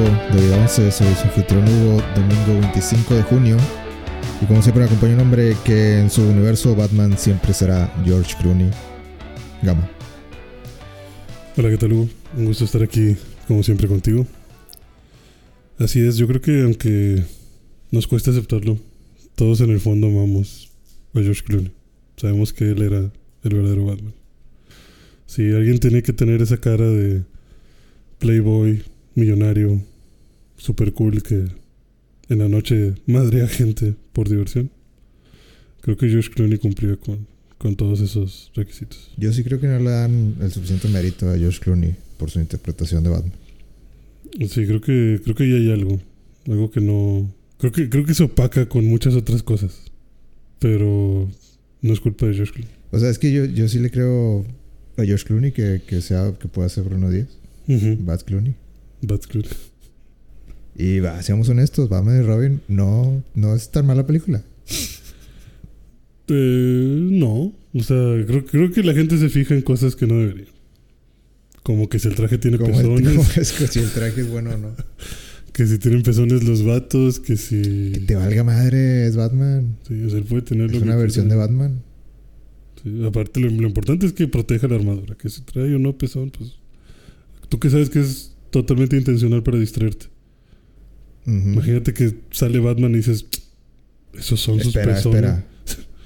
es el episodio 95 de Vida 11. Soy su anfitrión Hugo, domingo 25 de junio. Y como siempre me acompaña un hombre que en su universo Batman siempre será George Clooney. Gama. Hola, ¿qué tal Hugo? Un gusto estar aquí, como siempre, contigo. Así es, yo creo que aunque nos cueste aceptarlo, todos en el fondo amamos a George Clooney. Sabemos que él era el verdadero Batman. Si alguien tiene que tener esa cara de playboy, millonario, super cool que en la noche madre a gente por diversión, creo que George Clooney cumplía con, con todos esos requisitos. Yo sí creo que no le dan el suficiente mérito a George Clooney por su interpretación de Batman. Sí, creo que creo que ahí hay algo, algo que no creo que creo que se opaca con muchas otras cosas, pero no es culpa de George Clooney. O sea, es que yo, yo sí le creo a George Clooney que, que sea que pueda ser Bruno Díaz, Ujú. Bat Clooney. Bad Clooney. Y va, seamos honestos, Batman y Robin no, no es tan mala película. Eh, no, o sea, creo, creo que la gente se fija en cosas que no debería. Como que si el traje tiene Como, pezones, como es que si el traje es bueno o no. que si tienen pezones los vatos, que si... Que te valga madre, es Batman. Sí, o sea, él puede tener Es lo una que versión quiera. de Batman. Sí, aparte, lo, lo importante es que proteja la armadura. Que si trae o no pezón, pues. Tú que sabes que es totalmente intencional para distraerte. Imagínate que sale Batman y dices, esos son sus Espera, pezones. espera.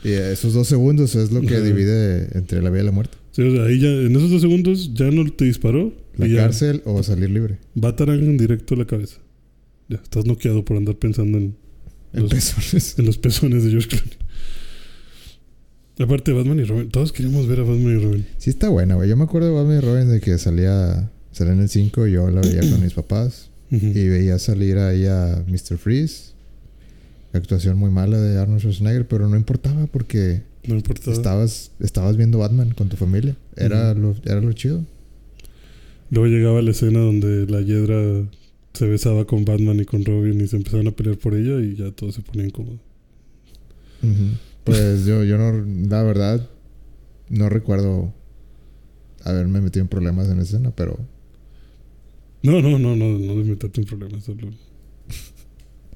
Y esos dos segundos es lo que divide entre la vida y la muerte. Sí, o sea, ahí ya, en esos dos segundos ya no te disparó. La y ya cárcel o salir libre. Batarang directo a la cabeza. Ya, estás noqueado por andar pensando en, El Los- pezones. en los pezones de George Clooney. Aparte de Batman y Robin, todos queríamos ver a Batman y Robin. Sí está buena, güey. Yo me acuerdo de Batman y Robin de que salía, salía en el 5 y yo la veía con mis papás. Y veía salir ahí a Mr. Freeze. Actuación muy mala de Arnold Schwarzenegger, pero no importaba porque no importa. estabas, estabas viendo Batman con tu familia. Era, lo, era lo chido. Luego llegaba la escena donde la Hiedra se besaba con Batman y con Robin y se empezaron a pelear por ella y ya todo se ponía incómodo. Ujú. Pues yo, yo no, la verdad, no recuerdo haberme metido en problemas en esa escena, pero No, no, no, no, no de meterte en problemas. Solo...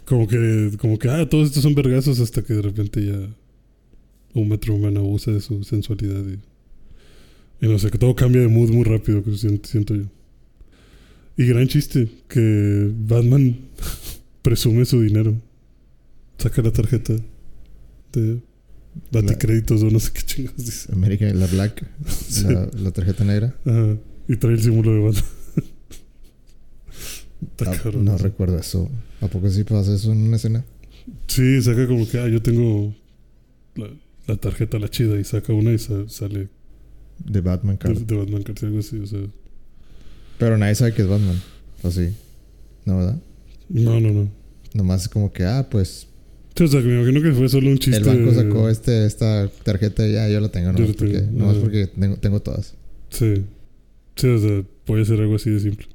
Como que, como que, ah, todos estos son vergazos hasta que de repente ya un Metro Man abusa de su sensualidad y, y no sé, que todo cambia de mood muy rápido, que siento, siento yo. Y gran chiste, que Batman presume su dinero. Saca la tarjeta de Baticréditos o no sé qué chingados dice. American, la Black, Sí. la, la tarjeta negra. Ajá, y trae el símbolo de Batman. No recuerdo eso. ¿A poco sí pasa eso en una escena? Sí, saca como que, ah, yo tengo la, la tarjeta la chida y saca una y sa- sale De Batman Card. de Batman Card, algo así, o sea. Pero nadie sabe que es Batman. ¿O sí? ¿No, verdad? No, no, no. Nomás es como que, ah, pues Sí, o sea, que me imagino que fue solo un chiste. el banco sacó este, esta tarjeta y ya yo la tengo. Nomás la tengo, porque, nomás porque tengo, tengo todas. Sí. Sí, o sea, puede ser algo así de simple.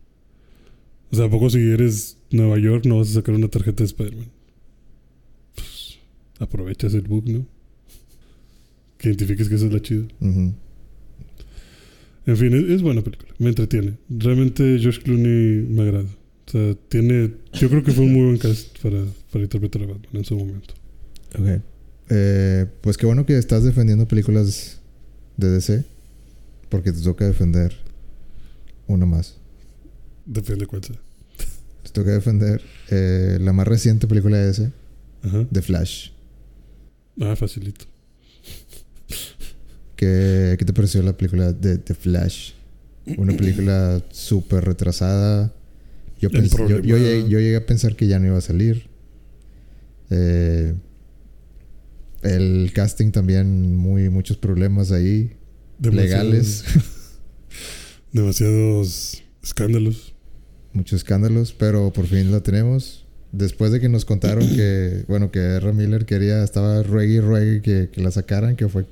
O sea, ¿a poco si eres Nueva York no vas a sacar una tarjeta de Spider-Man? Pues, aprovechas el bug, ¿no? Que identifiques que esa es la chida. En fin, es, es buena película. Me entretiene. Realmente George Clooney me agrada. O sea, tiene... Yo creo que fue un muy buen cast para, para interpretar a Batman en su momento. Ok. Eh, pues qué bueno que estás defendiendo películas de DC. Porque te toca defender una más. Depende cuál sea. Te toca defender eh, la más reciente película de Ajá. The Flash. Ah, facilito. ¿Qué, qué te pareció la película de The Flash? Una película súper retrasada. Yo, llegué, yo llegué a pensar que ya no iba a salir. Eh, el casting también, muy, muchos problemas ahí. Legales. Demasiados escándalos. Muchos escándalos, pero por fin la tenemos. Después de que nos contaron que, bueno, que R. Miller quería, estaba ruegue y ruegue que, que la sacaran, que fue, o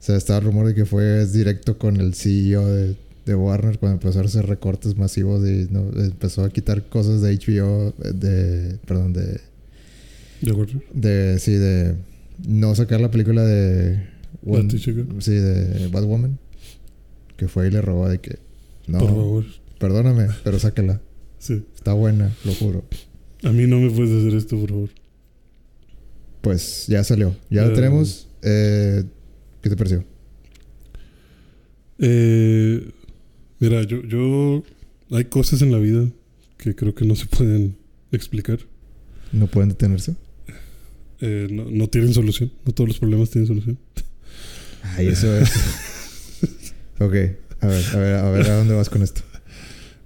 sea, estaba el rumor de que fue directo con el CEO de, de Warner cuando empezó a hacer recortes masivos y no, empezó a quitar cosas de HBO, de, perdón, de, ¿De acuerdo? de, sí, de no sacar la película de, Batchica. sí, de Batwoman, que fue y le robó de que, no, Por favor. Perdóname, pero sácala. Sí. Está buena, lo juro. A mí no me puedes hacer esto, por favor. Pues ya salió. Ya la Eh. tenemos. Eh, ¿Qué te pareció? Eh, mira, yo, yo... Hay cosas en la vida que creo que no se pueden explicar. ¿No pueden detenerse? Eh, no, no tienen solución. No todos los problemas tienen solución. Ay, eso es. ok. A ver, a ver, a ver a dónde vas con esto.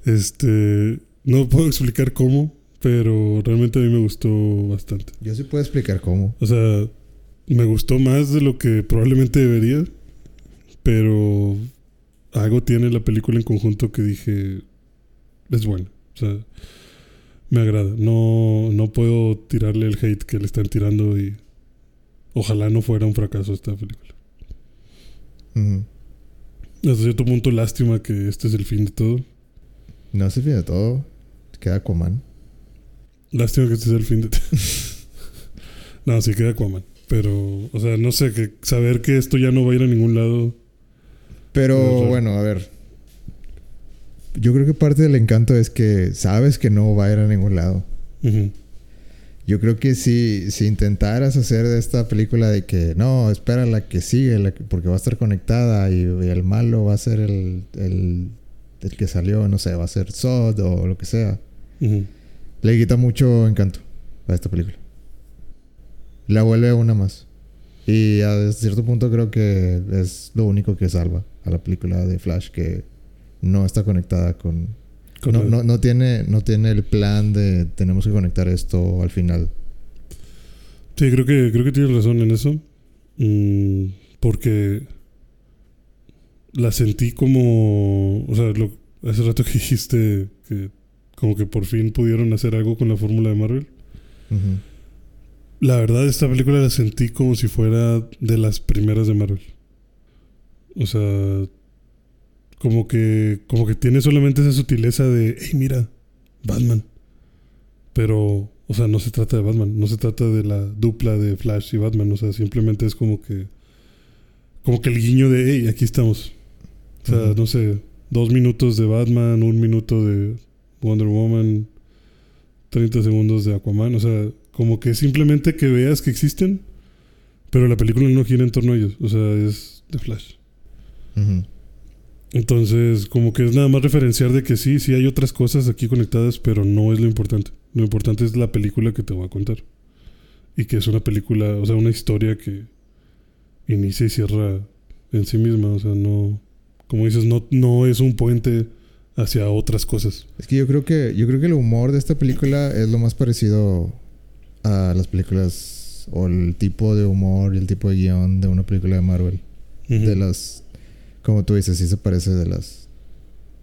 Este... No puedo explicar cómo, pero realmente a mí me gustó bastante. Yo sí puedo explicar cómo. O sea, me gustó más de lo que probablemente debería, pero algo tiene la película en conjunto que dije es buena. O sea, me agrada. No, no puedo tirarle el hate que le están tirando y ojalá no fuera un fracaso esta película. Hasta cierto punto lástima que este es el fin de todo. No se fin de todo. Queda Aquaman. Lástima que este sea el fin de No, sí queda Aquaman. Pero, o sea, no sé, que saber que esto ya no va a ir a ningún lado. Pero bueno, a ver. Yo creo que parte del encanto es que sabes que no va a ir a ningún lado. Yo creo que si, si intentaras hacer de esta película de que no, espera la que sigue, la que- porque va a estar conectada y, y el malo va a ser el, el, el que salió, no sé, va a ser Sod o lo que sea, le quita mucho encanto a esta película. La vuelve una más. Y a cierto punto creo que es lo único que salva a la película de Flash, que no está conectada con, Con no, el- no, no tiene, no tiene el plan de tenemos que conectar esto al final. Sí, creo que, creo que tienes razón en eso. Mm, porque la sentí como. O sea, lo, hace rato que dijiste que como que por fin pudieron hacer algo con la fórmula de Marvel. La verdad, esta película la sentí como si fuera de las primeras de Marvel. O sea, como que, como que tiene solamente esa sutileza de, hey, mira, Batman. Pero, o sea, no se trata de Batman, no se trata de la dupla de Flash y Batman. O sea, simplemente es como que, como que el guiño de, hey, aquí estamos. O sea, no sé, dos minutos de Batman, un minuto de Wonder Woman, 30 segundos de Aquaman. O sea, como que simplemente que veas que existen, pero la película no gira en torno a ellos. O sea, es de Flash. Entonces, como que es nada más referenciar de que sí, sí hay otras cosas aquí conectadas, pero no es lo importante. Lo importante es la película que te voy a contar. Y que es una película, o sea, una historia que inicia y cierra en sí misma. O sea, no, como dices, no, no es un puente hacia otras cosas. Es que yo creo que yo creo que el humor de esta película es lo más parecido a las películas o el tipo de humor y el tipo de guion de una película de Marvel. De las como tú dices, sí se parece de las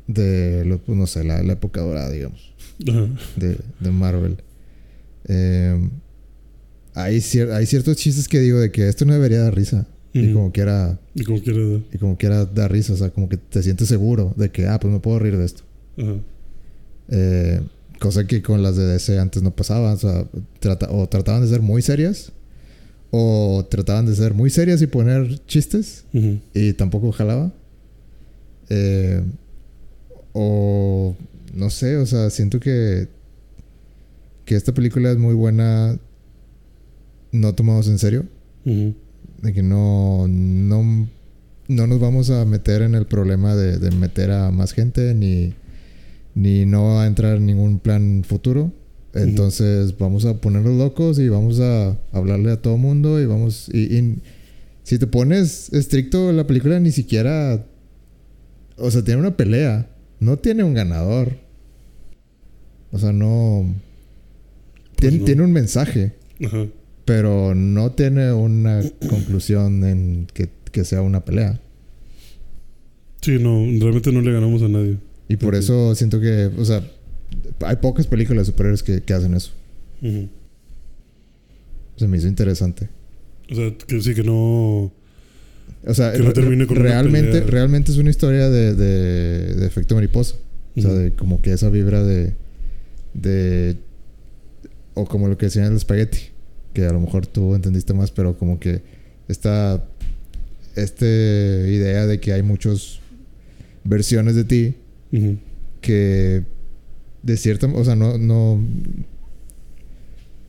de lo- pues, no sé, la, la época dorada, digamos, Ajá. de, de Marvel. Eh, hay, cier- hay ciertos chistes que digo de que esto no debería dar risa. Y como quiera, Y como y quiera dar risa, o sea, como que te sientes seguro de que, ah, pues me puedo reír de esto. Ajá. Eh, cosa que con las de DC antes no pasaba. O sea, trata- o trataban de ser muy serias. O trataban de ser muy serias y poner chistes. Y tampoco jalaba. Eh, o no sé, o sea, siento que. Que esta película es muy buena. No tomados en serio. Ujú. De que no. No, no nos vamos a meter en el problema de, de meter a más gente. Ni ni no va a entrar en ningún plan futuro. Entonces vamos a ponernos locos y vamos a hablarle a todo mundo y vamos... Y, y si te pones estricto, la película ni siquiera... O sea, tiene una pelea. No tiene un ganador. O sea, no... Tiene, no. tiene un mensaje, Ajá. Pero no tiene una conclusión en que, que sea una pelea. Sí, no, realmente no le ganamos a nadie. Y por eso siento que, o sea, hay pocas películas de superhéroes que, que hacen eso. Se me hizo interesante. O sea, que sí, que no. O sea, Que no termine con una realmente, pelea. realmente es una historia de, de, de efecto mariposa. O sea, de como que esa vibra de, de... O como lo que decían el espagueti. Que a lo mejor tú entendiste más, pero como que esta... Este idea de que hay muchas versiones de ti que de cierta, o sea, no, no,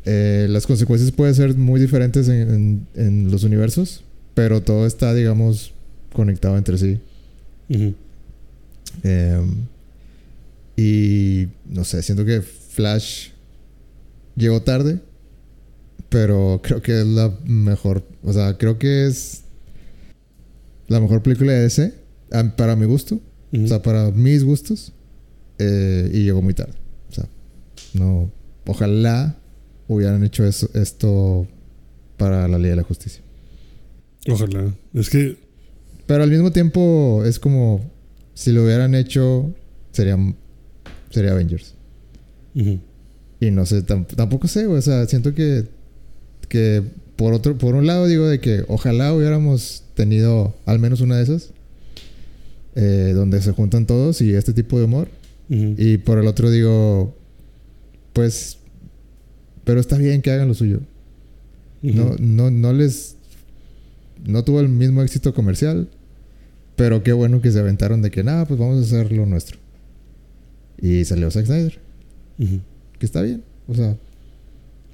eh, las consecuencias pueden ser muy diferentes en, en- en los universos, pero todo está, digamos, conectado entre sí. Eh, y no sé, siento que Flash llegó tarde, pero creo que es la mejor, o sea, creo que es la mejor película de DC para mi gusto, o sea, para mis gustos, eh, y llegó muy tarde. O sea, no, ojalá hubieran hecho eso, esto para la Ley de la Justicia. Ojalá. Es que. Pero al mismo tiempo es como si lo hubieran hecho sería sería Avengers. ujú. Y no sé, tam- tampoco sé, o sea, siento que que por otro por un lado digo de que ojalá hubiéramos tenido al menos una de esas eh, donde se juntan todos y este tipo de humor y por el otro digo pues pero está bien que hagan lo suyo. Ujú. No, no, no les. No tuvo el mismo éxito comercial. Pero qué bueno que se aventaron de que nada, pues vamos a hacer lo nuestro. Y salió Zack Snyder. Ujú. Que está bien. O sea,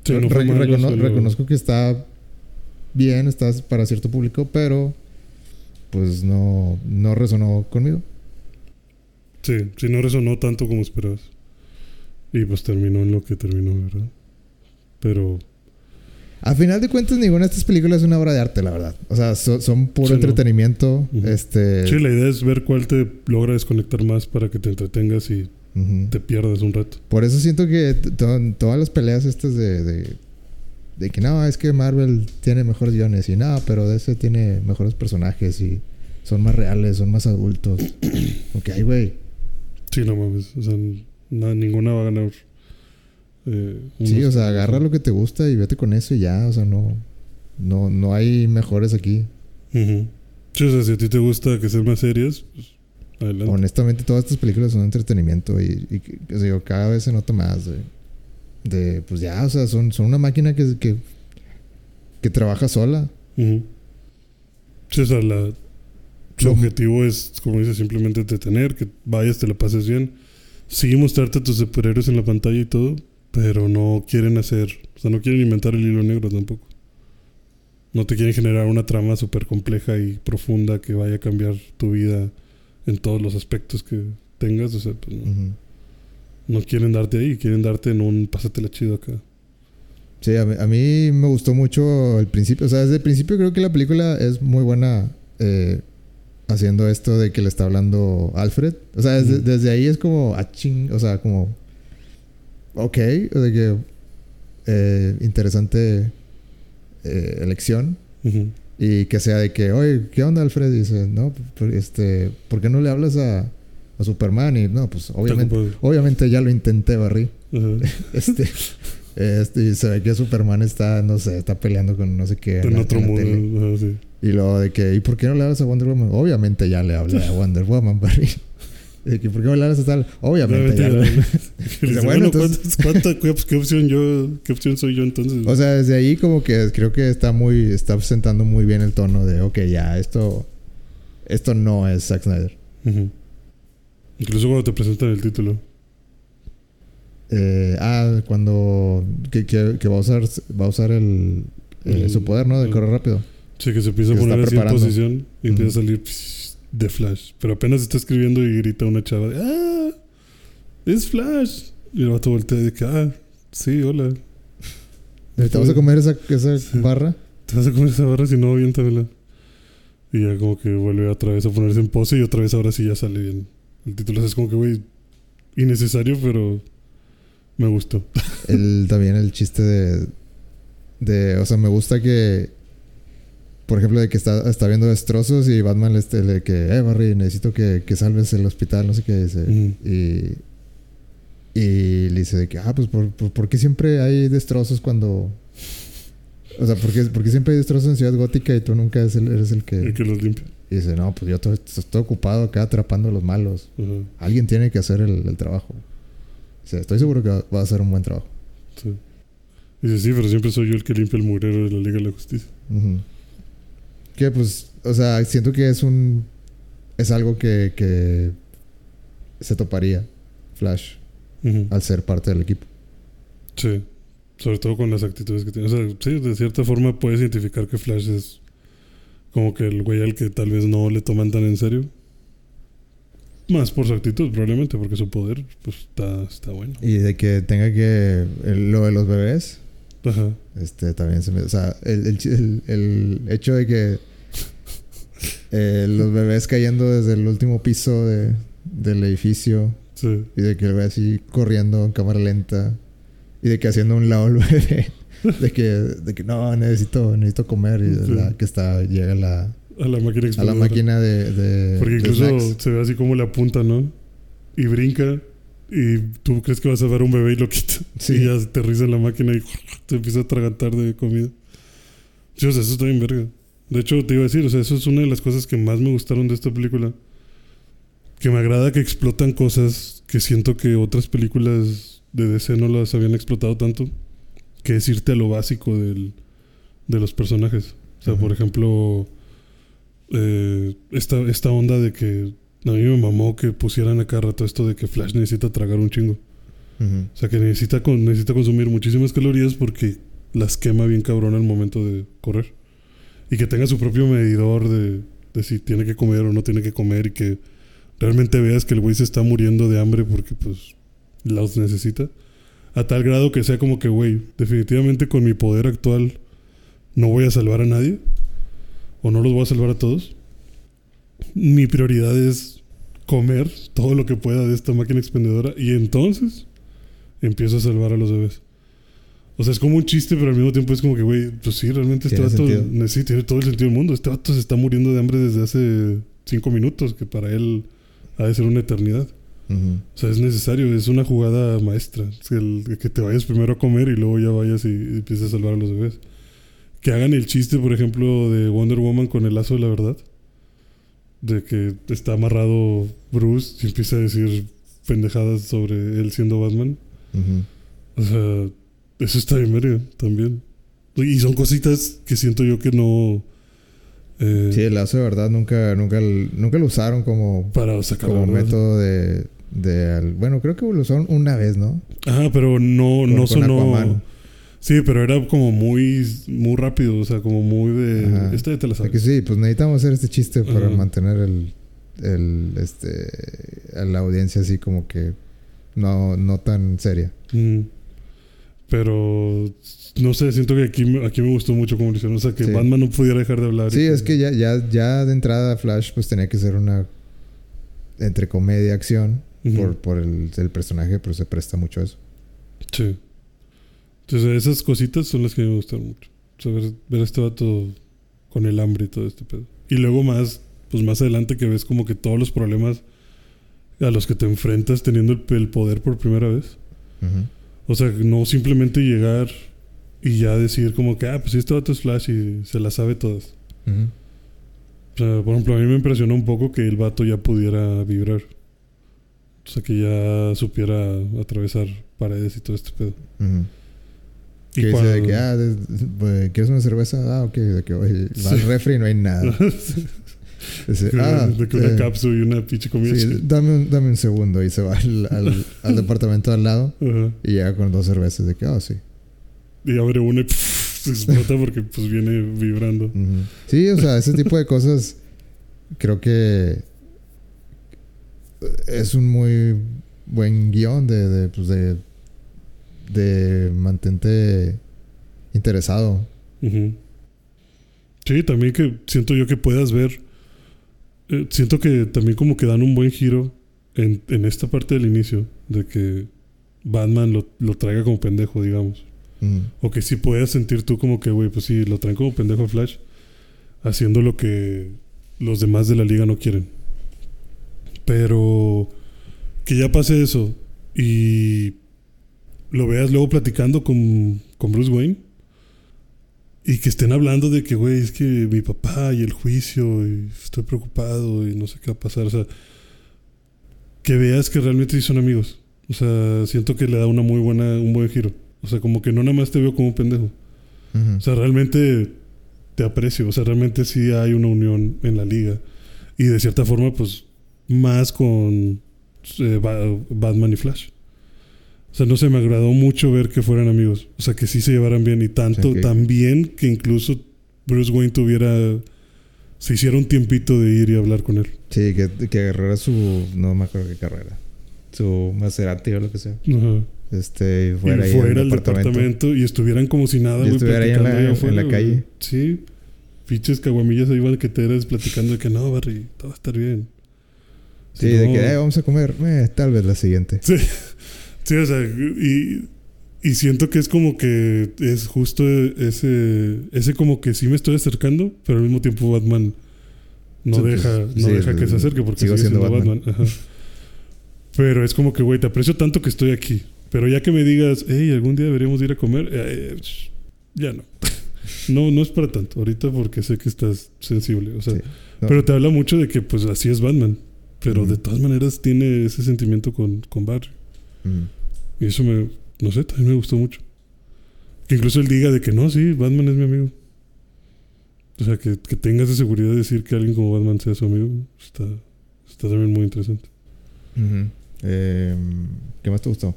Sí, no re- fue malo, recono- solo- reconozco que está bien, está para cierto público, pero pues no, no resonó conmigo. Sí, sí, no resonó tanto como esperabas. Y pues terminó en lo que terminó, ¿verdad? Pero. A final de cuentas, ninguna de estas películas es una obra de arte, la verdad. O sea, so- son puro Sí, no. entretenimiento. Este. Sí, la idea es ver cuál te logra desconectar más para que te entretengas y te pierdas un rato. Por eso siento que todas las peleas estas de, de, de que no, es que Marvel tiene mejores guiones y no, pero DC tiene mejores personajes y son más reales, son más adultos. ok, güey. Sí, no mames. O sea, na- ninguna va a ganar. eh, Sí, o sea, agarra lo que te gusta y vete con eso y ya. O sea, no, no, no hay mejores aquí. Sí, o sea, si a ti te gusta que sean más serias, pues adelante. Honestamente, todas estas películas son entretenimiento y, y que- o sea, digo, cada vez se nota más de, de, pues ya, o sea, son, son una máquina que, que, que trabaja sola. Ujú. Sí, o sea, la, su objetivo es, como dices, simplemente entretener, que vayas, te la pases bien. Sí, mostrarte a tus superhéroes en la pantalla y todo, pero no quieren hacer, o sea, no quieren inventar el hilo negro tampoco. No te quieren generar una trama súper compleja y profunda que vaya a cambiar tu vida en todos los aspectos que tengas. O sea, pues no, quieren darte ahí, quieren darte en un pásatela chido acá. Sí, a mí, a mí me gustó mucho el principio. O sea, desde el principio creo que la película es muy buena eh, haciendo esto de que le está hablando Alfred. O sea, desde, ahí es como, ah, ching, o sea, como, ok, o de que eh, interesante eh, elección. Ujú. Y que sea de que, oye, ¿qué onda, Alfred? Y dice, no, pues, este, ¿por qué no le hablas a, a Superman? Y no, pues obviamente, obviamente ya lo intenté, Barry. Ajá. Este, este, y se ve que Superman está, no sé, está peleando con no sé qué. En otro la mundo. ajá, sí. Y luego de que, ¿y por qué no le hablas a Wonder Woman? Obviamente ya le hablé a Wonder Woman, Barry. ¿Por qué no le hablas a tal? Obviamente ya Dice, bueno, entonces- ¿cuántas- cuánta- qué, opción yo, qué opción soy yo entonces? O sea, desde ahí como que creo que está muy, está sentando muy bien el tono de, ok, ya, esto, esto no es Zack Snyder. Incluso cuando te presentan el título. Eh, ah, cuando, que, que, que va a usar, va a usar el, El- su poder, ¿no? De correr rápido. Sí, que se empieza a Que poner así en posición y empieza a salir psh, de Flash. Pero apenas está escribiendo y grita una chava de ¡Ah! ¡Es Flash! Y el vato voltea y de que ¡Ah! Sí, hola. ¿Te vas a comer esa, esa Sí. barra? ¿Te vas a comer esa barra si no, aviéntamela? Y ya como que vuelve otra vez a ponerse en pose y otra vez ahora sí ya sale bien. El título es como que, güey, innecesario, pero me gustó. el, también el chiste de, de... O sea, me gusta que... Por ejemplo, de que está, está viendo destrozos y Batman le, este, le que... Eh, Barry, necesito que, que salves el hospital, no sé qué dice. Y... Y le dice de que... Ah, pues, ¿por, por, por qué siempre hay destrozos cuando... O sea, ¿por qué, por qué siempre hay destrozos en Ciudad Gótica y tú nunca eres el, eres el que... El que los limpia. Y dice, no, pues yo to- estoy ocupado acá atrapando a los malos. Alguien tiene que hacer el, el trabajo. Dice, estoy seguro que va- va a hacer un buen trabajo. sí. Dice, sí, pero siempre soy yo el que limpia el mugrero de la Liga de la Justicia. Ujú. Que pues, o sea, siento que es un. Es algo que, que se toparía. Flash al ser parte del equipo. Sí. Sobre todo con las actitudes que tiene. O sea, sí, de cierta forma puedes identificar que Flash es como que el güey al que tal vez no le toman tan en serio. Más por su actitud, probablemente, porque su poder, pues está, está bueno. Y de que tenga que. el- lo de los bebés. Ajá. Este también se me. O sea, el, el, el- el hecho de que. eh, los bebés cayendo desde el último piso de, del edificio. Sí. Y de que el güey así corriendo en cámara lenta. Y de que haciendo un lado el bebé. De que, de que no, necesito, necesito comer. Y de Sí. la que está, llega la, A la máquina a la máquina de. de Porque incluso se ve así como le apunta, ¿no? Y brinca. Y tú crees que vas a ver un bebé y lo quita. Sí. Y ya aterriza en la máquina y te empieza a atragantar de comida. Sí, o sea, eso está bien verga. De hecho, te iba a decir, o sea, eso es una de las cosas que más me gustaron de esta película. Que me agrada que explotan cosas que siento que otras películas de DC no las habían explotado tanto. Que es irte a lo básico del, de los personajes. O sea, Ujú. por ejemplo, eh, esta, esta onda de que a mí me mamó que pusieran acá rato esto de que Flash necesita tragar un chingo. Ujú. O sea, que necesita, con- necesita consumir muchísimas calorías porque las quema bien cabrón al momento de correr. Y que tenga su propio medidor de, de si tiene que comer o no tiene que comer y que realmente veas que el güey se está muriendo de hambre porque pues los necesita. A tal grado que sea como que, güey, definitivamente con mi poder actual no voy a salvar a nadie. O no los voy a salvar a todos. Mi prioridad es comer todo lo que pueda de esta máquina expendedora. Y entonces empiezo a salvar a los bebés. O sea, es como un chiste, pero al mismo tiempo es como que, güey, pues sí, realmente este vato sentido. sí, tiene todo el sentido del mundo. Este vato se está muriendo de hambre desde hace cinco minutos, que para él ha de ser una eternidad. O sea, es necesario, es una jugada maestra. Es el, que te vayas primero a comer y luego ya vayas y, y empieces a salvar a los bebés. Que hagan el chiste, por ejemplo, de Wonder Woman con el lazo de la verdad. De que está amarrado Bruce y empieza a decir pendejadas sobre él siendo Batman. O sea, eso está bien verga también. Y son cositas que siento yo que no... eh, Sí, el lazo de verdad nunca, nunca, nunca lo usaron como, para sacar como método de, bueno, creo que lo usaron una vez, ¿no? Ajá, pero no, Con- no sonó. Aquaman. Sí, pero era como muy, muy rápido, o sea, como muy de. Ajá. Esta ya te la sabes. que sí, pues necesitamos hacer este chiste para Ajá. mantener el, el, este, a la audiencia así como que no, no tan seria. Mm. Pero no sé, siento que aquí, me- aquí me gustó mucho como lo hicieron. O sea, que Sí. Batman no pudiera dejar de hablar. y Sí, es que ya, ya, ya de entrada Flash pues tenía que ser una entre comedia y acción por, por el, el personaje, pero se presta mucho a eso. Sí. Entonces, esas cositas son las que me gustaron mucho. O sea, ver, ver a este vato con el hambre y todo este pedo. Y luego más, pues más adelante que ves como que todos los problemas a los que te enfrentas teniendo el, el poder por primera vez. O sea, no simplemente llegar y ya decir como que, ah, pues este vato es Flash y se las sabe todas. O sea, por ejemplo, a mí me impresionó un poco que el vato ya pudiera vibrar. O sea, que ya supiera atravesar paredes y todo este pedo. Y Que dice de que, ah, de- de- ¿quieres una cerveza? Ah, ok. De que, oye, va al refri y no hay nada. Dice, ah, de que una eh, cápsula y una pinche comida. sí, dame, un, dame un segundo. Y se va al, al, al departamento al lado Ajá. y llega con dos cervezas. De que, ah, sí. Y abre una y pff, se explota porque pues viene vibrando. Ujú. Sí, o sea, ese tipo de cosas creo que es un muy buen guion de, de, pues de, de mantente interesado. Sí, también que siento yo que puedas ver. eh, siento que también como que dan un buen giro en, en esta parte del inicio. De que Batman lo, lo traiga como pendejo, digamos. Ujú. O que sí puedas sentir tú como que, güey, pues sí, lo traen como pendejo a Flash. Haciendo lo que los demás de la liga no quieren. Pero que ya pase eso y lo veas luego platicando con, con Bruce Wayne y que estén hablando de que, güey, es que mi papá y el juicio y estoy preocupado y no sé qué va a pasar. O sea, que veas que realmente sí son amigos. O sea, siento que le da una muy buena, un buen giro. O sea, como que no nada más te veo como un pendejo. Ujú. O sea, realmente te aprecio. O sea, realmente sí hay una unión en la liga. Y de cierta forma, pues, más con eh, Ba- Batman y Flash. O sea, no se me agradó mucho ver que fueran amigos. O sea, que sí se llevaran bien y tanto, tan bien que incluso Bruce Wayne tuviera... Se hiciera un tiempito de ir y hablar con él. Sí, que, que agarrara su. No me acuerdo qué carrera. Su Maserati o lo que sea. Ajá. Este, y y fuera, ahí fuera al departamento. y estuvieran como si nada, güey, estuviera ahí en la- allá afuera, en la güey. calle. Sí. Fiches caguamillas ahí banqueteras platicando de que no, Barry, todo va a estar bien. Sí, Si de no- que "Eh, vamos a comer. Eh, tal vez la siguiente. Sí, sí, o sea, y, y siento que es como que es justo ese, ese como que sí me estoy acercando, pero al mismo tiempo Batman no Sí, pues, deja, no sí, deja que se acerque porque sigue siendo, siendo Batman. Ajá. Pero es como que, güey, te aprecio tanto que estoy aquí. Pero ya que me digas, hey, algún día deberíamos ir a comer, eh, sh- ya no. no, no es para tanto ahorita porque sé que estás sensible. O sea, Sí. No. pero te habla mucho de que pues así es Batman. Pero de todas maneras tiene ese sentimiento con, con Barry. Mm. Y eso me, no sé, también me gustó mucho. Que incluso él diga de que no, sí, Batman es mi amigo. O sea, que, que tenga esa seguridad de decir que alguien como Batman sea su amigo, está, está también muy interesante. Eh, ¿Qué más te gustó?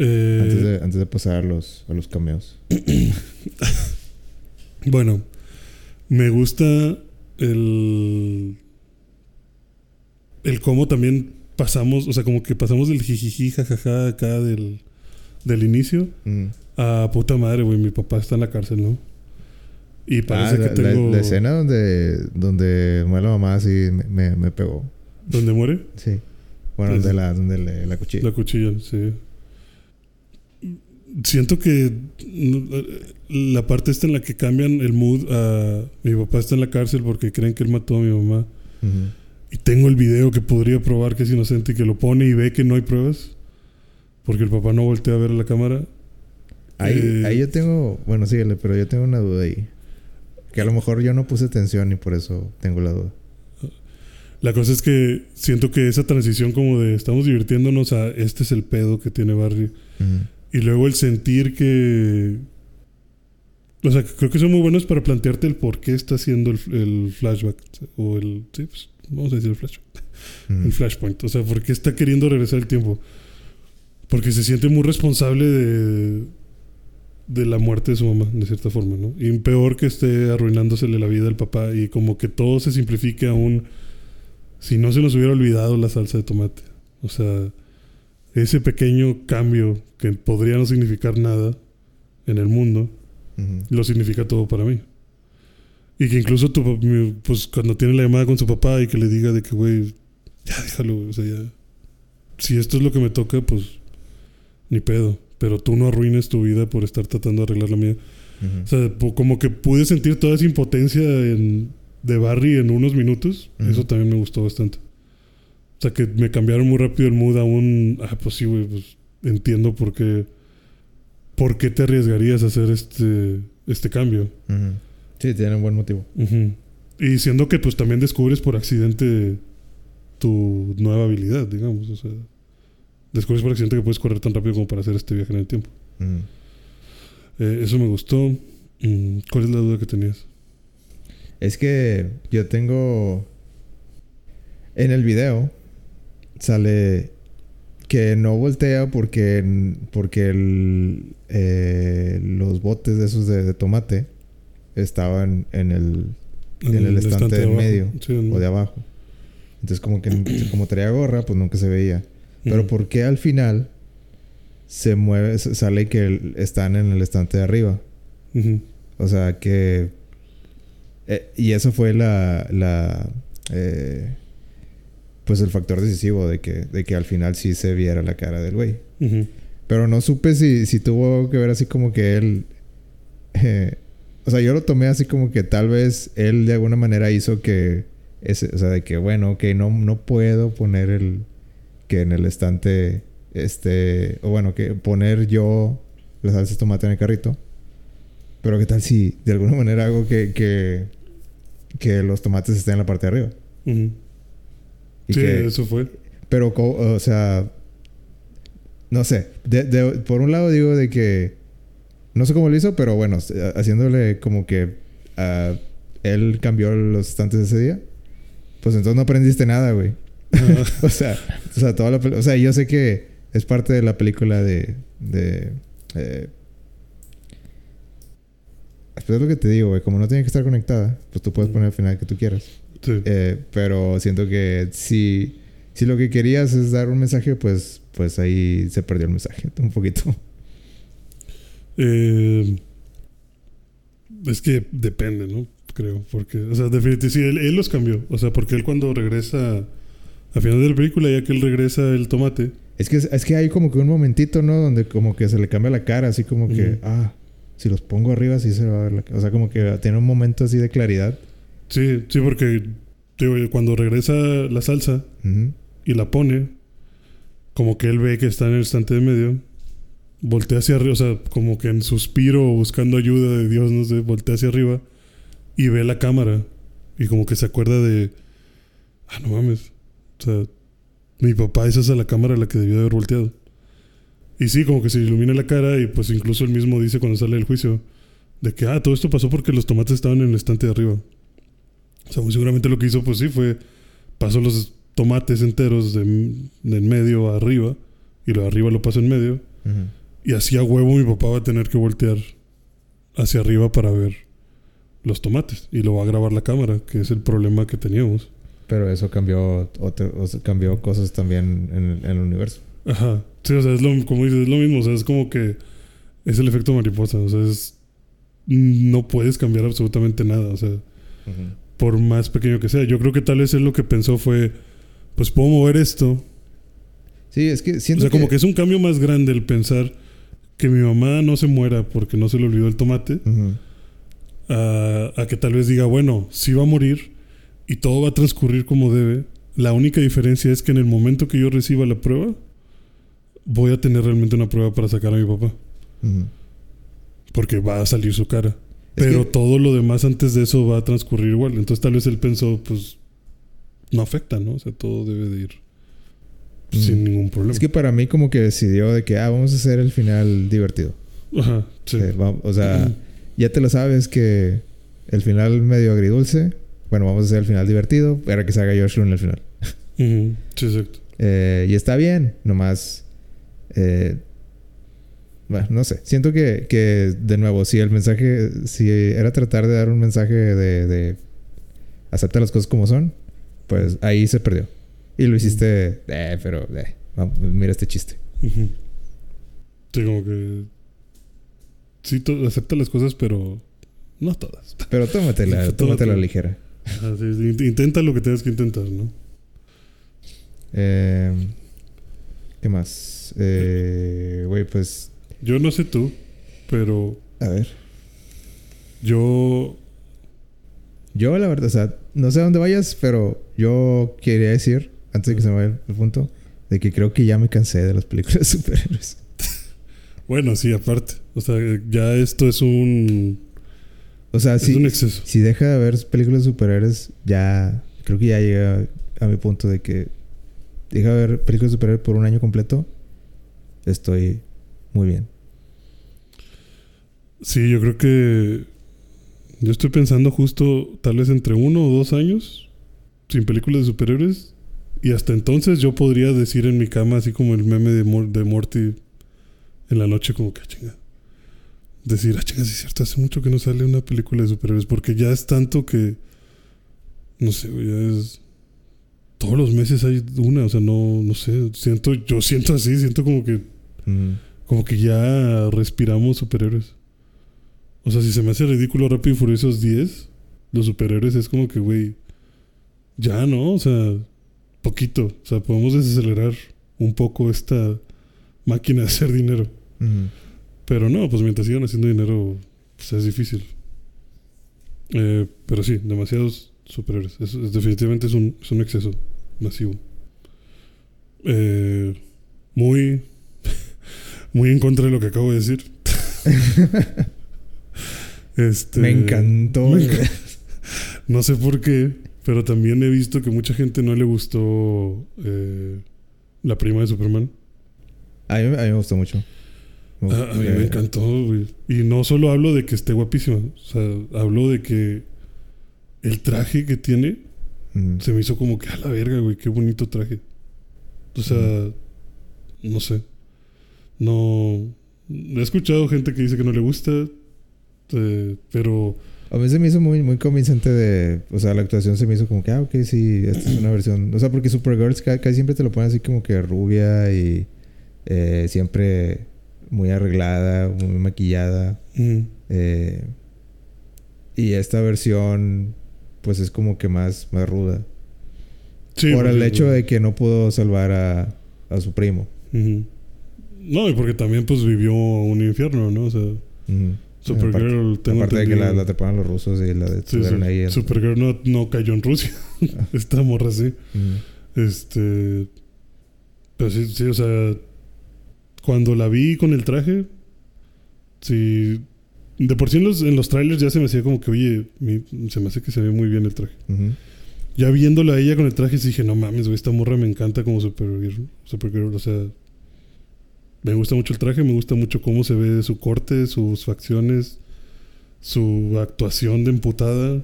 Eh, Antes, de, antes de pasar a los, a los cameos. Bueno, me gusta el. El cómo también pasamos, o sea, como que pasamos del jijiji, jajaja, acá del, del inicio Mm. a puta madre, güey, mi papá está en la cárcel, ¿no? Y parece Ah, la, que la- tengo. la escena donde, donde muere la mamá así me, me, me pegó. ¿Donde muere? Sí. Bueno, Pues- donde la, donde le, la cuchilla. La cuchilla, sí. Siento que la parte esta en la que cambian el mood a mi papá está en la cárcel porque creen que él mató a mi mamá. Ujú. Y tengo el video que podría probar que es inocente y que lo pone y ve que no hay pruebas. Porque el papá no voltea a ver la cámara. Ahí, Eh, ahí yo tengo... Bueno, síguele, pero yo tengo una duda ahí. Que a lo mejor yo no puse atención y por eso tengo la duda. La cosa es que siento que esa transición como de estamos divirtiéndonos a este es el pedo que tiene Barry. Y luego el sentir que... O sea, creo que son muy buenos para plantearte el por qué está haciendo el, el flashback. O el... Sí, pues, vamos a decir el flashback. Ujú. El flashpoint. O sea, por qué está queriendo regresar el tiempo. Porque se siente muy responsable de... De la muerte de su mamá, de cierta forma, ¿no? Y peor que esté arruinándosele la vida al papá y como que todo se simplifique aún si no se nos hubiera olvidado la salsa de tomate. O sea, ese pequeño cambio que podría no significar nada en el mundo, lo significa todo para mí. Y que incluso tu, pues cuando tiene la llamada con su papá y que le diga de que, güey, ya déjalo, güey, o sea, ya. Si esto es lo que me toca, pues ni pedo. Pero tú no arruines tu vida por estar tratando de arreglar la mía. O sea, como que pude sentir toda esa impotencia en- de Barry en unos minutos. Eso también me gustó bastante. O sea, que me cambiaron muy rápido el mood a un... Ah, pues sí, güey, pues entiendo por qué... ¿Por qué te arriesgarías a hacer este, este cambio? Ujú. Sí, tiene un buen motivo. Y siendo que pues también descubres por accidente tu nueva habilidad, digamos. O sea, descubres por accidente que puedes correr tan rápido como para hacer este viaje en el tiempo. Eh, eso me gustó. Mm, ¿Cuál es la duda que tenías? Es que yo tengo... En el video sale que no voltea porque, porque el, eh, los botes de esos de, de tomate estaban en el, en el estante de del medio Sí, en- o de abajo. Entonces como que como traía gorra, pues nunca se veía. Pero. ¿por qué al final se mueve, sale que el- están en el estante de arriba? O sea que... eh, y eso fue la... la eh, pues el factor decisivo de que, de que al final sí se viera la cara del güey. Pero no supe si, si tuvo que ver así como que él... eh, o sea, yo lo tomé así como que tal vez él de alguna manera hizo que... Ese, o sea, de que bueno, ok, no, no puedo poner el... Que en el estante... Este... O bueno, que poner yo la salsa de tomate en el carrito. Pero qué tal si de alguna manera hago que... Que, que los tomates estén en la parte de arriba. Y Sí, que, eso fue. pero, o sea, no sé. De, de- por un lado digo de que, no sé cómo lo hizo, pero bueno, haciéndole como que ah, él cambió los estantes ese día, pues entonces no aprendiste nada, güey. o sea, o sea, toda la o sea, yo sé que es parte de la película de de eh, pues es lo que te digo, güey, como no tiene que estar conectada, pues tú puedes poner el final que tú quieras. Sí. Eh, pero siento que si si lo que querías es dar un mensaje, pues pues ahí se perdió el mensaje un poquito. Eh, es que depende, ¿no? Creo. Porque, o sea, definitivamente sí, él, él los cambió. O sea, porque él cuando regresa a final de la película, ya que él regresa el tomate. Es que es que hay como que un momentito, ¿no? Donde como que se le cambia la cara, así como que, ah, si los pongo arriba sí se va a ver la cara. O sea, como que tiene un momento así de claridad. Sí, sí, porque digo, cuando regresa la salsa y la pone, como que él ve que está en el estante de medio, voltea hacia arriba, o sea, como que en suspiro buscando ayuda de Dios, no sé, voltea hacia arriba y ve la cámara y como que se acuerda de, ah, no mames, o sea, mi papá es a la cámara a la que debió de haber volteado. Y sí, como que se ilumina la cara y pues incluso él mismo dice cuando sale del juicio de que, ah, todo esto pasó porque los tomates estaban en el estante de arriba. O sea, muy seguramente lo que hizo, pues sí, fue pasó los tomates enteros de, en medio a arriba y lo de arriba lo pasó en medio. Ujú. Y así a huevo mi papá va a tener que voltear hacia arriba para ver los tomates. Y lo va a grabar la cámara, que es el problema que teníamos. Pero eso cambió, otro- o sea, cambió cosas también en el, en el universo. Ajá. Sí, o sea, es lo, como dices, es lo mismo. O sea, es como que es el efecto mariposa. O sea, es... No puedes cambiar absolutamente nada. O sea, por más pequeño que sea. Yo creo que tal vez él lo que pensó fue, pues puedo mover esto. Sí, es que O siento sea, como que es un cambio más grande el pensar que mi mamá no se muera porque no se le olvidó el tomate. A, a que tal vez diga, bueno, sí va a morir y todo va a transcurrir como debe. La única diferencia es que en el momento que yo reciba la prueba, voy a tener realmente una prueba para sacar a mi papá. Porque va a salir su cara. Es Pero que- todo lo demás antes de eso va a transcurrir igual. Entonces tal vez él pensó, pues, no afecta, ¿no? O sea, todo debe de ir. Sin ningún problema. Es que para mí como que decidió de que, ah, vamos a hacer el final divertido. Ajá, sí. Eh, o sea, ya te lo sabes que el final medio agridulce. Bueno, vamos a hacer el final divertido para que se haga George Clooney al final. Sí, exacto. Eh, y está bien, nomás. eh, bueno, no sé. Siento que, que, de nuevo, si el mensaje, si era tratar de dar un mensaje de, de acepta las cosas como son, pues ahí se perdió. Y lo hiciste, eh, pero, eh, vamos, mira este chiste. Sí, como que... Sí, acepta las cosas, pero no todas. Pero tómatela, Tómatela. tómatela ligera. Intenta lo que tengas que intentar, ¿no? Eh, ¿Qué más? Eh, Güey, pues, Yo no sé tú, pero a ver. yo... Yo, la verdad, o sea, no sé a dónde vayas, pero yo quería decir, antes de que se me vaya el punto, de que creo que ya me cansé de las películas de superhéroes. Bueno, sí, aparte. O sea, ya esto es un... O sea, Es si, un exceso. si deja de ver películas de superhéroes, ya creo que ya llega a mi punto de que deja de ver películas de superhéroes por un año completo, estoy muy bien. Sí, yo creo que... Yo estoy pensando justo tal vez entre uno o dos años sin películas de superhéroes. Y hasta entonces yo podría decir en mi cama, así como el meme de, Mor- de Morty en la noche, como que, "Ah, chinga. Decir, ah, chinga, sí es cierto, hace mucho que no sale una película de superhéroes. Porque ya es tanto que. No sé, güey, ya es. Todos los meses hay una, o sea, no, no sé. Siento, yo siento así, siento como que. Como que ya respiramos superhéroes. O sea, si se me hace ridículo Rápido y Furiosos 10, los superhéroes es como que, güey, ya, ¿no? O sea, poquito. O sea, podemos desacelerar un poco esta máquina de hacer dinero. Pero no, pues mientras sigan haciendo dinero, pues es difícil. Eh, pero sí, demasiados superhéroes. Es, es- definitivamente es un, es un exceso masivo. Eh, muy, muy en contra de lo que acabo de decir. este, Me encantó. me enc- no sé por qué, pero también he visto que mucha gente no le gustó eh, la prima de Superman. A mí, a mí me gustó mucho. Me A, gustó- a mí me encantó, güey. Y no solo hablo de que esté guapísima. O sea, hablo de que el traje que tiene se me hizo como que a la verga, güey, qué bonito traje. O sea, no sé. No. He escuchado gente que dice que no le gusta, eh, pero. A mí se me hizo muy, muy convincente de... O sea, la actuación se me hizo como que... Ah, ok, sí, esta es una versión... O sea, porque Supergirl ca- casi siempre te lo ponen así como que rubia y... eh, siempre muy arreglada, muy maquillada. mm, eh, y esta versión... Pues es como que más, más ruda. sí, Por el porque- hecho de que no pudo salvar a, a su primo. Ujú. No, y porque también pues vivió un infierno, ¿no? O sea, Ujú. Supergirl tengo Aparte de que la, la atraparon los rusos y la detuvieron ahí. Supergirl no, no cayó en Rusia. Ah. Esta morra sí. Este. Pero sí, sí, o sea. Cuando la vi con el traje. Sí. De por sí en los, en los trailers ya se me hacía como que, oye, mi- se me hace que se ve muy bien el traje. Ya viéndola a ella con el traje, sí dije, no mames, güey, esta morra me encanta como Supergirl. Supergirl, o sea. Me gusta mucho el traje, me gusta mucho cómo se ve su corte, sus facciones, su actuación de emputada.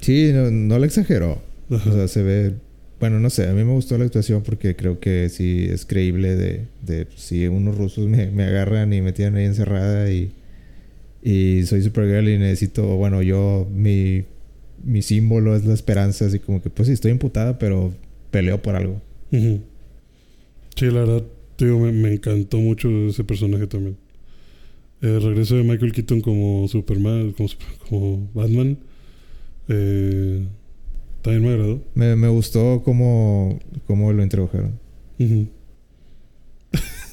Sí, no, no la exageró. Ajá. O sea, se ve... Bueno, no sé. A mí me gustó la actuación porque creo que sí es creíble de... de si unos rusos me, me agarran y me tienen ahí encerrada y... Y soy Supergirl y necesito... Bueno, yo... Mi, mi símbolo es la esperanza. Así como que... Pues sí, estoy imputada, pero peleo por algo. Sí, la verdad, digo, me, me encantó mucho ese personaje también. El regreso de Michael Keaton como Superman, como, como Batman, eh, también me agradó. Me, me gustó cómo, cómo lo introdujeron.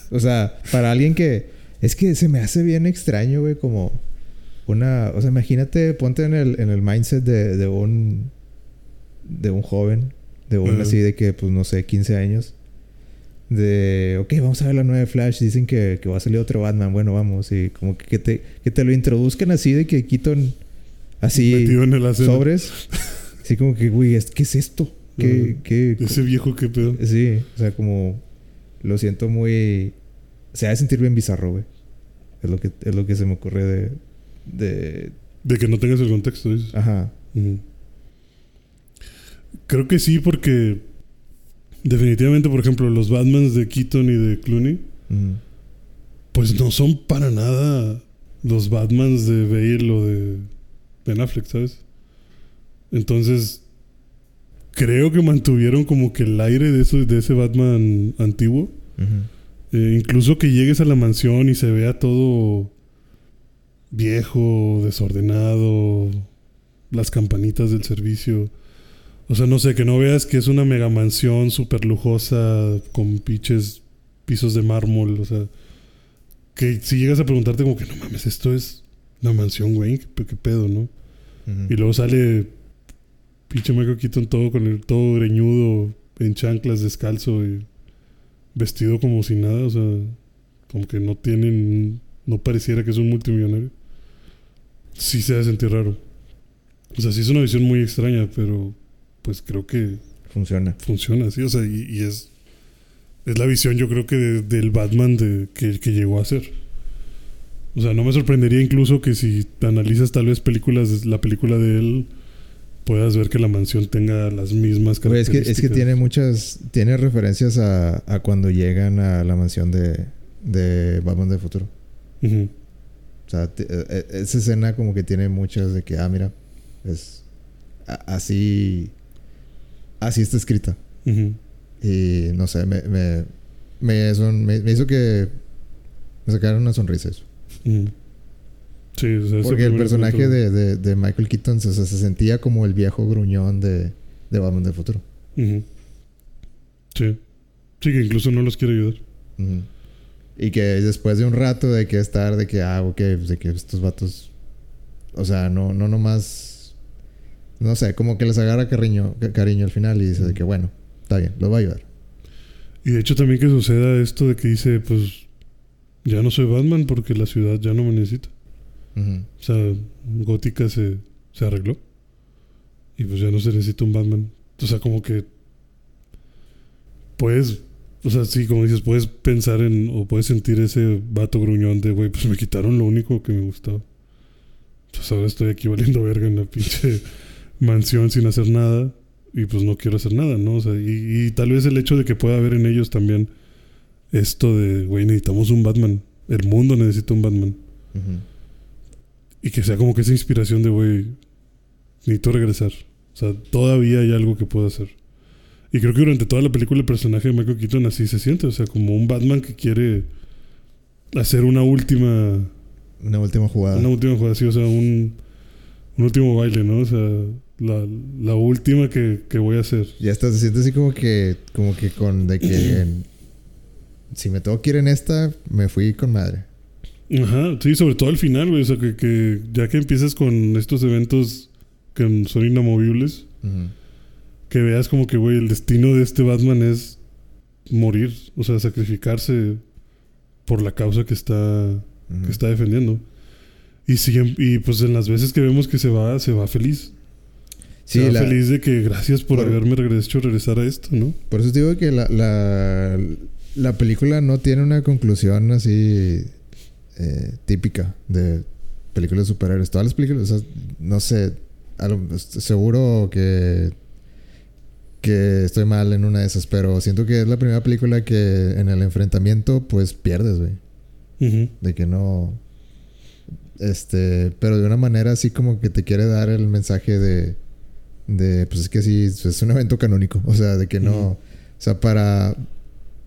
O sea, para alguien que... Es que se me hace bien extraño, güey, como una... O sea, imagínate, ponte en el, en el mindset de, de un... De un joven. De un así de que, pues, no sé, 15 años. De... Ok, vamos a ver la nueva de Flash. Dicen que, que va a salir otro Batman. Bueno, vamos. Y como que, que te, que te lo introduzcan así de que Keaton... Así... En. Sobres. Así como que, güey, ¿es- ¿qué es esto? ¿Qué, qué, Ese viejo que pedo. Sí, o sea, como lo siento muy se ha de sentir bien bizarro, güey. Es lo que es lo que se me ocurre de de De que no tengas el contexto, dices. ajá. Creo que sí, porque definitivamente, por ejemplo, los Batmans de Keaton y de Clooney, pues no son para nada los Batmans de Bale o de Ben Affleck, ¿sabes? Entonces, creo que mantuvieron como que el aire de, eso, de ese Batman antiguo. Eh, incluso que llegues a la mansión y se vea todo viejo, desordenado, las campanitas del servicio. O sea, no sé, que no veas que es una mega mansión súper lujosa con pinches pisos de mármol. O sea, que si llegas a preguntarte como que no mames, esto es una mansión, güey, qué, qué pedo, ¿no? Y luego sale pinche Michael Keaton todo con el todo greñudo, en chanclas, descalzo y vestido como si nada, o sea, como que no tienen, no pareciera que es un multimillonario. Sí se hace sentir raro. O sea, sí es una visión muy extraña, pero pues creo que Funciona. funciona así, o sea, y, y es es la visión yo creo que de- del Batman de, que, que llegó a ser. O sea, no me sorprendería incluso que si analizas tal vez películas, la película de él, puedas ver que la mansión tenga las mismas Güey, es que características. es que tiene muchas tiene referencias a, a cuando llegan a la mansión de de Batman del futuro. O sea, e- e- esa escena como que tiene muchas de que ah, mira, es así así está escrita. Y no sé, me, me, me, son- me- me hizo que me sacaron una sonrisa eso. Ujú. Sí, o sea, Porque el personaje de, de, de Michael Keaton se, se sentía como el viejo gruñón de, de Batman del futuro. Sí. Sí, que incluso no los quiere ayudar. Y que después de un rato de que estar, de que, ah, ok, pues de que estos vatos, o sea, no, no nomás, no sé, como que les agarra cariño, ca- cariño al final y dice de que, bueno, está bien, lo va a ayudar. Y de hecho también que suceda esto de que dice, pues, ya no soy Batman porque la ciudad ya no me necesita. O sea, Gótica se, se arregló. Y pues ya no se necesita un Batman. O sea, como que puedes, o sea, sí, como dices, puedes pensar en, o puedes sentir ese vato gruñón de, güey, pues me quitaron lo único que me gustaba. Pues ahora estoy aquí valiendo verga en la pinche mansión sin hacer nada. y pues no quiero hacer nada, ¿no? O sea, y, y tal vez el hecho de que pueda haber en ellos también esto de, güey, necesitamos un Batman. El mundo necesita un Batman. Y que sea como que esa inspiración de, güey, necesito regresar. O sea, todavía hay algo que puedo hacer. Y creo que durante toda la película el personaje de Michael Keaton así se siente. O sea, como un Batman que quiere hacer una última... Una última jugada. Una última jugada, sí. O sea, un, un último baile, ¿no? O sea, la, la última que, que voy a hacer. Ya hasta se siente así como que, como que con de que en- si me tengo que ir en esta, me fui con madre. Ajá, sí, sobre todo al final, güey. O sea, que, que ya que empiezas con estos eventos que son inamovibles, que veas como que, güey, el destino de este Batman es morir, o sea, sacrificarse por la causa que está, que está defendiendo. Y, sigue, y pues en las veces que vemos que se va, se va feliz. Sí, la- feliz de que gracias por, por- haberme regres- hecho regresar a esto, ¿no? por eso te digo que la, la, la película no tiene una conclusión así eh, típica de películas de superhéroes. Todas las películas, o sea, no sé, lo- seguro que que estoy mal en una de esas, pero siento que es la primera película que en el enfrentamiento pues pierdes, güey. De que no. Este. Pero de una manera así como que te quiere dar el mensaje de. De. Pues es que sí, es un evento canónico. O sea, de que no. O sea, para.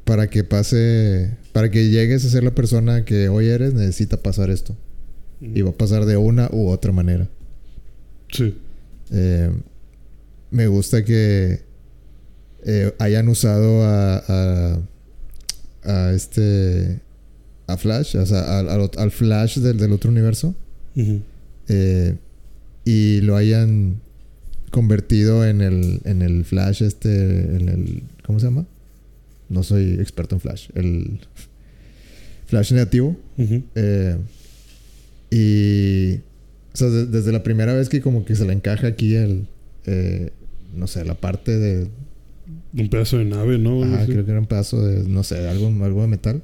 Para que pase. Para que llegues a ser la persona que hoy eres, necesita pasar esto. Y va a pasar de una u otra manera. Sí. Eh, me gusta que eh, hayan usado a, a, a este a Flash, o sea, al, al- al Flash del, del otro universo eh, y lo hayan convertido en el en el Flash este, en el ¿cómo se llama? No soy experto en Flash, el Flash negativo. Eh, y. O sea, de- desde la primera vez que como que se le encaja aquí el. eh, no sé, la parte de. Un pedazo de nave, ¿no? Así. creo que era un pedazo de. No sé, algo, algo de metal.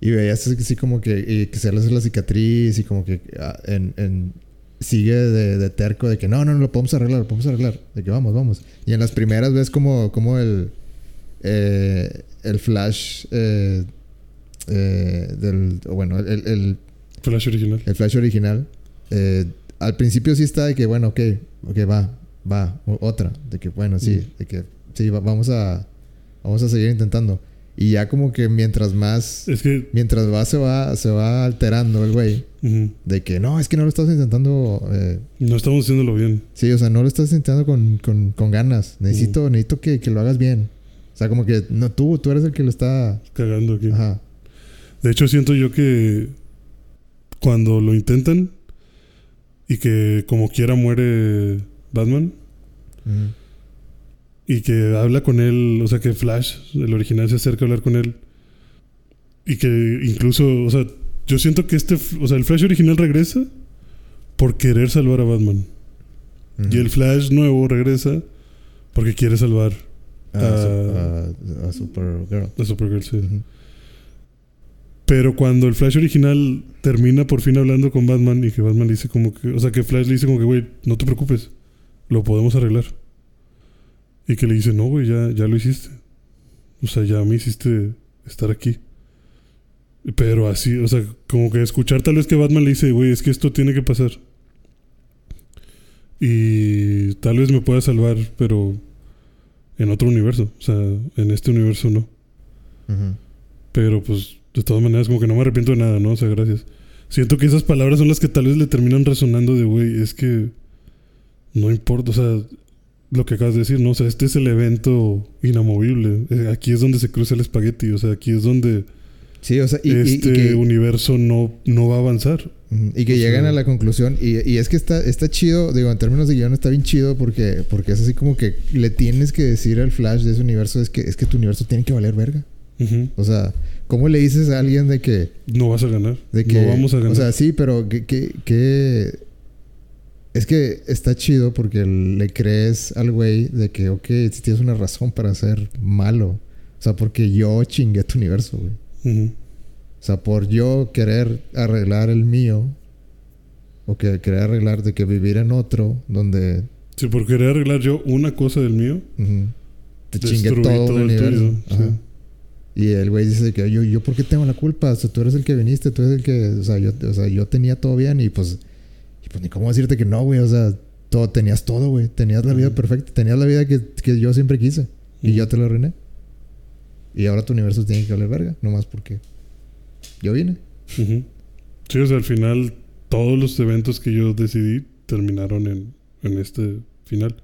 Y veías así, como que. Y que se le hace la cicatriz y como que. ah, en, en- sigue de, de terco de que no, no, no, lo podemos arreglar, lo podemos arreglar. De que vamos, vamos. Y en las primeras ves como, como el. eh, el flash. eh, eh, del. Bueno, el- el Flash original. el Flash original. eh, al principio sí está de que, bueno, ok, ok, va, va, otra. De que, bueno, sí, Mm. de que, sí, va- vamos a, vamos a seguir intentando. Y ya como que mientras más, Es que. mientras va, se va, se va alterando el güey. De que, no, es que no lo estás intentando, eh, No estamos haciéndolo bien. sí, o sea, no lo estás intentando con, con, con ganas. Necesito, necesito que, que lo hagas bien. O sea, como que, no, tú, tú eres el que lo está, Cagando aquí. ajá. De hecho, siento yo que cuando lo intentan y que como quiera muere Batman y que habla con él, o sea, que Flash, el original, se acerca a hablar con él y que incluso, o sea, yo siento que este, o sea, el Flash original regresa por querer salvar a Batman y el Flash nuevo regresa porque quiere salvar A, a- a Supergirl. a Supergirl. sí. Pero cuando el Flash original termina por fin hablando con Batman y que Batman le dice como que, o sea, que Flash le dice como que, güey, no te preocupes, lo podemos arreglar. Y que le dice, no, güey, ya, ya lo hiciste. O sea, ya me hiciste estar aquí. Pero así, o sea, como que escuchar tal vez que Batman le dice, güey, es que esto tiene que pasar. Y tal vez me pueda salvar, pero en otro universo. O sea, en este universo no. Pero pues, de todas maneras, como que no me arrepiento de nada, ¿no? O sea, gracias. Siento que esas palabras son las que tal vez le terminan resonando de, güey, es que no importa, o sea, lo que acabas de decir, ¿no? O sea, este es el evento inamovible. Eh, Aquí es donde se cruza el espagueti, o sea, aquí es donde Sí, o sea, y, y- y este que, universo no, no va a avanzar. y que o llegan sea- a la conclusión. Y, y es que está, está chido, digo, en términos de guion está bien chido porque, porque es así como que le tienes que decir al Flash de ese universo es que, es que tu universo tiene que valer verga. O sea, ¿cómo le dices a alguien de que... No vas a ganar. De que no vamos a ganar. O sea, sí, pero que, que, que- Es que está chido porque le crees al güey de que, ok, si tienes una razón para ser malo. O sea, porque yo chingué tu universo, güey. O sea, por yo querer arreglar el mío, o que querer arreglar de que vivir en otro, donde Si por querer arreglar yo una cosa del mío. Te chingué destruí todo, el universo. tuyo, Ajá. sí. Y el güey dice que yo, yo, ¿por qué tengo la culpa? O sea, tú eres el que viniste, tú eres el que, o sea, yo, o sea, yo tenía todo bien y pues, y pues ni cómo decirte que no, güey, o sea, todo, tenías todo, güey, tenías la vida perfecta, tenías la vida que, que yo siempre quise y yo te la arruiné. Y ahora tu universo tiene que valer verga, nomás porque yo vine. Ujú. Sí, o sea, al final todos los eventos que yo decidí terminaron en, en este final.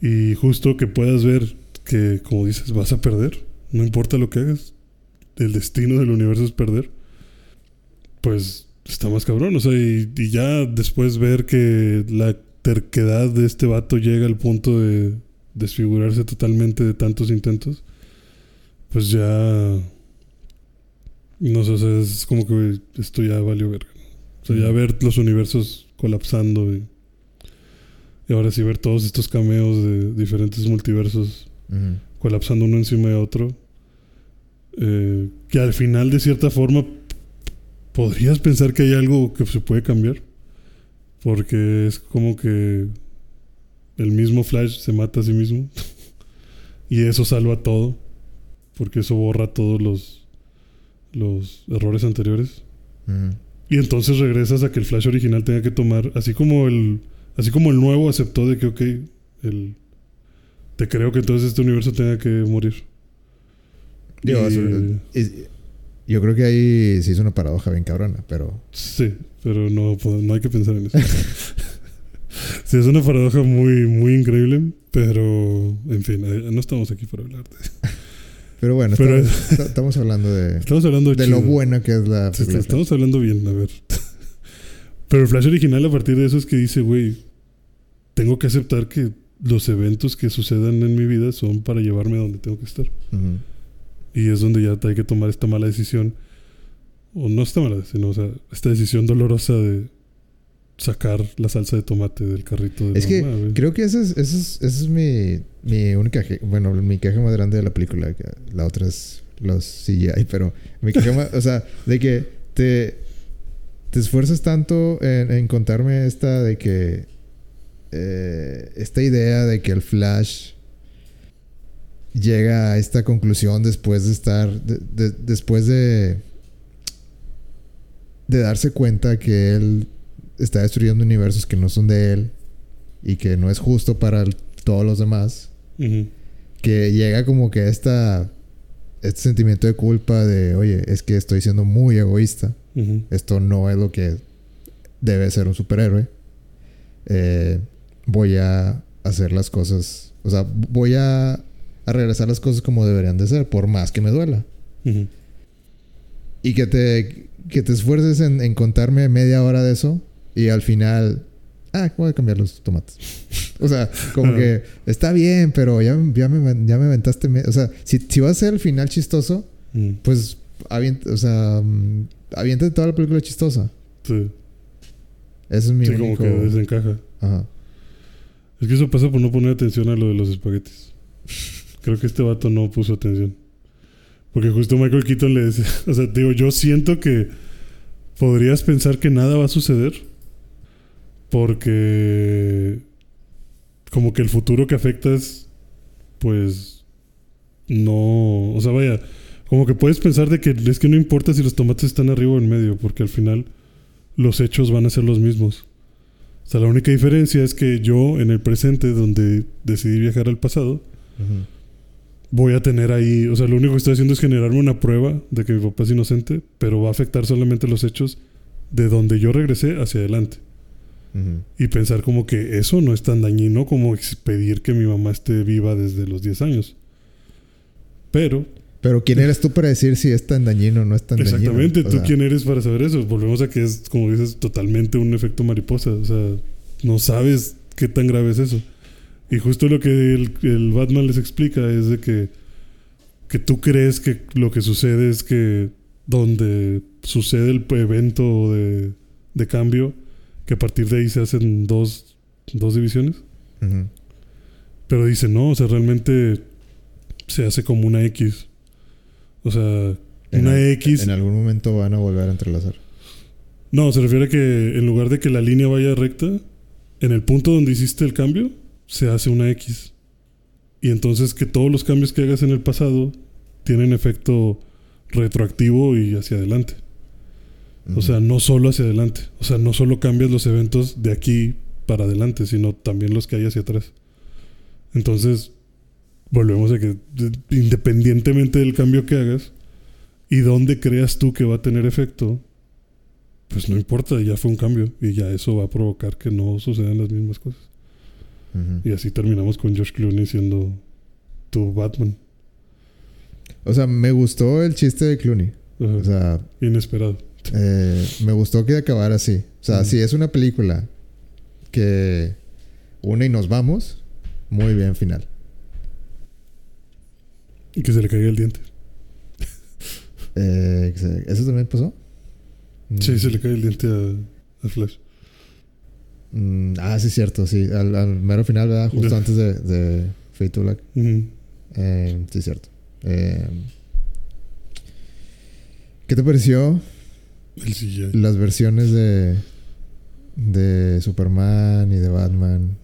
Y justo que puedas ver que, como dices, vas a perder. No importa lo que hagas. El destino del universo es perder. Pues está más cabrón. O sea, y, y ya después ver que la terquedad de este vato llega al punto de desfigurarse totalmente de tantos intentos. Pues ya no sé, o sea, es como que esto ya valió verga. O sea, ya ver los universos colapsando y, y ahora sí ver todos estos cameos de diferentes multiversos colapsando uno encima de otro. eh, que al final, de cierta forma, podrías pensar que hay algo que se puede cambiar. Porque es como que el mismo Flash se mata a sí mismo. y eso salva todo. Porque eso borra todos los, los errores anteriores. Ujú. Y entonces regresas a que el Flash original tenga que tomar, así como el, así como el nuevo aceptó de que, ok, el, te creo que entonces este universo tenga que morir. Digo, Y- es- yo creo que ahí se hizo una paradoja bien cabrona, pero Sí, pero no, pues, no hay que pensar en eso. sí, es una paradoja muy, muy increíble, pero en fin, eh, no estamos aquí para hablar de pero bueno, Pero- estamos, esta- estamos hablando de, Estamos hablando de lo buena que es la película. estamos hablando bien, a ver. Pero el Flash original a partir de eso es que dice, güey, tengo que aceptar que los eventos que sucedan en mi vida son para llevarme a donde tengo que estar. Y es donde ya hay que tomar esta mala decisión. O no esta mala, sino o sea, esta decisión dolorosa de sacar la salsa de tomate del carrito de Es que creo que esa es, esa es, esa es mi, mi única... Bueno, mi queja más grande de la película. La otra es los CGI, pero mi queja más... o sea, de que te, te esfuerzas tanto en, en contarme esta de que... eh, esta idea de que el Flash llega a esta conclusión después de estar... de- de- después de... De darse cuenta que él está destruyendo universos que no son de él y que no es justo para el- todos los demás, que llega como que esta este sentimiento de culpa de, oye, es que estoy siendo muy egoísta, esto no es lo que debe ser un superhéroe, Eh, voy a hacer las cosas, o sea, voy a, a regresar las cosas como deberían de ser, por más que me duela. Y que te, que te esfuerces en, en contarme media hora de eso y al final, ah, voy a cambiar los tomates. o sea, como que está bien, pero ya, ya, me, ya me aventaste. me- o sea, si, si vas a ser el final chistoso, Ujú. pues o sea, mm, aviéntate toda la película chistosa. Sí, Ese es mi Sí, como único. que desencaja. Ajá. Es que eso pasa por no poner atención a lo de los espaguetis. Creo que este vato no puso atención. Porque justo Michael Keaton le decía, o sea, digo, yo siento que podrías pensar que nada va a suceder porque como que el futuro que afecta es pues no, o sea, vaya, como que puedes pensar de que es que no importa si los tomates están arriba o en medio, porque al final los hechos van a ser los mismos. O sea, la única diferencia es que yo en el presente, donde decidí viajar al pasado, voy a tener ahí, o sea, lo único que estoy haciendo es generarme una prueba de que mi papá es inocente, pero va a afectar solamente los hechos de donde yo regresé hacia adelante. Y pensar como que eso no es tan dañino como pedir que mi mamá esté viva desde los 10 años. Pero, Pero ¿quién eres tú para decir si es tan dañino o no es tan exactamente, dañino? O ¿tú sea, quién eres para saber eso? Volvemos a que es, como dices, totalmente un efecto mariposa. O sea, no sabes qué tan grave es eso. Y justo lo que el, el Batman les explica es de que, que tú crees que lo que sucede es que donde sucede el evento de, de cambio, que a partir de ahí se hacen dos, dos divisiones. Pero dice, no, o sea, realmente se hace como una X. O sea, En una X. En algún momento van a volver a entrelazar. No, se refiere a que en lugar de que la línea vaya recta, en el punto donde hiciste el cambio, se hace una X. Y entonces que todos los cambios que hagas en el pasado tienen efecto retroactivo y hacia adelante. O sea, no solo hacia adelante. O sea, no solo cambias los eventos de aquí para adelante, sino también los que hay hacia atrás. Entonces, volvemos a que independientemente del cambio que hagas y dónde creas tú que va a tener efecto, pues no importa, ya fue un cambio y ya eso va a provocar que no sucedan las mismas cosas. Y así terminamos con Josh Clooney siendo tu Batman. O sea, me gustó el chiste de Clooney. O sea, inesperado. Eh, me gustó que acabara así. O sea, si es una película que une y nos vamos, muy bien final. Y que se le caiga el diente. Eh, ¿Eso también pasó? Sí, se le cae el diente a, Flash. Mm, ah, sí, cierto, sí. Al, mero final, ¿verdad? Justo antes de, de Fate to Black. Eh, sí, cierto. Eh, ¿Qué te pareció? Las versiones de, de Superman y de Batman.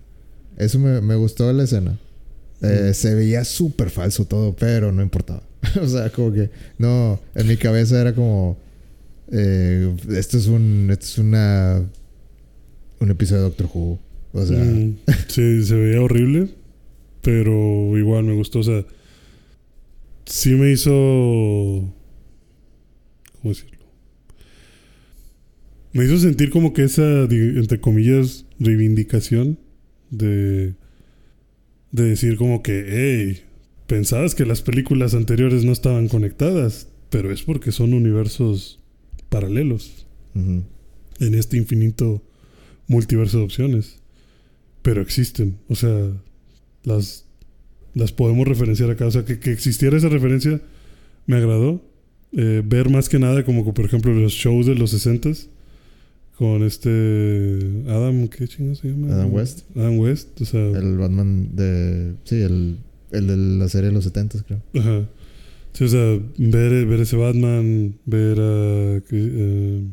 Eso me, me gustó la escena. Eh, se veía súper falso todo, pero no importaba. o sea, como que no, en mi cabeza era como eh, esto es un esto es una un episodio de Doctor Who. O sea, mm, sí, se veía horrible, pero igual me gustó, o sea, sí me hizo ¿cómo decirlo? Me hizo sentir como que esa entre comillas reivindicación de de decir como que, hey, pensabas que las películas anteriores no estaban conectadas, pero es porque son universos paralelos en este infinito multiverso de opciones. Pero existen, o sea, las, las podemos referenciar acá. O sea, que, existiera esa referencia me agradó. Eh, ver más que nada como por ejemplo los shows de los 60s con este Adam, ¿qué chingo se llama? Adam West. Adam West, o sea. El Batman de. Sí, el, el de la serie de los 70 creo. Ajá. Sí, o sea, ver, ver ese Batman, ver a. Uh,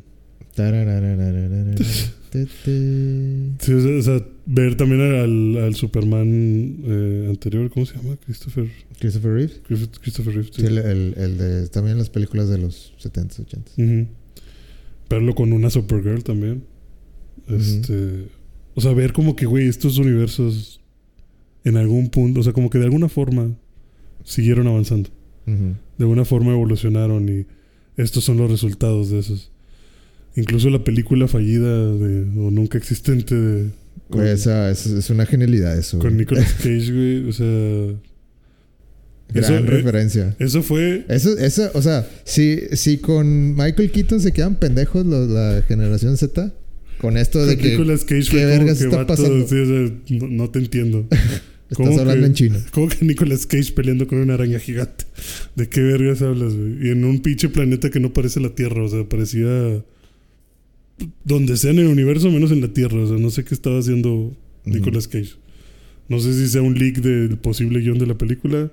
sí, o sea, ver también al, al Superman eh, anterior, ¿cómo se llama? Christopher. Christopher Reeves. Christopher Reeves. Sí, el, el, el, de. También las películas de los 70s, 80s. Verlo con una Supergirl también. Este. O sea, ver como que, güey, estos universos en algún punto, o sea, como que de alguna forma siguieron avanzando. De alguna forma evolucionaron y estos son los resultados de esos. Incluso la película fallida de, o nunca existente de. esa, es, una genialidad eso. Con Nicolas Cage, güey. O sea. Gran eh, referencia. eso fue. Eso, eso, o sea, si, si con Michael Keaton se quedan pendejos la generación Z, con esto de que. Nicolas Cage ¿Qué vergas está pasando? no, te entiendo. Estás hablando en chino. ¿Cómo que Nicolas Cage peleando con una araña gigante? ¿De qué vergas hablas, güey? Y en un pinche planeta que no parece la Tierra, o sea, parecía. Donde sea en el universo, menos en la Tierra. O sea, no sé qué estaba haciendo Nicolas Cage. No sé si sea un leak del posible guion de la película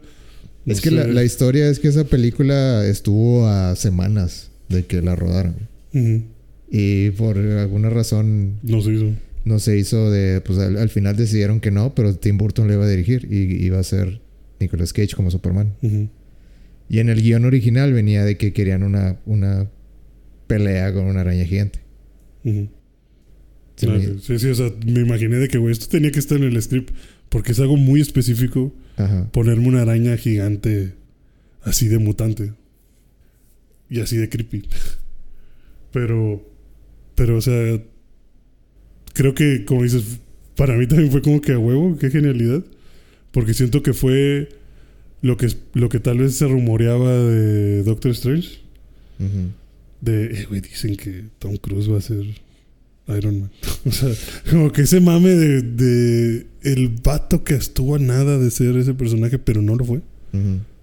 es que la, historia es que esa película estuvo a semanas de que la rodaran. Y por alguna razón... No se hizo. No se hizo de... Pues al, final decidieron que no, pero Tim Burton le iba a dirigir y iba a ser Nicolas Cage como Superman. Y en el guion original venía de que querían una, una pelea con una araña gigante. sí, sí, sí, o sea, me imaginé de que, güey, esto tenía que estar en el script porque es algo muy específico ponerme una araña gigante así de mutante. Y así de creepy. pero, pero, o sea, creo que, como dices, para mí también fue como que a huevo, qué genialidad. Porque siento que fue lo que, lo que tal vez se rumoreaba de Doctor Strange. De, eh, güey, dicen que Tom Cruise va a ser Iron Man. o sea, como que ese mame de, de, el vato que estuvo a nada de ser ese personaje, pero no lo fue.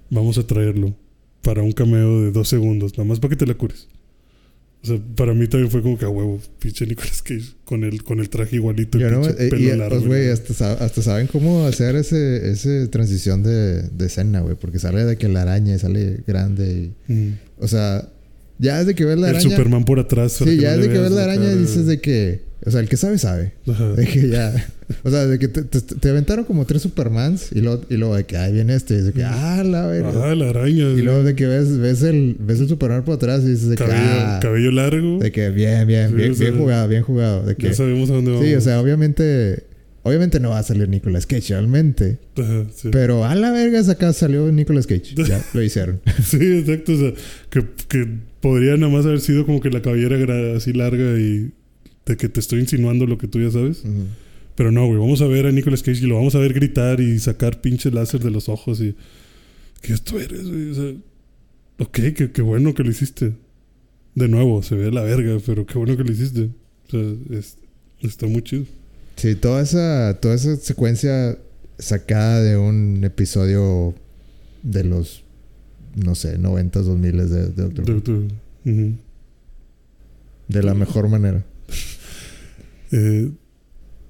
Vamos a traerlo para un cameo de dos segundos, nada más para que te la cures. O sea, para mí también fue como que a huevo, pinche Nicolas Cage, con el, con el traje igualito. el no, eh, pelo largo, pues, güey, hasta, hasta, saben cómo hacer ese, ese transición de, de escena, güey, porque sale de que la araña sale grande. Y, O sea, ya desde que ves la araña. El Superman por atrás. Sí, ya desde que ves la araña dices de que. O sea, el que sabe, sabe. Ajá. De que ya. O sea, de que te, te- te aventaron como tres Supermans y luego, y luego de que ahí viene este. Y de que, ah, la verga. Ah, la araña. Y luego de que ves, ves el, ves el Superman por atrás y dices de que, cabello, ah, cabello largo. de que bien, bien, Sí, bien, o sea, bien jugado, bien jugado. De que, Ya sabemos a dónde vamos. sí, o sea, obviamente, obviamente no va a salir Nicolas Cage realmente. Ajá, sí. Pero a la verga acá salió Nicolas Cage. Ya lo hicieron. Sí, exacto. O sea, que, que podría nada más haber sido como que la cabellera así larga y de que te estoy insinuando lo que tú ya sabes. Pero no, güey. Vamos a ver a Nicolas Cage y lo vamos a ver gritar y sacar pinche láser de los ojos y... ¿Qué esto eres, güey? O sea, ok, qué, qué bueno que lo hiciste. De nuevo, se ve la verga, pero qué bueno que lo hiciste. O sea, es- está muy chido. Sí, toda esa, toda esa secuencia sacada de un episodio de los, no sé, 90s, 2000 de, de. De- ujú. De la mejor manera. Eh,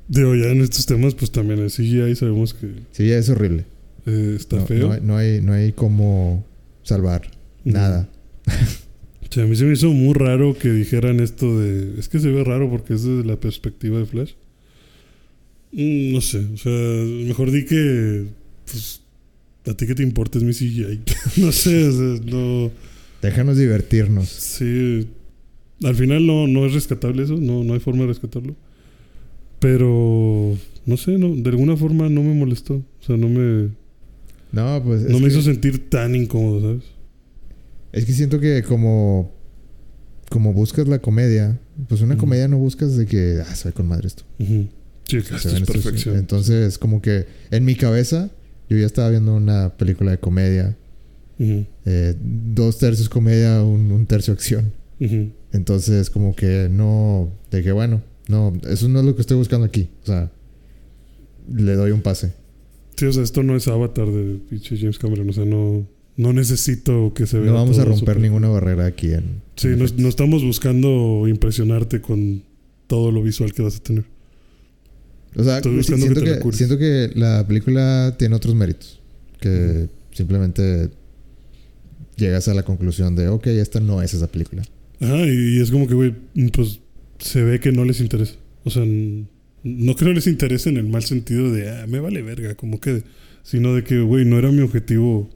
digo, ya en estos temas, pues también el CGI sabemos que Sí, ya es horrible. eh, está No, feo. no hay, no hay, no hay cómo salvar nada. O sea, a mí se me hizo muy raro que dijeran esto de... Es que se ve raro porque es desde la perspectiva de Flash. Mm, no sé, o sea, mejor di que... Pues, a ti que te importa es mi CGI. no sé, o sea, no... Déjanos divertirnos. Sí, al final no, no es rescatable eso, no, no hay forma de rescatarlo. Pero, no sé, no, de alguna forma no me molestó. O sea, no me, No, pues es, no me que, hizo sentir tan incómodo, ¿sabes? es que siento que como, como buscas la comedia, pues una comedia no buscas de que, ah, se ve con madre esto. Sí, Se esto es estos- perfección. Entonces, como que en mi cabeza, yo ya estaba viendo una película de comedia. Eh, dos tercios comedia, un, un tercio acción. ujú. Entonces, como que no. De que bueno, no, eso no es lo que estoy buscando aquí. O sea, le doy un pase. Sí, o sea, esto no es Avatar de pinche James Cameron. O sea, no, no necesito que se vea. No vamos a romper ninguna barrera aquí en. Sí, en no, efectos. no estamos buscando impresionarte con todo lo visual que vas a tener. O sea, estoy buscando siento, que te siento que la película tiene otros méritos. Que simplemente llegas a la conclusión de, ok, esta no es esa película. Ajá, y, es como que, güey, pues se ve que no les interesa. O sea, no que no les interese en el mal sentido de, ah, me vale verga, como que, sino de que, güey, no era mi objetivo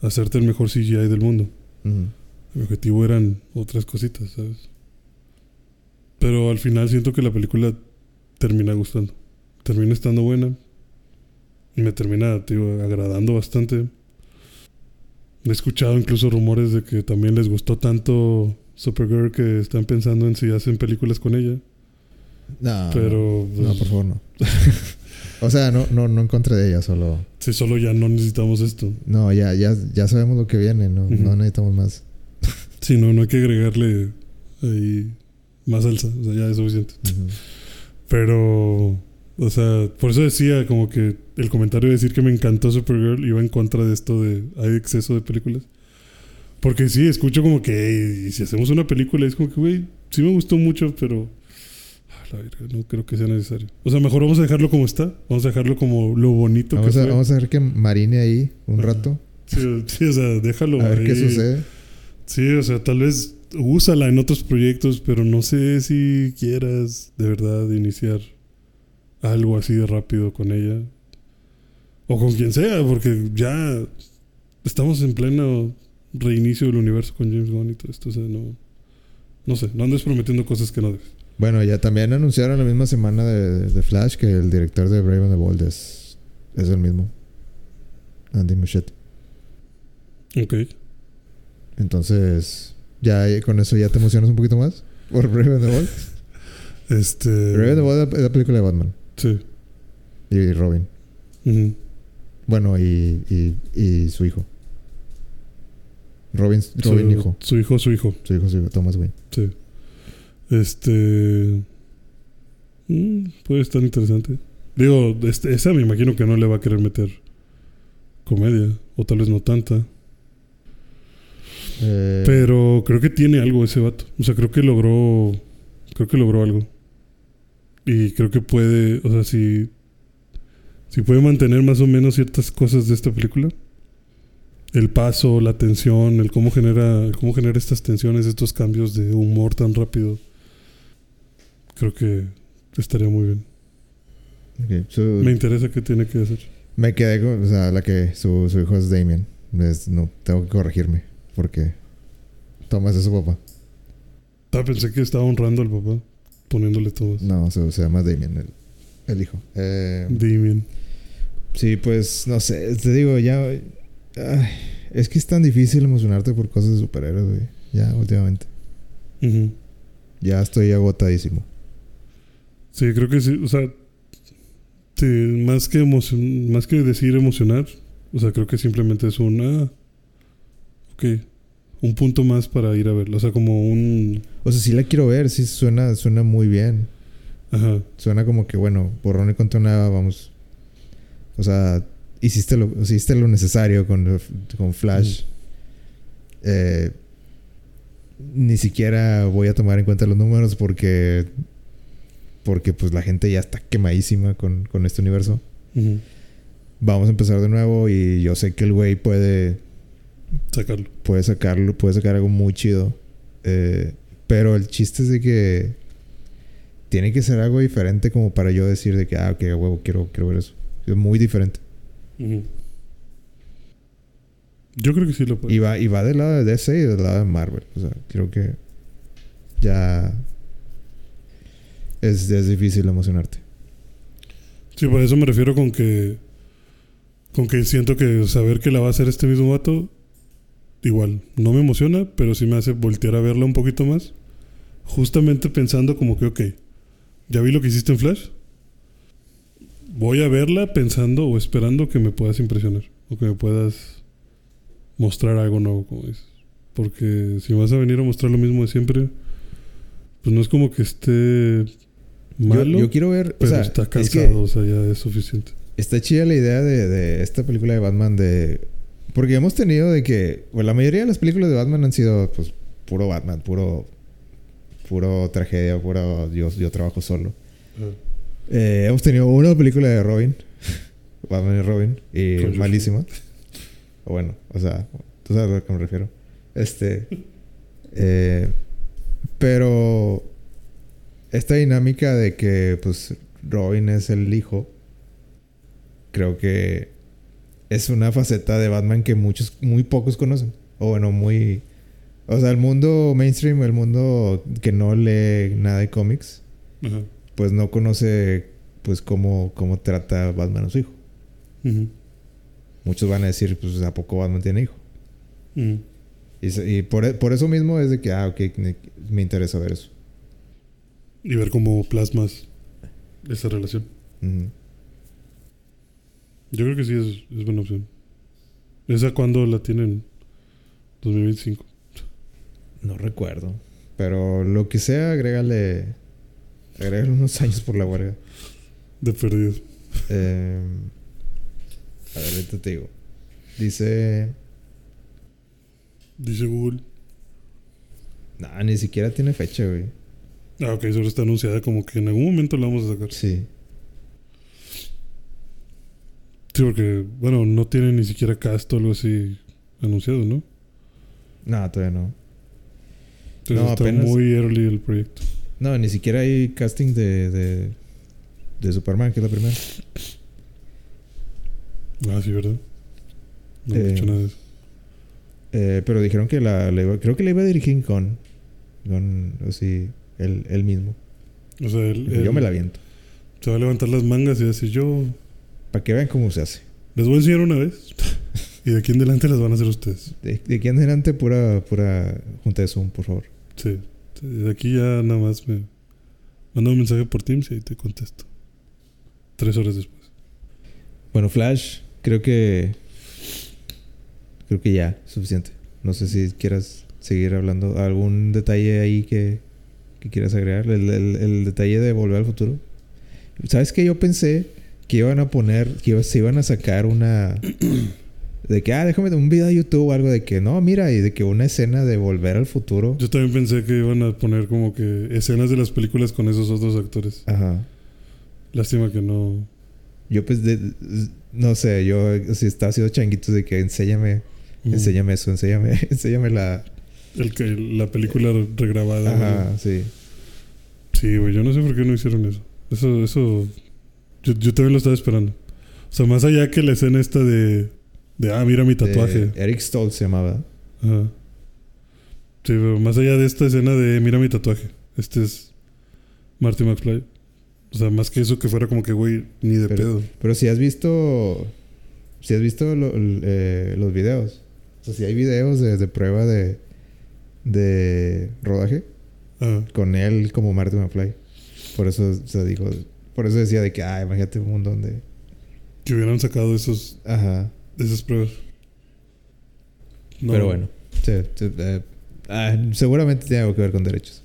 hacerte el mejor CGI del mundo. Mi objetivo eran otras cositas, ¿sabes? Pero al final siento que la película termina gustando. Termina estando buena. Y me termina, te digo, agradando bastante. He escuchado incluso rumores de que también les gustó tanto Supergirl que están pensando en si hacen películas con ella. No, Pero, no, pues, por favor, no. o sea, no, no, no en contra de ella, solo. si solo ya no necesitamos esto. No, ya, ya, ya sabemos lo que viene, no, no necesitamos más. Si no, no hay que agregarle ahí más salsa. O sea, ya es suficiente. Pero, o sea, por eso decía como que el comentario de decir que me encantó Supergirl iba en contra de esto de hay exceso de películas. Porque sí, escucho como que "Ey, y si hacemos una película es como que, güey, sí me gustó mucho, pero ah, la verga, no creo que sea necesario. O sea, mejor vamos a dejarlo como está. Vamos a dejarlo como lo bonito Vamos que a, fue. vamos a ver que marine ahí un rato. Sí, sí, o sea, déjalo. A ver qué sucede. Sí, o sea, tal vez úsala en otros proyectos, pero no sé si quieras de verdad iniciar algo así de rápido con ella. O con quien sea, porque ya estamos en pleno reinicio del universo con James Gunn y todo esto. O sea, no, no sé, no andes prometiendo cosas que no debes. Bueno, ya también anunciaron la misma semana de, de Flash que el director de Brave and the Bold es, es el mismo. Andy Muschietti. Ok. Entonces, ya con eso ya te emocionas un poquito más por Brave and the Bold. Este. Brave and the Bold es la película de Batman Sí. y Robin. Ujú. Bueno, y, y, y su hijo. Robin, Robin su, hijo. Su hijo, su hijo. Su hijo, su hijo, Thomas Wayne. Sí. Este. mm, puede estar interesante. Digo, este, esa me imagino que no le va a querer meter comedia. O tal vez no tanta. Eh, Pero creo que tiene algo ese vato. O sea, creo que logró. Creo que logró algo. Y creo que puede. O sea, si. Si puede mantener más o menos ciertas cosas de esta película. El paso, la tensión, el cómo genera, el cómo genera estas tensiones, estos cambios de humor tan rápido. Creo que estaría muy bien. Me interesa qué tiene que hacer. me quedé con, o sea, la que su, su hijo es Damien. Es- no, tengo que corregirme porque Thomas es su papá. Ah, pensé que estaba honrando al papá, poniéndole Thomas. No, se, se llama Damien, el, el hijo. Eh, Damien. sí, pues, no sé, te digo, ya... ay, es que es tan difícil emocionarte por cosas de superhéroes, güey. Ya, últimamente. Ya estoy agotadísimo. Sí, creo que sí. O sea, sí, más, que emocion- más que decir emocionar, o sea, creo que simplemente es un. Ah, ok. Un punto más para ir a verlo. O sea, como un. O sea, sí la quiero ver, sí suena, suena muy bien. Ajá. Suena como que, bueno, borrón y nueva, vamos. O sea, hiciste lo, hiciste lo necesario con, con Flash. Eh, ni siquiera voy a tomar en cuenta los números porque. Porque pues la gente ya está quemadísima con, con este universo. Vamos a empezar de nuevo y yo sé que el güey puede, Sacarlo. puede sacarlo, puede sacar algo muy chido. Eh, pero el chiste es de que tiene que ser algo diferente como para yo decir de que, ah, ok, huevo, quiero, quiero ver eso. Es muy diferente. Yo creo que sí lo puede. Y va, y va del lado de DC y del lado de Marvel. O sea, creo que ya es, es difícil emocionarte. Sí, por eso me refiero con que. Con que siento que saber que la va a hacer este mismo vato. Igual, no me emociona, pero sí me hace voltear a verla un poquito más. Justamente pensando como que, ok, ya vi lo que hiciste en Flash. Voy a verla pensando o esperando que me puedas impresionar. O que me puedas mostrar algo nuevo, como dices. Porque si vas a venir a mostrar lo mismo de siempre, pues no es como que esté malo. yo quiero ver, o Pero sea, está es cansado, que o sea, ya es suficiente. está chida la idea de, de esta película de Batman de... Porque hemos tenido de que... Bueno, la mayoría de las películas de Batman han sido, pues, puro Batman, puro... Puro tragedia, puro... Yo, yo trabajo solo. Eh, hemos tenido una película de Robin. Batman y Robin. Y Con malísima. O bueno, o sea, tú sabes a lo que me refiero. Este. eh, pero. Esta dinámica de que, pues, Robin es el hijo. Creo que. Es una faceta de Batman que muchos, muy pocos conocen. O bueno, muy. O sea, el mundo mainstream, el mundo que no lee nada de cómics pues no conoce pues cómo, cómo trata Batman a su hijo. Muchos van a decir, pues ¿a poco Batman tiene hijo? Y, por, por eso mismo es de que, ah, ok, me, me interesa ver eso. Y ver cómo plasmas esa relación. Yo creo que sí es, es buena opción. ¿Esa cuándo la tienen? 2025. No recuerdo. Pero lo que sea, agrégale, agrégale unos años por la huelga. De perdido. Eh, a ver, ahorita te digo. Dice, Dice Google. no, ni siquiera tiene fecha, güey. Ah, ok, solo está anunciada como que en algún momento la vamos a sacar. Sí. Sí, porque, bueno, no tiene ni siquiera cast o algo así anunciado, ¿no? No, todavía no. Entonces No, está apenas- muy early el proyecto. No, ni siquiera hay casting de, de, de Superman, que es la primera. Ah, sí, ¿verdad? No he Eh, dicho nada de eso. Eh, pero dijeron que la, la iba- creo que la iba a dirigir con, con así, él, él mismo. O sea, él, Yo él me la viento. se va a levantar las mangas y decir, yo Para que vean cómo se hace. les voy a enseñar una vez. y de aquí en adelante las van a hacer ustedes. De, de aquí en adelante, pura, pura junta de Zoom, por favor. Sí. De aquí ya nada más me manda un mensaje por Teams y ahí te contesto. Tres horas después. Bueno, Flash, creo que. Creo que ya, suficiente. No sé si quieras seguir hablando. ¿Algún detalle ahí que, que quieras agregar? El, el- el detalle de volver al futuro. ¿Sabes qué? Yo pensé que iban a poner, que iba- se iban a sacar una. De que, ah, déjame un video de YouTube o algo de que, no, mira, y de que una escena de volver al futuro. Yo también pensé que iban a poner como que escenas de las películas con esos otros actores. Ajá. Lástima que no. Yo, pues, de- no sé, yo si estaba haciendo changuitos de que enséñame, Mm. enséñame eso, enséñame, enséñame la. El que, la película regrabada. Ajá, sí. Sí, güey. Yo no sé por qué no hicieron eso. Eso, eso. Yo, yo también lo estaba esperando. O sea, más allá que la escena esta de. De, ah, mira mi tatuaje. De Eric Stoltz se llamaba. Ajá. Sí, pero más allá de esta escena de, mira mi tatuaje. Este es Marty McFly. O sea, más que eso que fuera como que, güey, ni de pedo. Pero si has visto. Si has visto lo- eh, los videos. O sea, si hay videos de, de prueba de. De rodaje. Ajá. Con él como Marty McFly. Por eso o sea, dijo. Por eso decía de que, ah, imagínate un mundo donde. Que hubieran sacado esos, Ajá. esas pruebas. No. Pero bueno. Sí, sí, eh, ah, seguramente tiene algo que ver con derechos.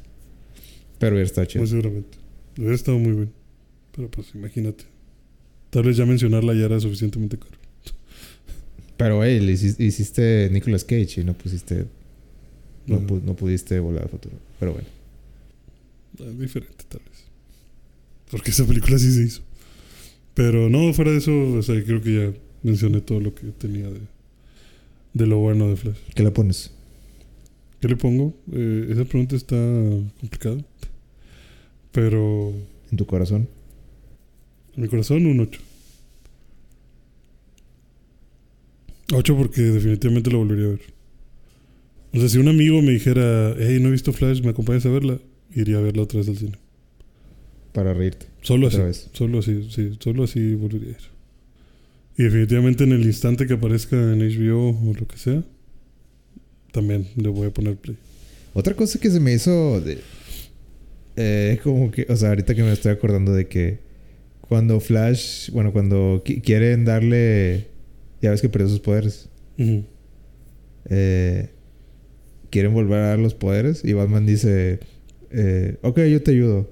Pero hubiera estado chido. Muy seguramente. Hubiera estado muy bien. Pero pues imagínate. Tal vez ya mencionarla ya era suficientemente caro. Pero, hey, le hici- hiciste Nicolas Cage y no pusiste. No, no pudiste volar al futuro. Pero bueno. Ah, diferente, tal vez. Porque esa película sí se hizo. Pero no, fuera de eso, o sea, creo que ya mencioné todo lo que tenía de, de lo bueno de Flash. ¿Qué le pones? ¿Qué le pongo? Eh, esa pregunta está complicada. Pero En tu corazón. en mi corazón, un 8. 8 porque definitivamente lo volvería a ver. O sea, si un amigo me dijera, hey, no he visto Flash, ¿me acompañas a verla? Iría a verla otra vez al cine. Para reírte. Solo así. vez. Solo así, sí. Solo así volvería a ir. Y definitivamente en el instante que aparezca en HBO o lo que sea, también le voy a poner play. Otra cosa que se me hizo. De, eh, como que. O sea, ahorita que me estoy acordando de que. Cuando Flash. Bueno, cuando qui- quieren darle. Ya ves que perdió sus poderes. Eh, quieren volver a dar los poderes y Batman dice, eh, ok, yo te ayudo.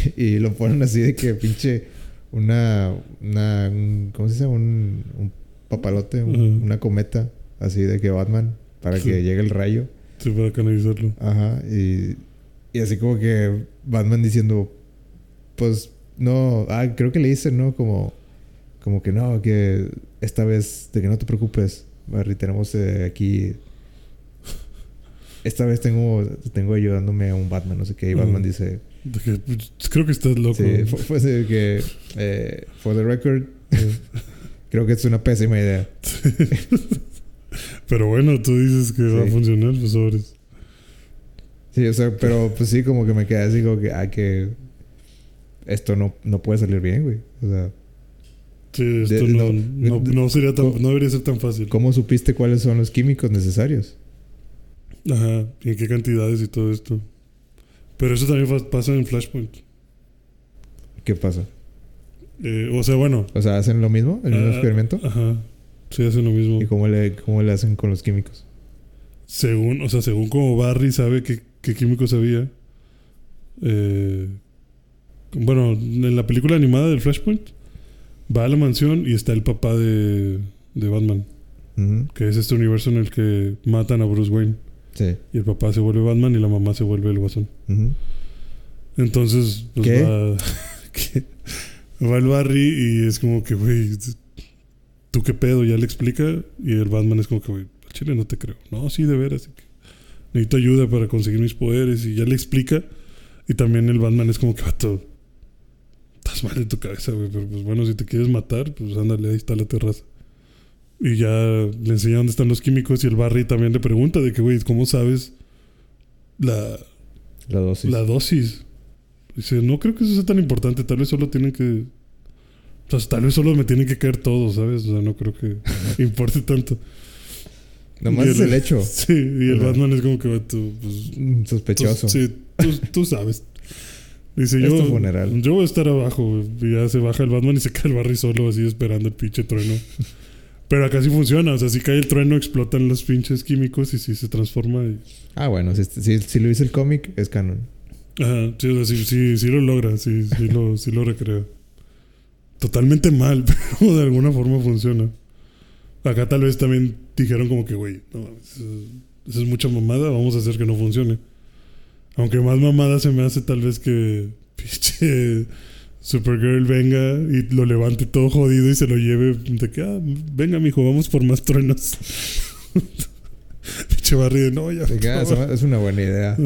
y lo ponen así de que pinche una, una un- ¿cómo se dice? Un, un papalote, un- una cometa, así de que Batman, para Sí. que llegue el rayo. Sí, para canalizarlo. Ajá, y, y así como que Batman diciendo, pues no, ah, creo que le dicen, ¿no? Como, como que no, que esta vez, de que no te preocupes, Barry, tenemos eh, aquí, esta vez tengo, tengo ayudándome a un Batman, no sé qué, y Batman dice, que, pues, creo que estás loco. sí, fue, fue de que, eh, for the record, eh, creo que es una pésima idea. Pero bueno, tú dices que va a funcionar, pues sobres. Sí, o sea, pero pues sí, como que me quedé así como que, ah, que esto no, no puede salir bien, güey. O sea, Sí, esto De- no, no- no, no sería tan, no debería ser tan fácil. ¿Cómo supiste cuáles son los químicos necesarios? Ajá, y en qué cantidades y todo esto. Pero eso también pasa en Flashpoint. ¿Qué pasa? Eh, o sea, bueno. O sea, ¿hacen lo mismo? ¿El mismo ah, experimento? Ajá. Sí, hacen lo mismo. ¿Y cómo le, cómo le hacen con los químicos? Según, o sea, según como Barry sabe qué, qué químicos había. eh, bueno, en la película animada del Flashpoint, va a la mansión y está el papá de, de Batman. Que es este universo en el que matan a Bruce Wayne. Sí. Y el papá se vuelve Batman y la mamá se vuelve el guasón. Entonces, pues ¿Qué? va. ¿qué? Va el Barry y es como que, güey, ¿tú qué pedo? Ya le explica. Y el Batman es como que, güey, al chile no te creo. No, sí, de veras. Necesito ayuda para conseguir mis poderes. Y ya le explica. Y también el Batman es como que, vato, estás mal en tu cabeza, güey. Pero pues bueno, si te quieres matar, pues ándale, ahí está la terraza. Y ya le enseña dónde están los químicos. Y el Barry también le pregunta de que, güey, ¿cómo sabes la, La dosis. la dosis. Dice, no creo que eso sea tan importante. Tal vez solo tienen que. O sea, tal vez solo me tienen que caer todos, ¿sabes? O sea, no creo que importe tanto. Nomás Y es el hecho. Sí, y el Ajá. Batman es como que, tú, pues. Mm, tú- Sospechoso. sí, tú, tú sabes. Dice, Es yo. funeral. Yo voy a estar abajo. Y ya se baja el Batman y se cae el Barry solo, así esperando el pinche trueno. Pero acá sí funciona. O sea, si cae el trueno, explotan los pinches químicos y sí se transforma. Y... Ah, bueno, si, si, si lo hizo el cómic, es canon. Ajá, sí, o sea, sí, sí, sí lo logra, sí, sí lo, sí lo recrea. Totalmente mal, pero de alguna forma funciona. Acá tal vez también dijeron como que, güey, no mames, eso, eso es mucha mamada, vamos a hacer que no funcione. Aunque más mamada se me hace tal vez que pinche Supergirl venga y lo levante todo jodido y se lo lleve de que, ah, venga mijo, vamos por más truenos. Pinche Barry de no, ya. Es una buena idea. Ah,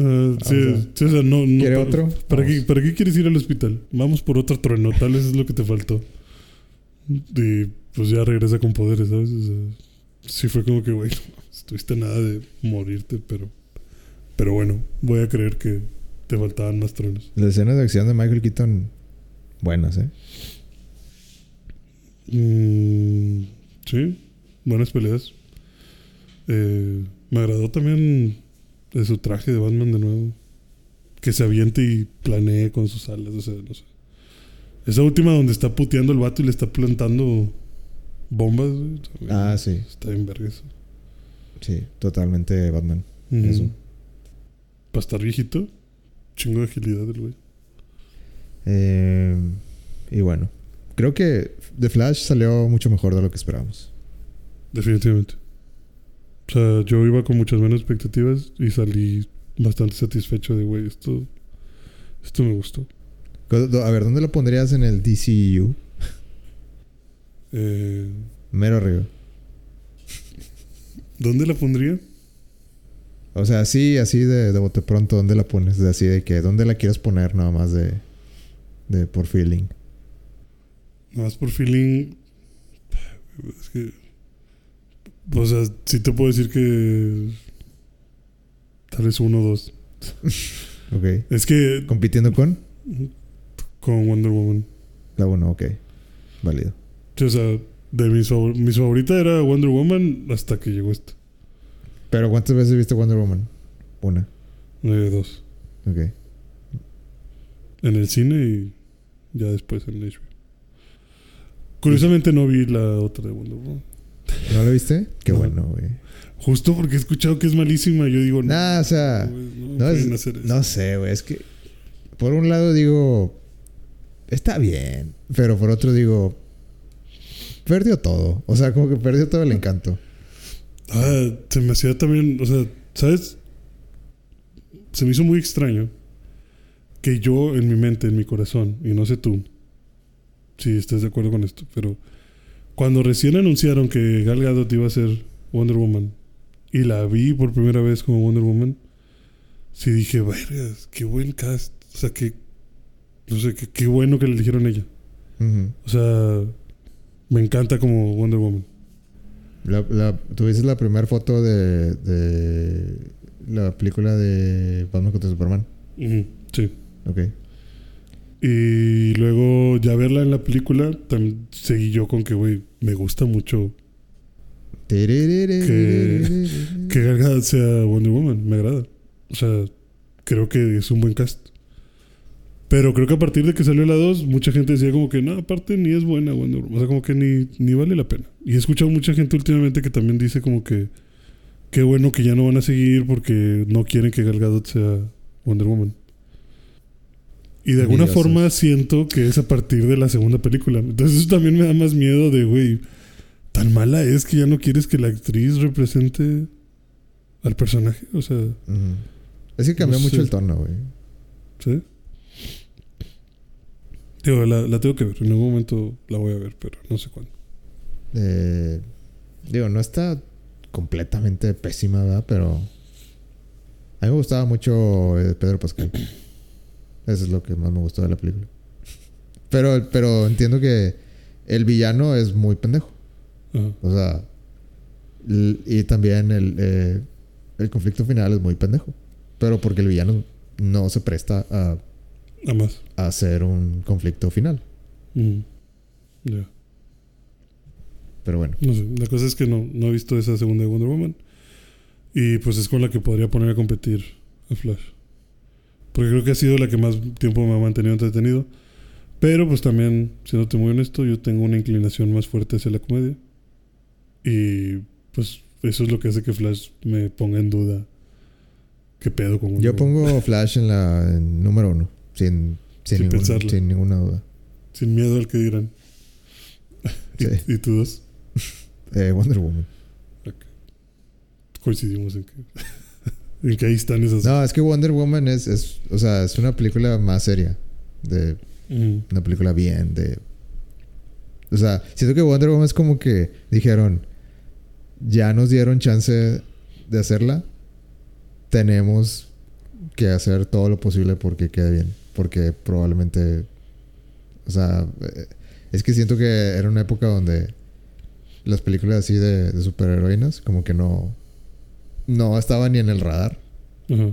sí, Vamos a- sí, o sea, no, no, ¿Quiere para- otro? ¿para qué. ¿Para qué quieres ir al hospital? Vamos por otro trueno, tal vez es lo que te faltó. Y pues ya regresa con poderes, ¿sabes? O sea, sí fue como que, güey, no estuviste nada de morirte, pero... Pero bueno, voy a creer que te faltaban más truenos. Las escenas de acción de Michael Keaton, buenas, ¿eh? Mm, sí, buenas peleas. Eh, me agradó también de su traje de Batman de nuevo. Que se aviente y planee con sus alas, o sea, no sé. Esa última donde está puteando el vato y le está plantando bombas. güey, Ah, sí. Está bien verga eso. Sí, totalmente Batman. Eso. Para estar viejito, chingo de agilidad el güey. Eh, y bueno, creo que The Flash salió mucho mejor de lo que esperábamos. Definitivamente. O sea, yo iba con muchas menos expectativas y salí bastante satisfecho de, güey, esto, esto me gustó. A ver, ¿dónde lo pondrías en el DCU? Eh, Mero arriba. ¿Dónde la pondría? O sea, así, así de, de bote pronto, ¿dónde la pones? De así de que, ¿dónde la quieres poner nada más de, de por feeling? Más por feeling. Es que. O sea, sí te puedo decir que. Tal vez uno o dos. Ok. Es que. ¿Compitiendo con? Con Wonder Woman. La 1, ok. Válido. O sea, de mis, favor- mis favoritas era Wonder Woman hasta que llegó esta. Pero ¿cuántas veces viste Wonder Woman? Una. Eh, dos. Ok. En el cine y ya después en HBO. Curiosamente no vi la otra de Wonder Woman. ¿No la viste? Qué No. bueno, güey. Justo porque he escuchado que es malísima, yo digo, no. Nah, o sea, no, es- no sé, güey. Es que, por un lado digo, está bien. Pero por otro digo, perdió todo. O sea, como que perdió todo el encanto. Ah, se me hacía también, o sea, ¿sabes? Se me hizo muy extraño que yo en mi mente, en mi corazón, y no sé tú si estés de acuerdo con esto, pero cuando recién anunciaron que Gal Gadot iba a ser Wonder Woman y la vi por primera vez como Wonder Woman, sí dije, vergas, qué buen cast, o sea, que, no sé, qué, qué bueno que le eligieron ella. Ujú. O sea, me encanta como Wonder Woman. La, la, ¿Tuviste la primera foto de, de la película de Batman contra Superman? Sí. Ok. Y luego ya verla en la película, también seguí yo con que, güey, me gusta mucho que Gadot sea Wonder Woman, me agrada. O sea, creo que es un buen cast. Pero creo que a partir de que salió la 2, mucha gente decía como que, no, aparte ni es buena Wonder Woman. O sea, como que ni, ni vale la pena. Y he escuchado mucha gente últimamente que también dice como que, qué bueno que ya no van a seguir porque no quieren que Gal Gadot sea Wonder Woman. Y de alguna forma siento que es a partir de la segunda película. Entonces eso también me da más miedo de, güey, tan mala es que ya no quieres que la actriz represente al personaje. O sea, Ujú. Es que cambió No mucho sé. el tono, güey. ¿sí? Digo, la, la tengo que ver. En algún momento la voy a ver, pero no sé cuándo. Eh, digo, no está completamente pésima, ¿verdad? Pero a mí me gustaba mucho eh, Pedro Pascal. Eso es lo que más me gustó de la película. Pero, pero entiendo que el villano es muy pendejo. Ajá. O sea, y también el, eh, el conflicto final es muy pendejo. Pero porque el villano no se presta a, Nada más. a hacer un conflicto final. Mm. Ya. Pero bueno. No sé. La cosa es que no, no he visto esa segunda de Wonder Woman. Y pues es con la que podría poner a competir a Flash. Porque creo que ha sido la que más tiempo me ha mantenido entretenido. Pero pues también, siéndote muy honesto, yo tengo una inclinación más fuerte hacia la comedia. Y pues eso es lo que hace que Flash me ponga en duda. ¿Qué pedo con Wonder Yo pongo Flash en la en número uno. Sin, sin, Sin ningún- pensarlo. sin ninguna duda. Sin miedo al que dirán. ¿Y, Sí. y tú dos? Eh, Wonder Woman. Coincidimos en que, en que ahí están esas. No, es que Wonder Woman es, es, o sea, es una película más seria. De Mm. una película bien, de... O sea, siento que Wonder Woman es como que dijeron, ya nos dieron chance de hacerla, tenemos que hacer todo lo posible porque quede bien. Porque probablemente. O sea, eh, es que siento que era una época donde las películas así de, de superheroínas, como que no. No estaban ni en el radar. Ajá.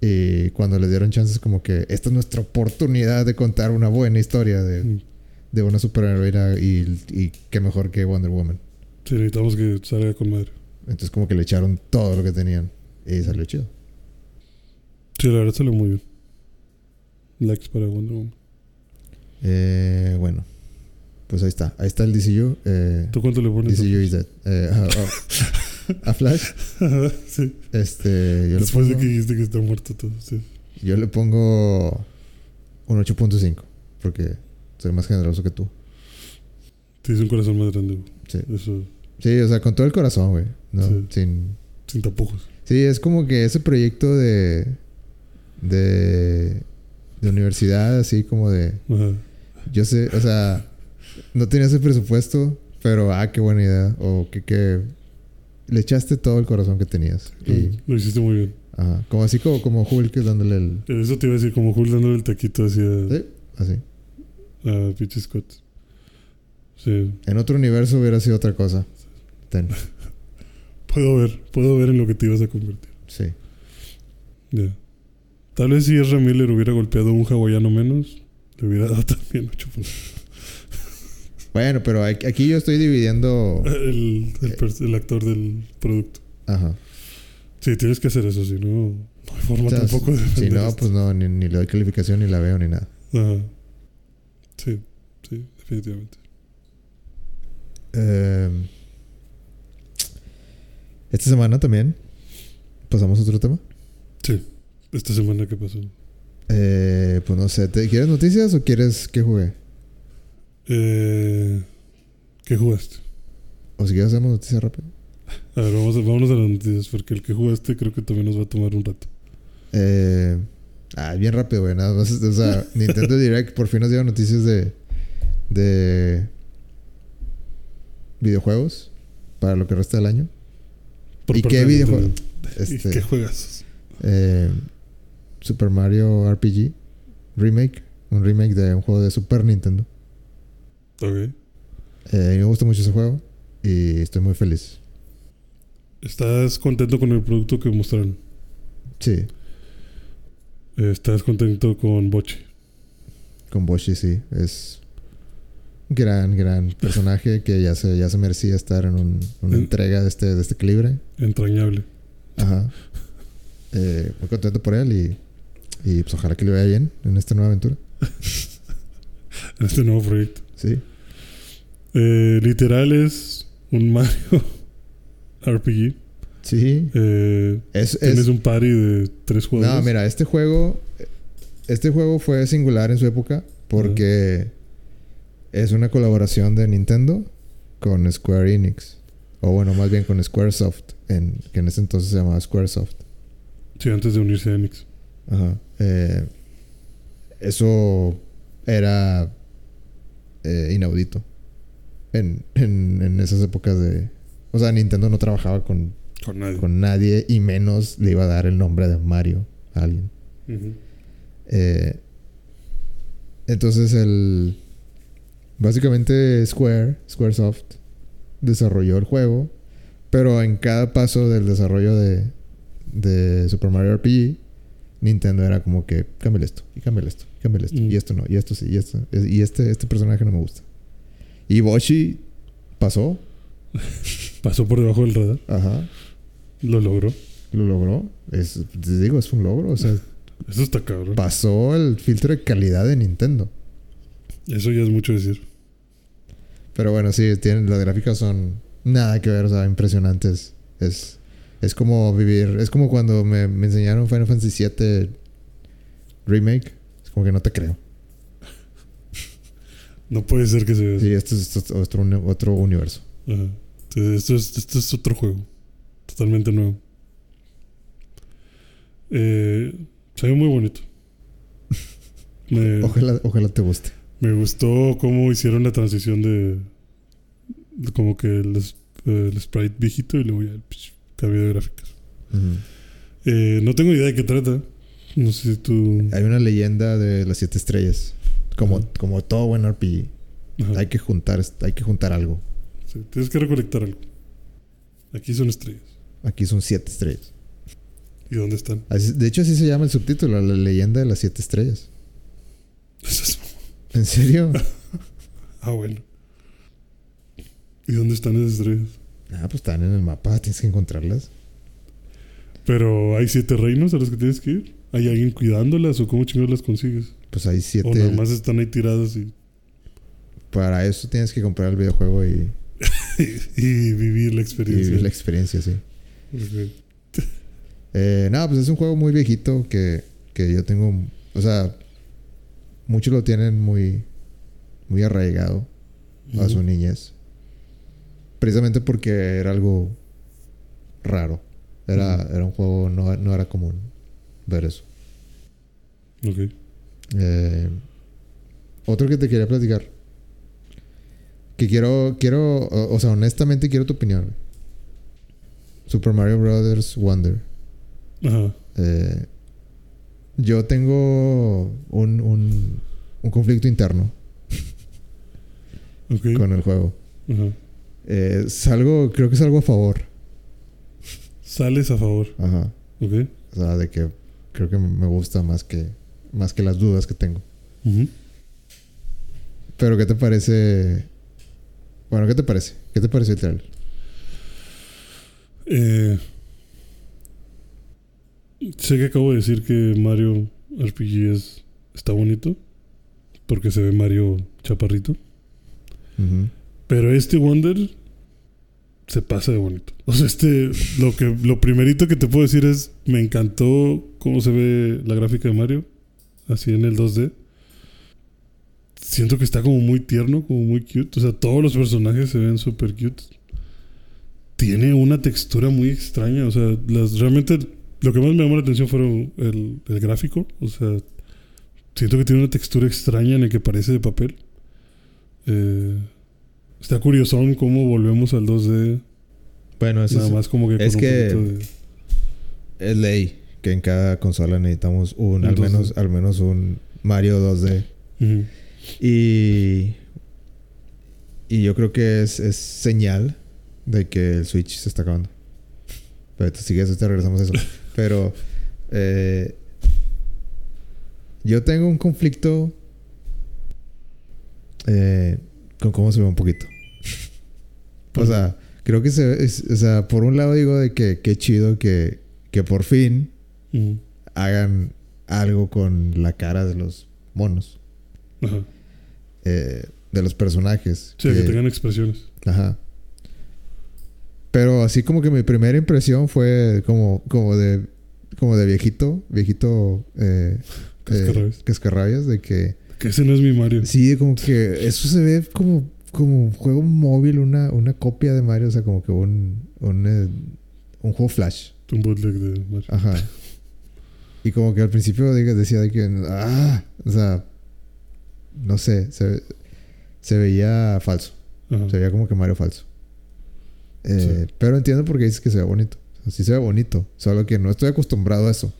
Y cuando les dieron chances, como que esta es nuestra oportunidad de contar una buena historia de, de una superheroína y, y qué mejor que Wonder Woman. Sí, necesitamos que salga con madre. Entonces, como que le echaron todo lo que tenían y salió chido. Sí, la verdad salió muy bien. Likes para Wonder Woman. Eh, bueno, pues ahí está. Ahí está el DCU. Eh, ¿Tú cuánto le pones? DCU is dead. Eh, a, a- a Flash, sí. este, yo, le Después de que dijiste que está muerto todo. Sí. yo le pongo un 8.5 porque soy más generoso que tú. Tienes un corazón más grande. güey. Sí. Eso, Sí, o sea, con todo el corazón, güey. No, Sí. sin, sin tapujos. Sí, es como que ese proyecto de. de. de universidad, así como de. Ajá. Yo sé, o sea, no tenía ese presupuesto, pero ah, qué buena idea. O que, que le echaste todo el corazón que tenías. Y, Lo hiciste muy bien. ajá, como así como, como Hulk dándole el. Eso te iba a decir, como Hulk dándole el taquito hacia Sí, así. a Peach Scott. Sí. En otro universo hubiera sido otra cosa. Ten. Puedo ver, puedo ver en lo que te ibas a convertir. Sí. Ya. Tal vez si Ezra Miller hubiera golpeado a un hawaiano menos, le hubiera dado también 8 puntos. Bueno, pero aquí yo estoy dividiendo. El, el, pers- el actor del producto. Ajá. Sí, tienes que hacer eso, si no, no hay forma O sea, tampoco de si no, esto. pues no, ni, ni le doy calificación, ni la veo, ni nada. Ajá. Sí, sí, definitivamente. Eh, esta semana también pasamos a otro tema. Sí. Esta semana que pasó. Eh, pues no sé, ¿te, ¿quieres noticias o quieres que juegue? Eh, ¿Qué jugaste? O si quieres hacemos noticias rápido. A ver, vamos a, vámonos a las noticias, porque el que jugaste creo que también nos va a tomar un rato. Eh, ah, bien rápido, güey. Nada más, o sea, Nintendo Direct por fin nos dieron noticias de, de videojuegos para lo que resta del año. Por ¿Y qué de videojuego? Nintendo. ¿Y Este, qué juegas? eh, Super Mario RPG Remake. Un remake de un juego de Super Nintendo. Ok. Eh, me gusta mucho ese juego y estoy muy feliz. ¿Estás contento con el producto que mostraron? Sí, ¿Estás contento con Bochi? con Boshi sí. Es un gran, gran personaje que ya se, ya se merecía estar en un- una entrega de este, de este calibre. Entrañable. Ajá. Eh, muy contento por él y, y pues ojalá que le vaya bien en esta nueva aventura. En este nuevo proyecto. Sí. Eh, literal es un Mario RPG. Sí. Eh, Es, tienes es, un party de tres jugadores. no, mira, este juego. Este juego fue singular en su época porque es una colaboración de Nintendo con Square Enix. O bueno, más bien con Squaresoft, en, que en ese entonces se llamaba Squaresoft. Sí, antes de unirse a Enix. Ajá. Eh, eso era eh, inaudito en, en, en esas épocas de... O sea, Nintendo no trabajaba con, Con nadie. con nadie y menos le iba a dar el nombre de Mario a alguien. Eh, entonces el... Básicamente Square, Squaresoft, desarrolló el juego, pero en cada paso del desarrollo de, de Super Mario RPG, Nintendo era como que cámbiale esto, y cámbiale esto, y cámbiale esto, Mm. y esto no, y esto sí, y esto, y este, este personaje no me gusta. Y Boshi pasó, Pasó por debajo del radar. ajá, Lo logró. lo logró. Es, te digo, es un logro, o sea, Eso está cabrón. pasó el filtro de calidad de Nintendo. Eso ya es mucho decir. Pero bueno, sí, tienen, las gráficas son nada que ver, o sea, impresionantes. Es, es como vivir, es como cuando me, me enseñaron Final Fantasy VII Remake. Es como que no te creo. No puede ser que se vea así. Sí, esto es, esto es otro, otro universo. Ajá. Entonces, Esto es, esto es otro juego. Totalmente nuevo. Eh, se ve muy bonito. Me, Ojalá, ojalá te guste. me gustó cómo hicieron la transición de, de como que el, sprite viejito y luego ya el cambio de gráficas. Eh, no tengo idea de qué trata. No sé si tú. Hay una leyenda de las siete estrellas. Como, como todo buen RPG. Ajá. Hay que juntar, hay que juntar algo. Sí, tienes que recolectar algo. Aquí son estrellas. Aquí son siete estrellas. ¿Y dónde están? Así- de hecho, así se llama el subtítulo, la leyenda de las siete estrellas. ¿En serio? Ah, bueno. ¿Y dónde están esas estrellas? ah, pues están en el mapa, tienes que encontrarlas. Pero hay siete reinos a los que tienes que ir. ¿Hay alguien cuidándolas o cómo chingados las consigues? Pues hay siete. O nada más están ahí tiradas y, Para eso tienes que comprar el videojuego y, y vivir la y experiencia. vivir la experiencia, sí. Eh, no, pues es un juego muy viejito que, que yo tengo. O sea, muchos lo tienen muy, muy arraigado a su niñez. Precisamente porque era algo raro. Era, era un juego, no, no era común ver eso. Ok. Eh, otro que te quería platicar. Que quiero, quiero, o, o sea, honestamente quiero tu opinión. güey. Super Mario Brothers Wonder. Ajá. Eh, yo tengo un, un, un conflicto interno con el juego. Ajá. Eh, salgo, creo que salgo a favor. Sales a favor. Ajá. Ok. O sea, de que creo que me gusta más que, más que las dudas que tengo. Pero, ¿qué te parece? Bueno, ¿qué te parece? ¿Qué te pareció el trailer? Eh, sé que acabo de decir que Mario RPG es, está bonito. Porque se ve Mario chaparrito. Pero este Wonder se pasa de bonito. O sea, este, lo que, lo primerito que te puedo decir es, me encantó cómo se ve la gráfica de Mario, así en el 2D. Siento que está como muy tierno, como muy cute. O sea, todos los personajes se ven súper cute. Tiene una textura muy extraña. O sea, las, realmente lo que más me llamó la atención fueron el, el gráfico. O sea, siento que tiene una textura extraña en el que parece de papel. Eh, Está curiosón cómo volvemos al 2D. Bueno, eso Nada es, más como que con es un que- de- es ley que en cada consola necesitamos un, al Un 2D. menos, al menos un Mario 2D. Ujú. Y, y yo creo que es, es señal de que el Switch se está acabando. Pero tú sigues, ahorita regresamos a eso. Pero eh, yo tengo un conflicto eh, con cómo se ve un poquito. O sea, creo que se ve, es- o sea, por un lado digo de que qué chido que, que por fin Hagan algo con la cara de los monos, Ajá. eh, de los personajes. Sí, que tengan expresiones. Ajá. Pero así como que mi primera impresión fue como, como de como de viejito, viejito eh, Cascarrabias. eh, cascarrabias, de que Que ese no es mi Mario. sí, como que eso se ve como, como un juego móvil, una, una copia de Mario, o sea, como que un, un, eh, un juego flash. Un bootleg de Mario. Ajá. Y como que al principio decía de que, ah, o sea, no sé, se, se veía falso. Ajá. Se veía como que Mario falso. Eh, Pero entiendo por qué dices que se ve bonito. Así se ve bonito. Solo que no estoy acostumbrado a eso.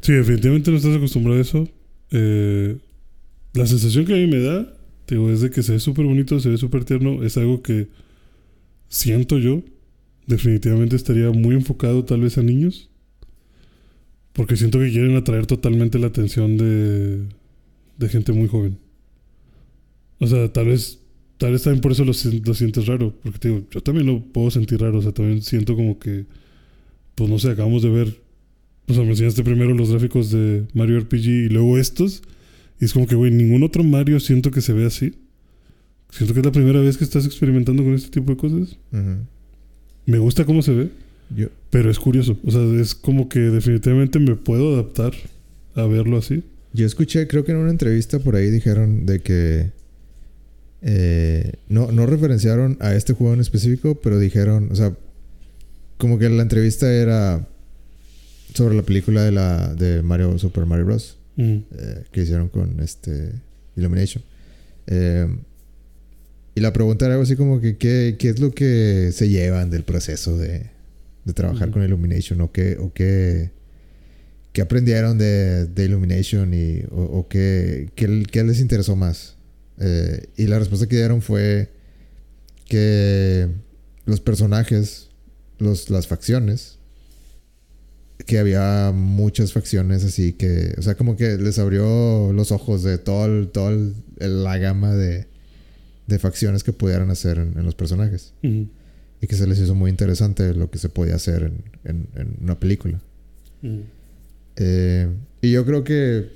Sí, definitivamente no estás acostumbrado a eso. Eh, la sensación que a mí me da, digo, es de que se ve súper bonito, se ve súper tierno. Es algo que siento yo. Definitivamente estaría muy enfocado tal vez a niños. Porque siento que quieren atraer totalmente la atención de, de gente muy joven. O sea, tal vez, tal vez también por eso lo, lo sientes raro. Porque te digo, yo también lo puedo sentir raro. O sea, también siento como que, pues no sé, acabamos de ver o sea, me enseñaste primero los gráficos de Mario RPG y luego estos. Y es como que, güey, ningún otro Mario siento que se ve así. Siento que es la primera vez que estás experimentando con este tipo de cosas. Ujú. Me gusta cómo se ve, Yo, pero es curioso. O sea, es como que definitivamente me puedo adaptar a verlo así. yo escuché, creo que en una entrevista por ahí dijeron de que eh, no, no referenciaron a este juego en específico, pero dijeron, o sea, como que la entrevista era sobre la película de la de Mario Super Mario Bros. Mm. eh, que hicieron con este Illumination. Eh, y la pregunta era algo así como que ¿qué, qué es lo que se llevan del proceso de, de trabajar Ujú. con Illumination o qué, o qué, qué aprendieron de, de Illumination y, o, o qué, qué, qué les interesó más. Eh, y la respuesta que dieron fue que los personajes, los, las facciones, que había muchas facciones así que, o sea, como que les abrió los ojos de todo, el- todo el- la gama de, de facciones que pudieran hacer en, en los personajes. Ujú. Y que se les hizo muy interesante lo que se podía hacer en, en- en una película. Ujú. Eh, y yo creo que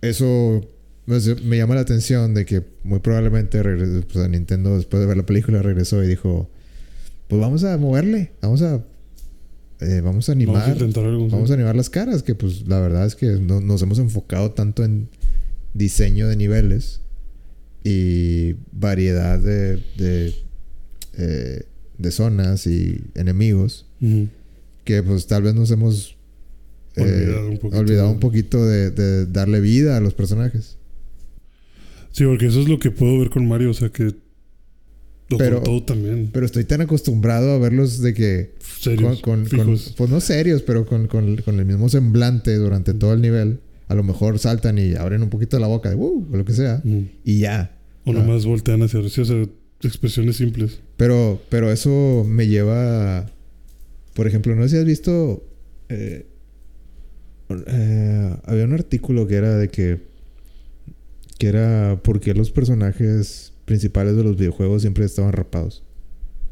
eso pues, me llama la atención de que muy probablemente pues, a Nintendo después de ver la película regresó y dijo, pues vamos a moverle, vamos a, eh, vamos a animar. Vamos a. Vamos animar las caras, que pues la verdad es que no- nos hemos enfocado tanto en diseño de niveles y variedad de, de, eh, de zonas y enemigos, que pues tal vez nos hemos eh, Olvidado un poquito. olvidado un poquito de, de darle vida a los personajes. Sí, porque eso es lo que puedo ver con Mario, o sea que. O Pero- con todo también. Pero estoy tan acostumbrado a verlos de que Serios, con, con- pues no serios, pero con, con- con el mismo semblante durante todo el nivel. A lo mejor saltan y abren un poquito la boca de "Uh", o lo que sea. Y ya. O Ah. nomás voltean hacia sí, o sea, expresiones simples. Pero, pero eso me lleva. a- Por ejemplo, no sé si has visto. eh, eh, había un artículo que era de que. Que era por qué los personajes principales de los videojuegos siempre estaban rapados.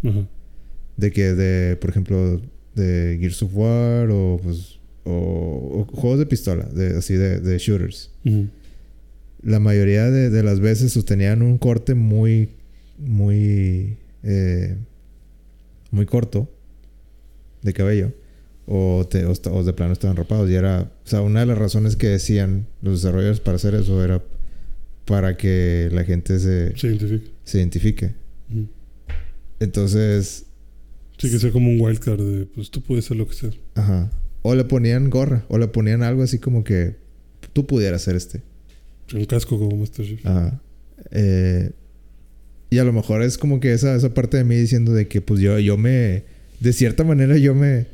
Ajá. De que, de, por ejemplo, de Gears of War o, pues, o, o juegos de pistola, de, así de, de shooters. La mayoría de, de las veces sostenían un corte muy, muy, eh, muy corto de cabello. O, te- o o de plano estaban rapados. Y era, o sea, una de las razones que decían los desarrolladores para hacer eso era para que la gente se, Se identifique. Entonces, Sí, que sea como un wildcard de, pues tú puedes ser lo que sea. Ajá. O le ponían gorra, o le ponían algo así como que tú pudieras ser este. Un casco como Master Chief. Ajá. Eh, y a lo mejor es como que esa, esa parte de mí diciendo de que pues yo, yo me... De cierta manera yo me...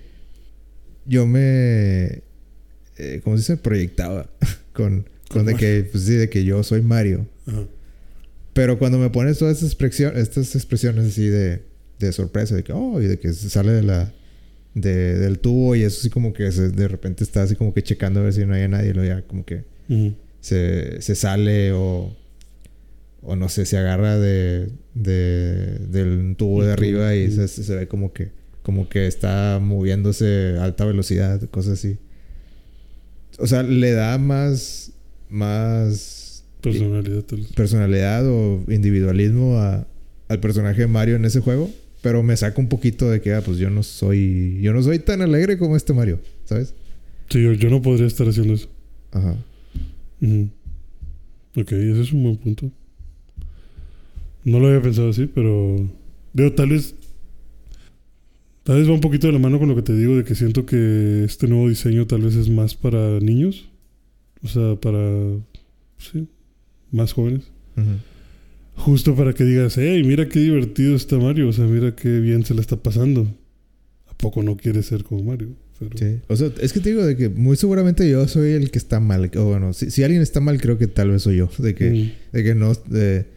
Yo me... eh, ¿Cómo se dice? Proyectaba con, con de que... Pues sí, de que yo soy Mario. Ajá. Pero cuando me pones todas estas expresiones, estas expresiones así de, de sorpresa, de que, oh, y de que sale de la, de- del tubo y eso así como que se- de repente está así como que checando a ver si no hay nadie, y luego ya como que se, se sale o, o no sé, se agarra de, de- del tubo de arriba y se, se ve como que, como que está moviéndose a alta velocidad, cosas así. O sea, le da más, más Personalidad personalidad o individualismo a- al personaje de Mario en ese juego. Pero me saca un poquito de que, ah, pues yo no soy... Yo no soy tan alegre como este Mario, ¿sabes? Sí, yo, yo no podría estar haciendo eso. Ajá. Ujú. Ok, ese es un buen punto. No lo había pensado así, pero. Digo, tal vez. Tal vez va un poquito de la mano con lo que te digo, de que siento que este nuevo diseño tal vez es más para niños. O sea, para. Sí, más jóvenes. Ujú. Justo para que digas, hey, mira qué divertido está Mario. O sea, mira qué bien se le está pasando. ¿A poco no quiere ser como Mario? Pero- Sí. O sea, es que te digo de que muy seguramente yo soy el que está mal. O bueno, si, si alguien está mal, creo que tal vez soy yo. De que, Mm, de que no... de-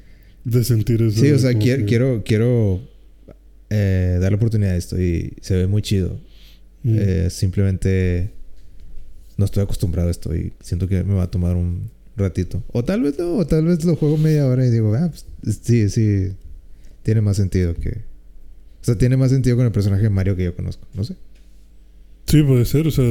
de sentir eso. sí, o sea, quiero, que- quiero, quiero eh, darle oportunidad a esto y se ve muy chido. Mm. Eh, simplemente no estoy acostumbrado a esto y siento que me va a tomar un ratito. O tal vez no, o tal vez lo juego media hora y digo, ah, pues, sí, sí, tiene más sentido que... O sea, tiene más sentido con el personaje de Mario que yo conozco, no sé. Sí, puede ser, o sea.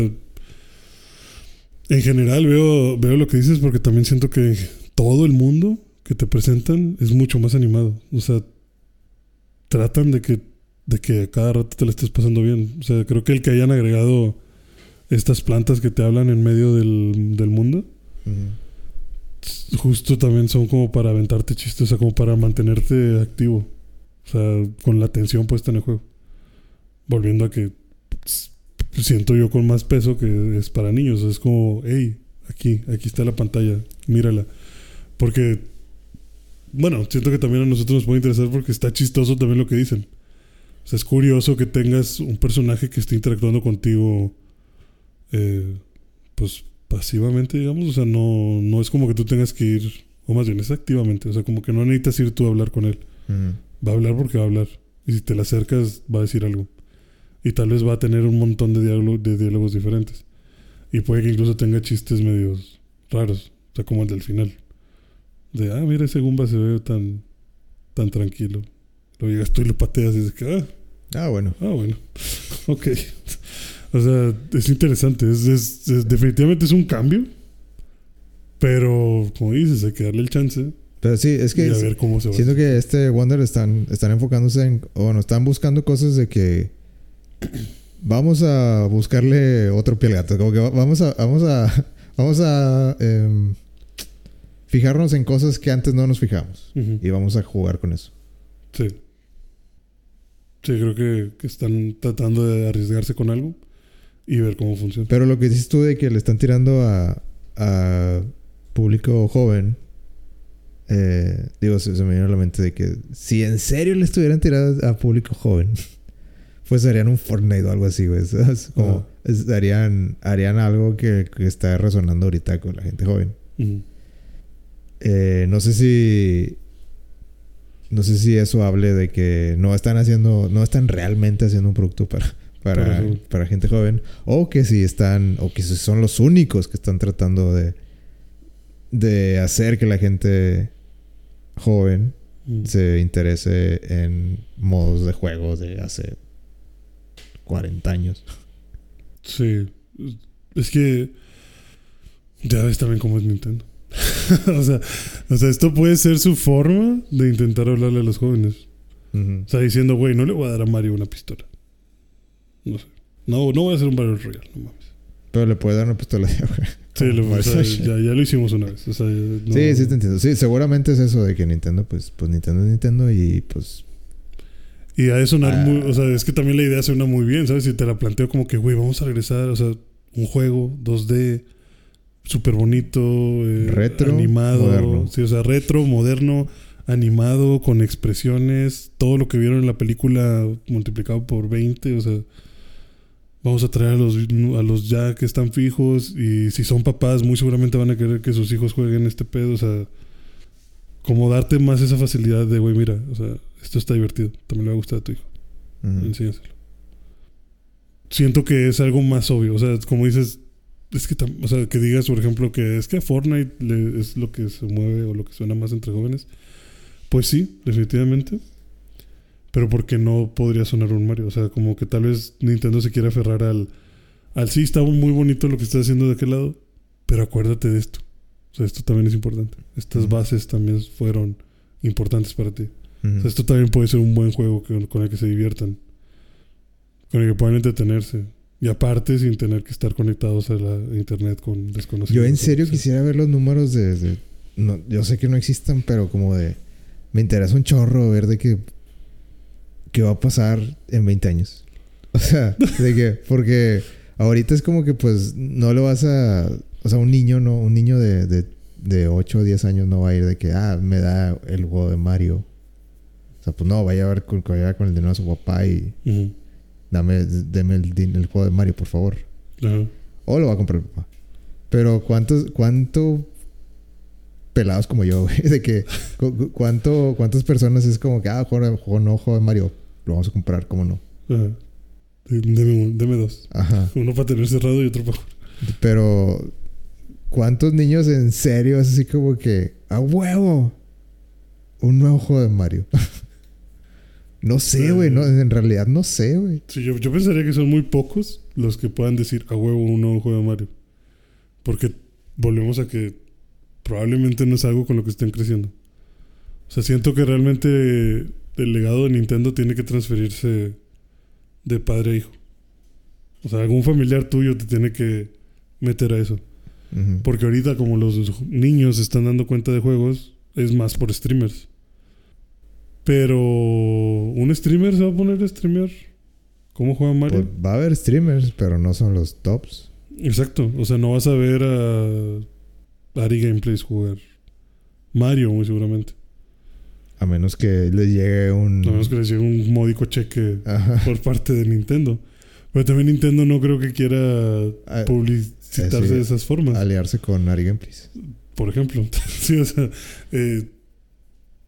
En general veo, veo lo que dices porque también siento que todo el mundo que te presentan es mucho más animado. O sea, tratan de que, de que a cada rato te la estés pasando bien. O sea, creo que el que hayan agregado estas plantas que te hablan en medio del, del mundo, Ujú. justo también son como para aventarte chistes, o sea, como para mantenerte activo. O sea, con la atención puesta en el juego. Volviendo a que siento yo con más peso que es para niños. Es como, hey, aquí, aquí está la pantalla, mírala. Porque, bueno, siento que también a nosotros nos puede interesar porque está chistoso también lo que dicen. O sea, es curioso que tengas un personaje que esté interactuando contigo, eh, pues pasivamente, digamos. O sea, no, no es como que tú tengas que ir, o más bien es activamente. O sea, como que no necesitas ir tú a hablar con él. Ujú. Va a hablar porque va a hablar. Y si te le acercas, va a decir algo. Y tal vez va a tener un montón de, diálogo- de diálogos diferentes. Y puede que incluso tenga chistes medios raros. O sea, como el del final. De, ah, mira, ese Goomba se ve tan, tan tranquilo. Luego llegas tú y lo pateas y dices que, ah, Ah, bueno. ah, bueno. ok. O sea, es interesante. Es, es- es- definitivamente es un cambio. Pero, como dices, hay que darle el chance Pero sí, es que y a ver cómo se va. siento que este Wonder están, están enfocándose en, o bueno, están buscando cosas de que vamos a buscarle otro pie al gato. Como que va- vamos a, vamos a, vamos a em, fijarnos en cosas que antes no nos fijamos. Y vamos a jugar con eso. Sí. Sí, creo que, que están tratando de arriesgarse con algo y ver cómo funciona. Pero lo que dices tú de que le están tirando a, a público joven, eh, digo, se, se me viene a la mente de que si en serio le estuvieran tirando a público joven, pues harían un Fortnite o algo así, güey. ¿sabes? Como es- harían, harían algo que, que está resonando ahorita con la gente joven. Ujú. Eh, no sé si. No sé si eso hable de que no están haciendo. No están realmente haciendo un producto para. Para, Para gente joven. O que si están. O que si son los únicos que están tratando de. De hacer que la gente joven Ujú. se interese en modos de juego de hace 40 años. Sí. Es que ya ves también cómo es Nintendo. o, sea, o sea, esto puede ser su forma de intentar hablarle a los jóvenes. O sea, diciendo, güey, no le voy a dar a Mario una pistola. No sé. No, no voy a hacer un Battle Royale, no mames. Pero le puede dar una pistola de agua. Sí, lo- o sea, ya, ya lo hicimos una vez. O sea, no- Sí, sí te entiendo. Sí, seguramente es eso de que Nintendo, pues, pues Nintendo es Nintendo y pues. Y ha de sonar Ah. muy... O sea, es que también la idea suena muy bien, ¿sabes? Si te la planteo como que, güey, vamos a regresar, o sea, un juego 2D súper bonito, eh, Retro, animado. moderno. Sí, o sea, retro, moderno, animado, con expresiones, todo lo que vieron en la película multiplicado por 20, o sea... Vamos a traer a los, a los ya que están fijos y si son papás muy seguramente van a querer que sus hijos jueguen este pedo, o sea, como darte más esa facilidad de, güey, mira, o sea, esto está divertido, también le va a gustar a tu hijo, enséñaselo. Siento que es algo más obvio, o sea, como dices, es que, o sea, que digas, por ejemplo, que es que Fortnite le- es lo que se mueve o lo que suena más entre jóvenes, pues sí, definitivamente. Pero porque no podría sonar un Mario, o sea, como que tal vez Nintendo se quiere aferrar al, al sí, está muy bonito lo que estás haciendo de aquel lado, pero acuérdate de esto. O sea, esto también es importante. Estas bases también fueron importantes para ti. Ujú. O sea, esto también puede ser un buen juego que- con el que se diviertan. Con el que puedan entretenerse. Y aparte, sin tener que estar conectados a la internet con desconocidos. Yo en serio quisiera ver los números de. de- no, yo sé que no existan, pero como de. Me interesa un chorro ver de que. ¿Qué va a pasar en 20 años? O sea, de que. Porque ahorita es como que pues no lo vas a. O sea, un niño no. Un niño de, de, de 8 o 10 años no va a ir de que. Ah, me da el juego de Mario. O sea, pues no, vaya a ver con, vaya con el dinero de su papá y. Dame, deme el, juego de Mario, por favor. Ajá. O lo va a comprar papá. Pero ¿cuántos, cuánto pelados como yo, güey? De que, cu- cu- ¿cuánto, ¿cuántas personas es como que, ah, juego, juego no, juego de Mario, lo vamos a comprar, ¿cómo no? Ajá. Deme, deme dos. Ajá. Uno para tener cerrado y otro para... Pero, ¿cuántos niños en serio es así como que, a huevo, un nuevo juego de Mario? no sé, güey, no, en realidad no sé, güey. Sí, yo, yo pensaría que son muy pocos los que puedan decir a huevo un nuevo juego de Mario. Porque volvemos a que probablemente no es algo con lo que estén creciendo. O sea, siento que realmente el legado de Nintendo tiene que transferirse de padre a hijo. O sea, algún familiar tuyo te tiene que meter a eso. Porque ahorita como los niños están dando cuenta de juegos, es más por streamers. Pero un streamer se va a poner a streamear cómo juega Mario. Pues va a haber streamers, pero no son los tops. Exacto. O sea, no vas a ver a Ari Gameplays jugar Mario muy seguramente. A menos que les llegue un... A menos que les llegue un módico cheque Ajá. por parte de Nintendo. Pero también Nintendo no creo que quiera Ah, publicitarse eh, sí. de esas formas. aliarse con Ari Gameplays. Por ejemplo. sí, o sea, eh,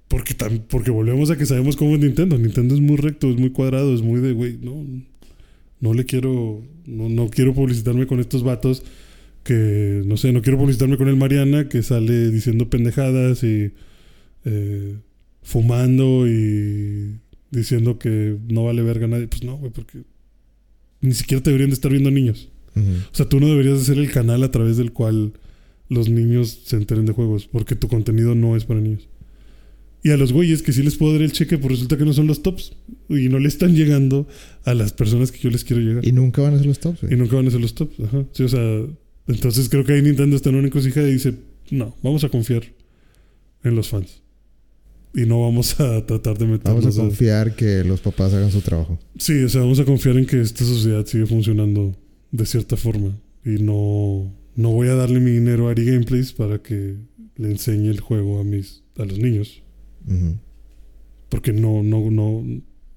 porque, porque volvemos a que sabemos cómo es Nintendo. Nintendo es muy recto, es muy cuadrado, es muy de, güey, no, no le quiero, no, no quiero publicitarme con estos vatos que, no sé, no quiero publicitarme con el Mariana que sale diciendo pendejadas y eh, fumando y diciendo que no vale verga a nadie. Pues no, güey, porque ni siquiera te deberían de estar viendo niños. O sea, tú no deberías de ser el canal a través del cual los niños se enteren de juegos, porque tu contenido no es para niños. Y a los güeyes que sí les puedo dar el cheque, pues resulta que no son los tops. Y no le están llegando a las personas que yo les quiero llegar. Y nunca van a ser los tops, Y güey. nunca van a ser los tops. Ajá. Sí, o sea, entonces creo que ahí Nintendo está en una encrucijada y dice, no, vamos a confiar en los fans. Y no vamos a tratar de meternos Vamos a a- confiar que los papás hagan su trabajo. Sí, o sea, vamos a confiar en que esta sociedad sigue funcionando de cierta forma. Y no, no voy a darle mi dinero a Ari Gameplays para que le enseñe el juego a mis a los niños. Porque no, no, no,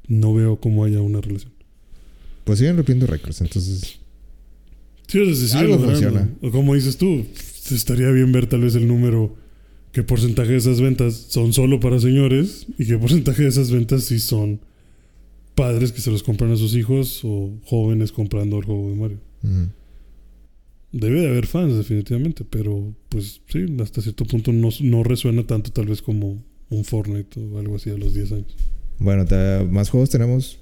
no veo cómo haya una relación. Pues siguen rompiendo récords, entonces... Sí, se sigue Algo funciona. O como dices tú, estaría bien ver tal vez el número, qué porcentaje de esas ventas son solo para señores y qué porcentaje de esas ventas sí son padres que se los compran a sus hijos o jóvenes comprando el juego de Mario. Debe de haber fans, definitivamente, pero pues sí, hasta cierto punto no, no resuena tanto tal vez como un Fortnite o algo así a los 10 años. Bueno, más juegos tenemos.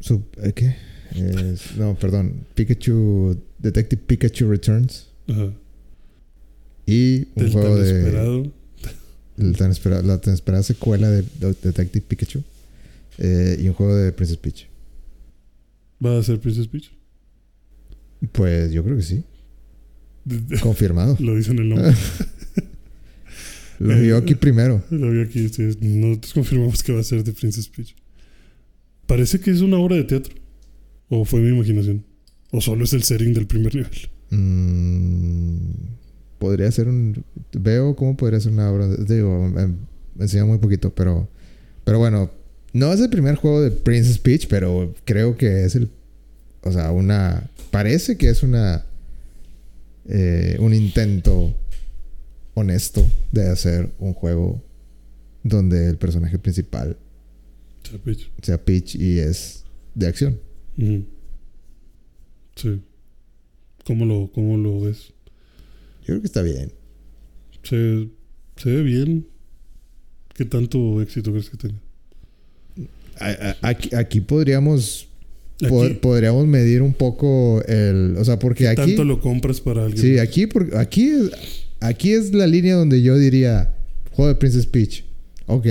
Sub- ¿eh, ¿Qué? Es- no, perdón. Pikachu. Detective Pikachu Returns. Ajá. Y un Del juego tan de. esperado. el tan espera- la tan esperada secuela de, de Detective Pikachu. Eh, y un juego de Princess Peach. ¿Va a ser Princess Peach? Pues yo creo que sí. Confirmado. Lo dice en el nombre. Lo vio aquí primero. Lo vi aquí. sí, nosotros confirmamos que va a ser de Princess Peach. Parece que es una obra de teatro. ¿O fue mi imaginación? ¿O solo es el setting del primer nivel? Mm, podría ser un. Veo cómo podría ser una obra. de- Digo, me, me enseña muy poquito, pero. Pero bueno, no es el primer juego de Princess Peach, pero creo que es el. O sea, una. Parece que es una. eh, un intento honesto de hacer un juego donde el personaje principal sea, Peach. sea Peach y es de acción. Sí. ¿Cómo lo, ¿Cómo lo ves? Yo creo que está bien. ¿Se, ¿Se ve bien? ¿Qué tanto éxito crees que tenga? A- a- Aquí, aquí podríamos Aquí, podríamos medir un poco el. O sea, porque aquí. ¿Tanto lo compras para alguien? Sí, aquí, por- aquí, aquí es la línea donde yo diría: juego de Princess Peach. Ok.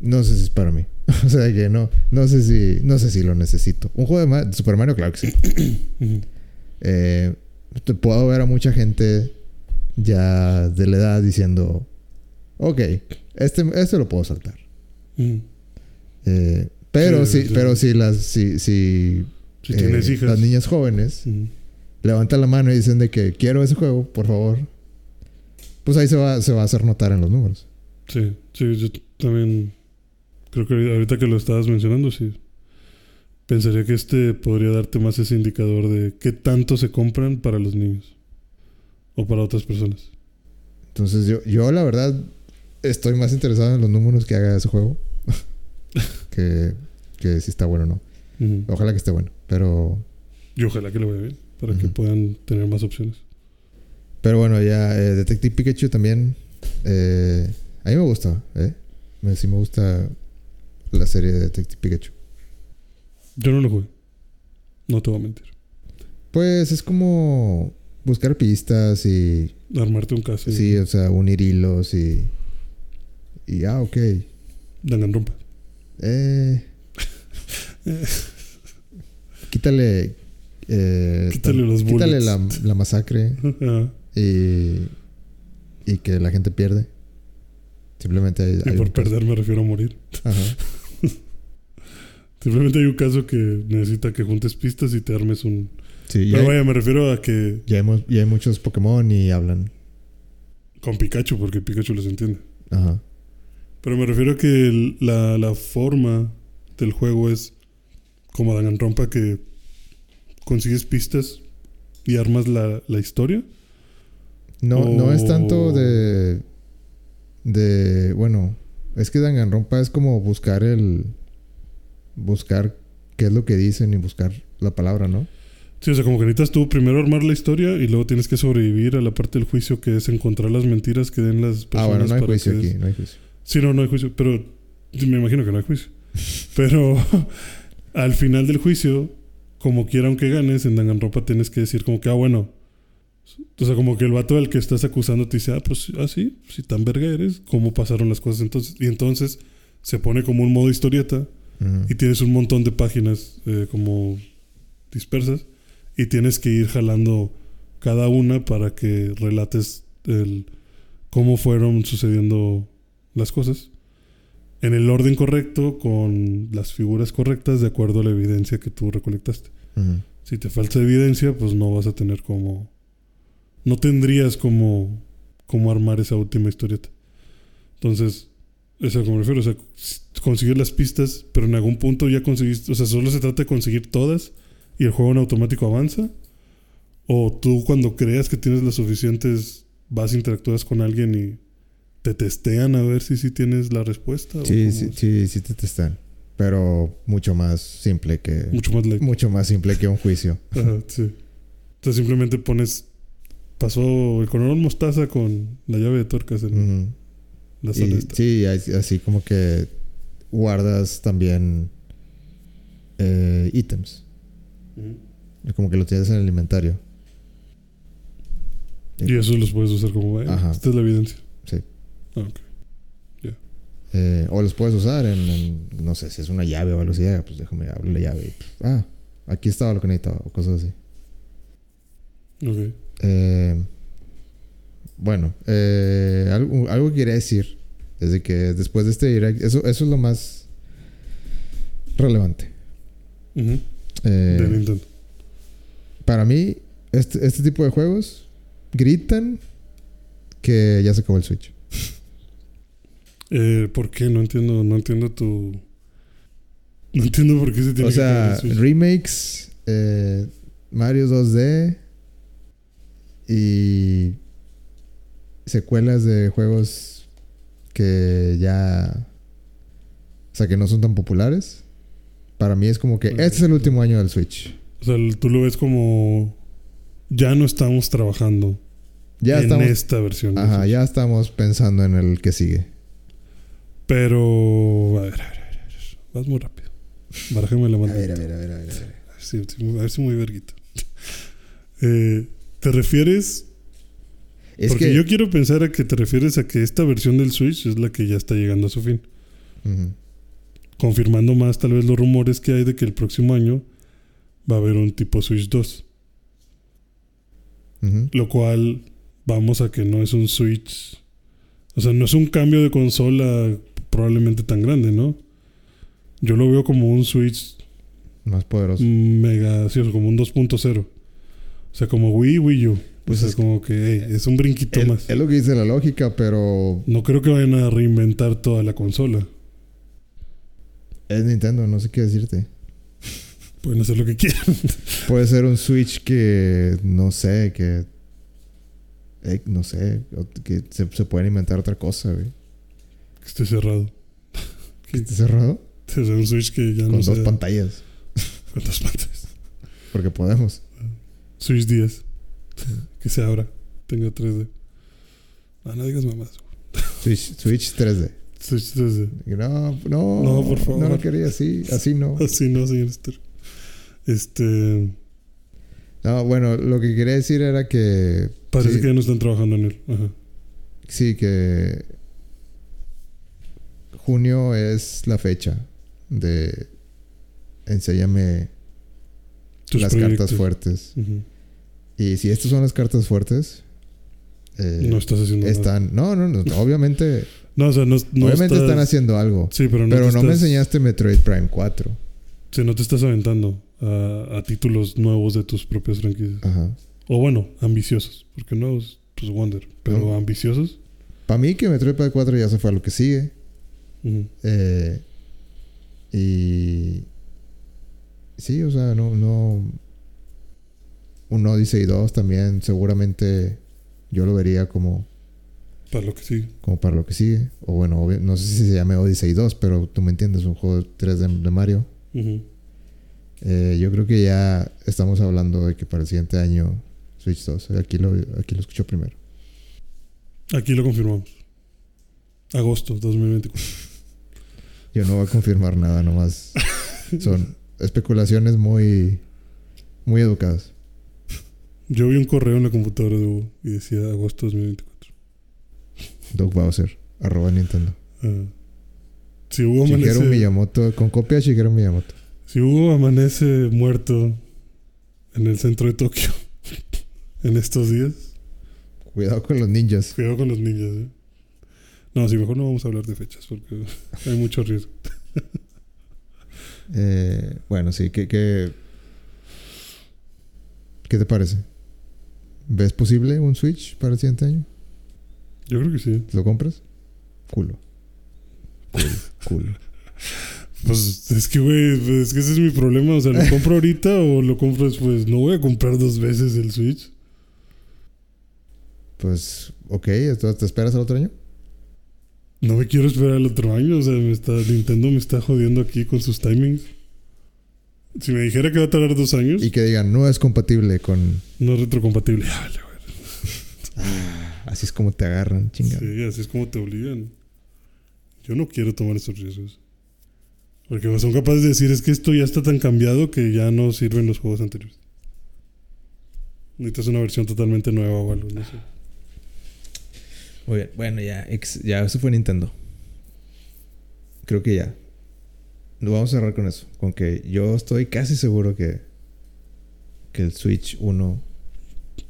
No sé si es para mí. o sea, que no. No sé si. No sé si lo necesito. Un juego de, Ma- de Super Mario, claro que sí. Eh, te puedo ver a mucha gente ya de la edad diciendo: Ok, este, este lo puedo saltar. Ujú. Eh, pero Sí, sí. pero si las. Si, si, Si eh, tienes hijas. Las niñas jóvenes Ujú. levantan la mano y dicen de que quiero ese juego, por favor. Pues ahí se va, se va a hacer notar en los números. Sí, sí, yo también creo que ahorita que lo estabas mencionando, sí. Pensaría que este podría darte más ese indicador de qué tanto se compran para los niños o para otras personas. Entonces yo, yo la verdad estoy más interesado en los números que haga ese juego. que, que si está bueno o no. Ojalá que esté bueno. Pero, Y ojalá que lo vaya bien, para que puedan tener más opciones. Pero bueno, ya eh, Detective Pikachu también. eh, a mí me gusta, ¿eh? Me, sí me gusta la serie de Detective Pikachu. Yo no lo jugué. No te voy a mentir. Pues es como buscar pistas y Armarte un caso. Sí, o sea, unir hilos y. Y ah, ok. Danganronpa. Eh, quítale. eh, Quítale los Quítale bullets. la, la masacre. y. Y que la gente pierde. Simplemente hay. Y hay por caso- perder me refiero a morir. Ajá. Simplemente hay un caso que necesita que juntes pistas y te armes un... Sí, ya Pero hay, vaya, me refiero a que ya hemos- ya hay muchos Pokémon y hablan. con Pikachu, porque Pikachu los entiende. Ajá. Pero me refiero a que el- la, la forma del juego es como Danganronpa que consigues pistas y armas la, la historia. No, no es tanto Oh. de. De. Bueno, es que Danganronpa es como buscar el. Buscar qué es lo que dicen y buscar la palabra, ¿no? Sí, o sea, como que necesitas tú primero armar la historia y luego tienes que sobrevivir a la parte del juicio que es encontrar las mentiras que den las personas. Ah, bueno, no hay juicio aquí, no hay juicio. Sí, no, no hay juicio, pero me imagino que no hay juicio. Pero al final del juicio, como quiera aunque ganes, en Danganronpa tienes que decir como que, ah, bueno. O sea, como que el vato al que estás acusando te dice, ah, pues así, si tan verga eres, ¿cómo pasaron las cosas entonces? Y entonces se pone como un modo historieta y tienes un montón de páginas eh, como dispersas y tienes que ir jalando cada una para que relates el cómo fueron sucediendo las cosas en el orden correcto con las figuras correctas de acuerdo a la evidencia que tú recolectaste. Si te falta evidencia, pues no vas a tener como no tendrías como como armar esa última historieta. Entonces, es como me refiero, o sea, conseguir las pistas, pero en algún punto ya conseguiste, o sea, solo se trata de conseguir todas y el juego en automático avanza. O tú cuando creas que tienes las suficientes, vas interactúas con alguien y te testean a ver si sí tienes la respuesta. Sí, sí, sí, sí te testan. Pero mucho más simple que. Mucho más. Mucho más simple que un juicio. Ajá, sí. Entonces simplemente pones. Pasó el coronel mostaza con la llave de tuercas en Ujú. la sala Y, esta. sí, así como que guardas también eh, ítems. Como que lo tienes en el inventario. Y eso los puedes usar como. eh, Ajá. esta es la evidencia. Sí. Ah, ok. Eh, o los puedes usar en, en- no sé, si es una llave o algo así. ah, Pues déjame abrir la llave. y, pff, ah, aquí estaba lo que necesitaba. O cosas así. Ok. Eh, bueno, eh, algo, algo que quería decir es de que después de este direct, eso, eso es lo más relevante. Ujú. Eh, de Nintendo. para mí, este, este tipo de juegos gritan que ya se acabó el Switch. Eh, ¿Por qué? No entiendo, no entiendo tu. No entiendo por qué se tiene O que sea, el Switch. remakes, eh, Mario 2D y secuelas de juegos que ya... O sea, que no son tan populares. Para mí es como que este es el último año del Switch. O sea, tú lo ves como. Ya no estamos trabajando Ya en estamos... esta versión. Ajá, ya estamos pensando en el que sigue. Pero. A ver, a ver, a ver. a ver. Vas muy rápido. Barajame la mano. a ver, a ver, a ver. A ver. A ver si, a ver si muy verguito. Eh, ¿Te refieres? Es Porque que... yo quiero pensar a que te refieres a que esta versión del Switch es la que ya está llegando a su fin. Confirmando más tal vez los rumores que hay de que el próximo año va a haber un tipo Switch 2. Ujú. Lo cual vamos a que no es un Switch. O sea, no es un cambio de consola probablemente tan grande, ¿no? Yo lo veo como un Switch Más poderoso. mega, sí, como un 2.0. O sea, como Wii, Wii U. Pues es- es como que hey, es un brinquito Es, más. es lo que dice la lógica, pero No creo que vayan a reinventar toda la consola. es Nintendo, no sé qué decirte. Pueden hacer lo que quieran. Puede ser un Switch que no sé, que eh, no sé, que se, se pueden inventar otra cosa, güey. que esté cerrado. Que esté cerrado sea, un Switch que ya con no dos sea- pantallas, Con dos pantallas. porque podemos. Switch 10. que se abra. Tenga 3D. Ah, no digas mamás. Switch, Switch 3D. Switch 3D. Y No, no, No, por favor. No lo quería así, así no. Así no, señor Esther. Este. No, bueno, lo que quería decir era que Parece sí, que ya no están trabajando en él. Ajá. sí que junio es la fecha de enséñame Tus las proyectos. cartas fuertes. Ujú. Y si estas son las cartas fuertes, eh, No estás haciendo nada. están. No, no, no. Obviamente, No, o sea, no, no obviamente estás- están haciendo algo. Sí, pero no, pero no me enseñaste Metroid Prime 4. Sí, no te estás aventando a, a títulos nuevos de tus propias franquicias. Ajá. O bueno, ambiciosos. Porque nuevos, pues Wonder. Pero No. ambiciosos. Para mí que Metroid Prime 4 ya se fue a lo que sigue. Ujú. Eh, y sí, o sea, no, no. Un Odyssey 2 también seguramente yo lo vería como, Para lo que sigue. como para lo que sigue. O bueno, no sé si se llame Odyssey 2, pero tú me entiendes, un juego 3 de, de Mario. Eh, yo creo que ya estamos hablando de que para el siguiente año Switch 2. Aquí lo, aquí lo escucho primero. Aquí lo confirmamos. Agosto 2024. Yo no voy a confirmar nada, nomás son especulaciones muy, muy educadas. Yo vi un correo en la computadora de Hugo y decía agosto 2024. Doug Bowser, arroba Nintendo. Ah. si, Hugo Shigeru amanece, Miyamoto, con copia de Shigeru Miyamoto. si Hugo amanece muerto en el centro de Tokio en estos días, Cuidado con los ninjas. cuidado con los niños. ¿eh? No, sí, mejor no vamos a hablar de fechas porque hay mucho riesgo. Eh, bueno, sí, ¿qué, qué, ¿qué te parece? ¿Ves posible un Switch para el siguiente año? Yo creo que sí. ¿Lo compras? Culo. Culo. Culo. Pues es que, güey, es que ese es mi problema. O sea, ¿lo compro ahorita o lo compro después? No voy a comprar dos veces el Switch. Pues, ok, entonces te esperas al otro año. No me quiero esperar el otro año. O sea, me está, Nintendo me está jodiendo aquí con sus timings. Si me dijera que va a tardar dos años, Y que digan, no es compatible con. no es retrocompatible. Vale, güey. Así es como te agarran, chingada. Sí, así es como te obligan. Yo no quiero tomar esos riesgos. Porque son capaces de decir, es que esto ya está tan cambiado que ya no sirven los juegos anteriores. Necesitas una versión totalmente nueva o algo, no sé. Muy bien, bueno, ya, ex- ya eso fue Nintendo. Creo que ya. Vamos a cerrar con eso. Con que yo estoy casi seguro que. Que el Switch 1.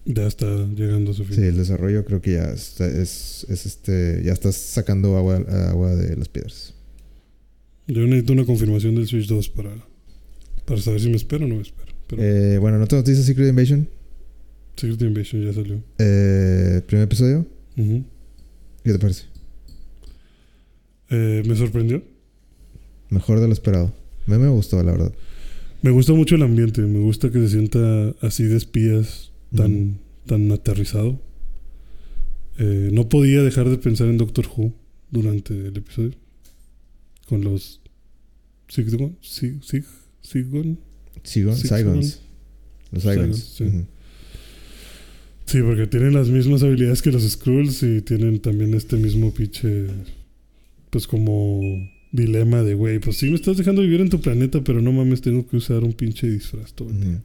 Ya está llegando a su fin. Sí, el desarrollo creo que ya está, es, es este. Ya estás sacando agua, agua de las piedras. Yo necesito una confirmación del Switch 2 para, para saber si me espero o no me espero. Pero Eh, bueno, ¿no te noticias Secret Invasion? Secret Invasion ya salió. Eh, primer episodio. ¿Qué te parece? Eh, me sorprendió. Mejor de lo esperado. A mí me gustó, la verdad. Me gusta mucho el ambiente. Me gusta que se sienta así de espías, tan, tan aterrizado. Eh, no podía dejar de pensar en Doctor Who durante el episodio. Con los Siggon, Sig. Sigon, Sí, Saigons. Los. Saigons, sí. Sí, porque tienen las mismas habilidades que los Skrulls y tienen también este mismo pinche, pues como dilema de, güey, pues sí me estás dejando vivir en tu planeta, pero no mames, tengo que usar un pinche disfraz todo. el día". Ujú.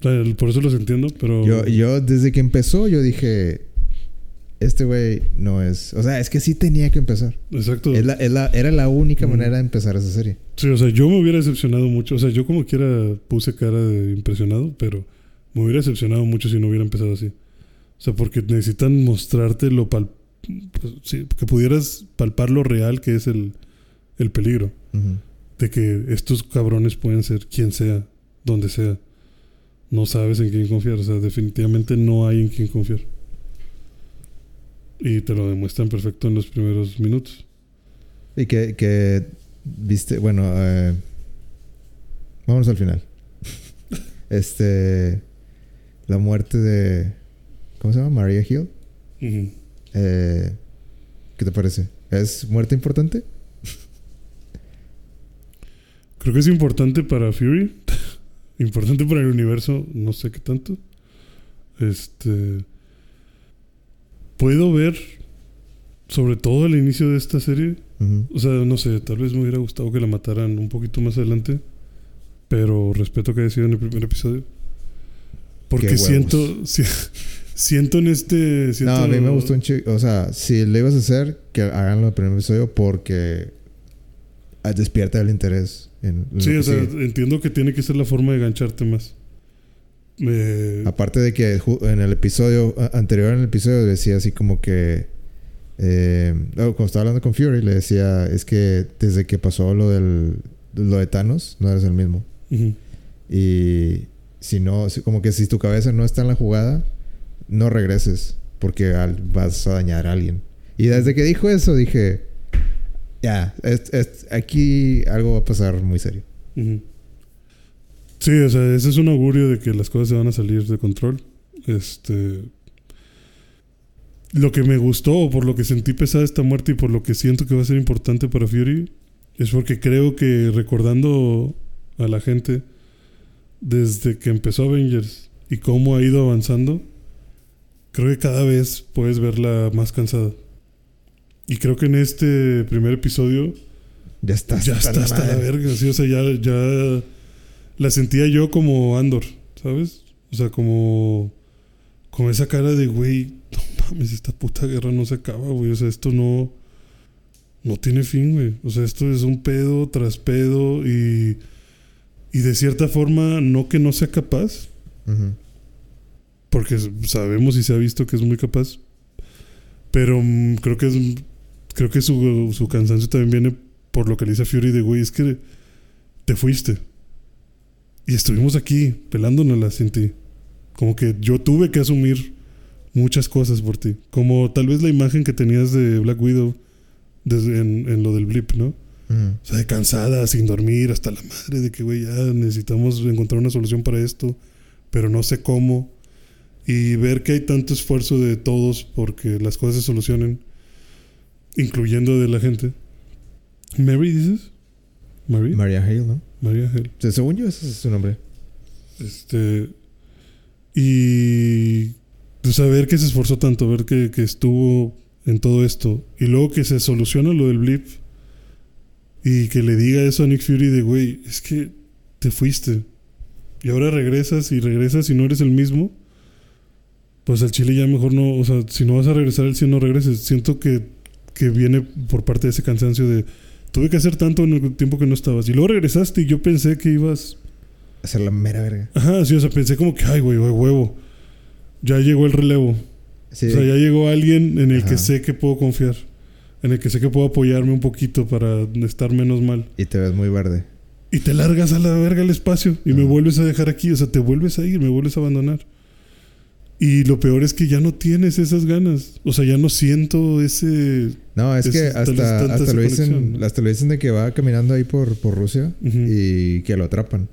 O sea, el- por eso los entiendo, pero... Yo, yo, desde que empezó, yo dije: Este güey no es. O sea, es que sí tenía que empezar. Exacto. Es la- es la- era la única Mm. manera de empezar esa serie. Sí, o sea, yo me hubiera decepcionado mucho. O sea, yo como quiera puse cara de impresionado, pero me hubiera decepcionado mucho si no hubiera empezado así. O sea, porque necesitan mostrarte lo pal pues, sí, que pudieras palpar lo real que es el, el peligro. De que estos cabrones pueden ser quien sea, donde sea. No sabes en quién confiar. O sea, definitivamente no hay en quién confiar. Y te lo demuestran perfecto en los primeros minutos. Y que, que viste, bueno, eh, vámonos al final. este, la muerte de, ¿cómo se llama? Maria Hill. Eh, ¿Qué te parece? ¿Es muerte importante? Creo que es importante para Fury. importante para el universo, no sé qué tanto. Este. Puedo ver, sobre todo al inicio de esta serie. O sea, no sé, tal vez me hubiera gustado que la mataran un poquito más adelante. Pero respeto que haya sido en el primer episodio. Porque siento. si- siento en este. Siento, No, a mí me gustó un chico. O sea, si lo ibas a hacer, que haganlo en el primer episodio porque ah, despierta el interés en Sí, o sea, sigue. entiendo que tiene que ser la forma de gancharte más. Me- Aparte de que en el episodio anterior, en el episodio, decía así como que. Eh, cuando estaba hablando con Fury, le decía: Es que desde que pasó lo del. Lo de Thanos, no eres el mismo. Y si no, como que si tu cabeza no está en la jugada, no regreses porque vas a dañar a alguien. Y desde que dijo eso dije, Ya, es- aquí algo va a pasar muy serio. Sí, o sea, ese es un augurio de que las cosas se van a salir de control. Este. Lo que me gustó, por lo que sentí pesada esta muerte y por lo que siento que va a ser importante para Fury, es porque creo que recordando a la gente desde que empezó Avengers y cómo ha ido avanzando, creo que cada vez puedes verla más cansada. Y creo que en este primer episodio Ya está. ya está hasta la verga, sí, o sea, ya, ya la sentía yo como Andor, ¿sabes? O sea, como con esa cara de, güey, no mames, esta puta guerra no se acaba, güey, o sea, esto no, no tiene fin, güey, o sea, esto es un pedo tras pedo y, y de cierta forma, no que no sea capaz, Ujú. Porque sabemos y se ha visto que es muy capaz, pero mm, creo que es, creo que su, su cansancio también viene por lo que le dice a Fury de, güey, es que te fuiste. Y estuvimos aquí, pelándonos sin ti. Como que yo tuve que asumir muchas cosas por ti. Como tal vez la imagen que tenías de Black Widow desde en, en lo del blip, ¿no? Ujú. O sea, de cansada, sin dormir, hasta la madre de que, güey, ya necesitamos encontrar una solución para esto, pero no sé cómo. Y ver que hay tanto esfuerzo de todos porque las cosas se solucionen, incluyendo de la gente. Mary, dices? Mary. Maria Hale, ¿no? María. O sea, según yo, ese es su nombre. Este. Y. Pues a ver que se esforzó tanto, ver que, que estuvo en todo esto. Y luego que se soluciona lo del blip. Y que le diga eso a Nick Fury de, güey, es que te fuiste. Y ahora regresas y regresas y no eres el mismo. Pues al Chile ya mejor no, o sea, si no vas a regresar al 100 no regreses. Siento que, que viene por parte de ese cansancio de, tuve que hacer tanto en el tiempo que no estabas. Y luego regresaste y yo pensé que ibas Hacer la mera verga. Ajá, sí, o sea, pensé como que, ay, güey, güey, huevo. Ya llegó el relevo. Sí. O sea, ya llegó alguien en el que sé que puedo confiar. En el que sé que puedo apoyarme un poquito para estar menos mal. Y te ves muy verde. Y te largas a la verga el espacio y me vuelves a dejar aquí. O sea, te vuelves a ir, me vuelves a abandonar. Y lo peor es que ya no tienes esas ganas. O sea, ya no siento ese. No, es, que hasta, hasta lo dicen, ¿no? hasta lo dicen de que va caminando ahí por, por Rusia y que lo atrapan.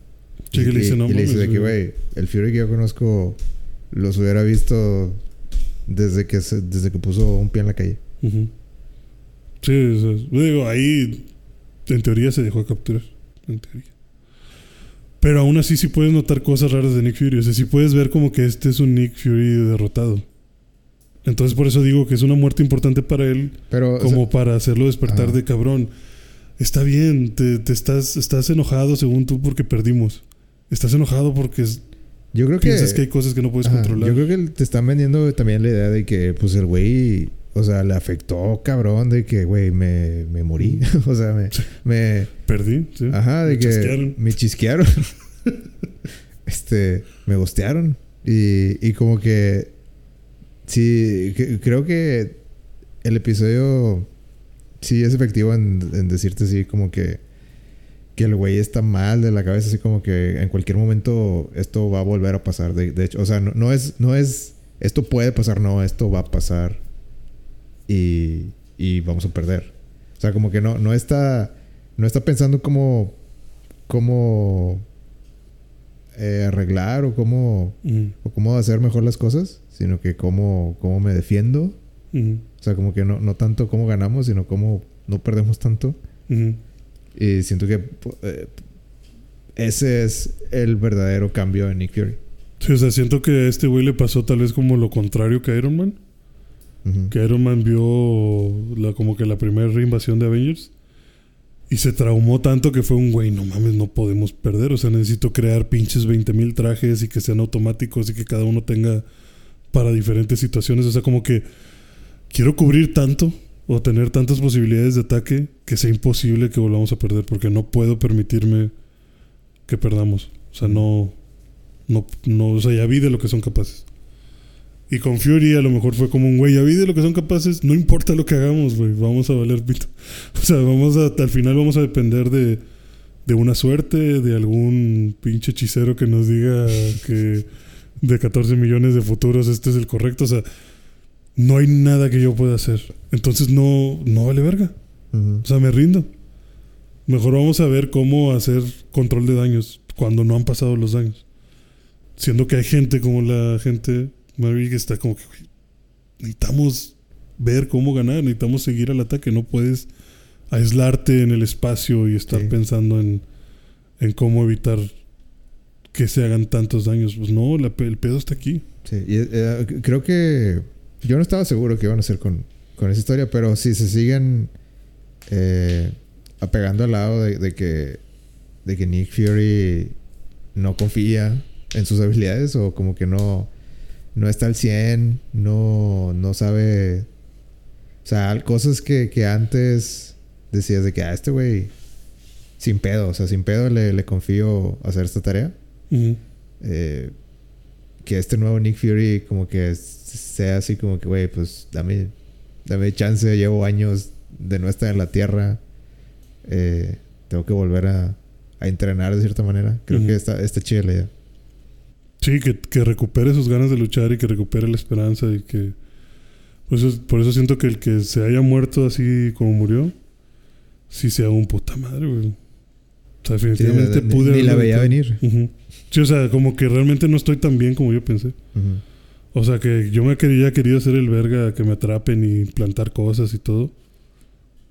Sí, que le Y- dicen, "No y le dice mames, de que, güey". el Fury que yo conozco los hubiera visto desde que, se- desde que puso un pie en la calle. Sí, o sea, digo, ahí en teoría se dejó capturar. En teoría. Pero aún así sí puedes notar cosas raras de Nick Fury. O sea, sí puedes ver como que este es un Nick Fury derrotado. Entonces por eso digo que es una muerte importante para él, Pero, o sea, como para hacerlo despertar Ajá. de cabrón. Está bien, te, te estás, estás enojado según tú porque perdimos. Estás enojado porque es- yo creo que... piensas que hay cosas que no puedes ajá, controlar. yo creo que te están vendiendo también la idea de que, pues, el güey... O sea, le afectó cabrón de que, güey, me, me morí. o sea, me... me Perdí, sí. Ajá, de Me que chasquearon. me chisquearon. este, me gostearon. Y, y como que. Sí, que- creo que el episodio sí es efectivo en, en decirte así, como que. Que el güey está mal de la cabeza, así como que en cualquier momento esto va a volver a pasar. De, de hecho, o sea, no, no es. No es. Esto puede pasar, no, esto va a pasar. Y, y vamos a perder. O sea, como que no, no está. No está pensando cómo. cómo. eh, arreglar o cómo. O cómo hacer mejor las cosas. Sino que cómo. cómo me defiendo. O sea, como que no, no tanto cómo ganamos, sino cómo no perdemos tanto. Y siento que eh, ese es el verdadero cambio en Nick Fury. Sí, o sea, siento que a este güey le pasó tal vez como lo contrario que a Iron Man. Que Iron Man vio la, como que la primera reinvasión de Avengers. Y se traumó tanto que fue un güey, no mames, no podemos perder. O sea, necesito crear pinches 20.000 trajes y que sean automáticos y que cada uno tenga para diferentes situaciones. O sea, como que quiero cubrir tanto o tener tantas posibilidades de ataque que sea imposible que volvamos a perder porque no puedo permitirme que perdamos. O sea, no, no, no, o sea, ya vi de lo que son capaces. Y con Fury a lo mejor fue como un güey, ya vi de lo que son capaces, no importa lo que hagamos, güey, vamos a valer pito. O sea, vamos a, al final vamos a depender de, de una suerte, de algún pinche hechicero que nos diga que de 14 millones de futuros este es el correcto. O sea, no hay nada que yo pueda hacer. Entonces no, no vale verga. O sea, me rindo. Mejor vamos a ver cómo hacer control de daños cuando no han pasado los daños. Siendo que hay gente como la gente Que está como que, necesitamos ver cómo ganar, necesitamos seguir al ataque, no puedes aislarte en el espacio y estar Sí. pensando en, en cómo evitar que se hagan tantos daños. Pues no, la el pedo está aquí. Sí, y, eh, creo que yo no estaba seguro qué iban a hacer con, con esa historia, pero si se siguen eh, apegando al lado de, de que de que Nick Fury no confía en sus habilidades o como que no no está al 100, no no sabe o sea, cosas que, que antes decías de que a este güey sin pedo, o sea, sin pedo le, le confío hacer esta tarea eh, que este nuevo Nick Fury como que sea así como que, güey, pues dame, dame chance, llevo años de no estar en la Tierra, eh, tengo que volver a, a entrenar de cierta manera. Creo que está, está chida la idea. Sí, que, que recupere sus ganas de luchar y que recupere la esperanza y que... Por eso, por eso siento que el que se haya muerto así como murió, sí sea un puta madre, güey. O sea, Sí, definitivamente ni- pude ni la haberlo veía venir. Ujú. Sí, o sea, como que realmente no estoy tan bien como yo pensé. O sea, que yo me quería querido hacer el verga, que me atrapen y plantar cosas y todo.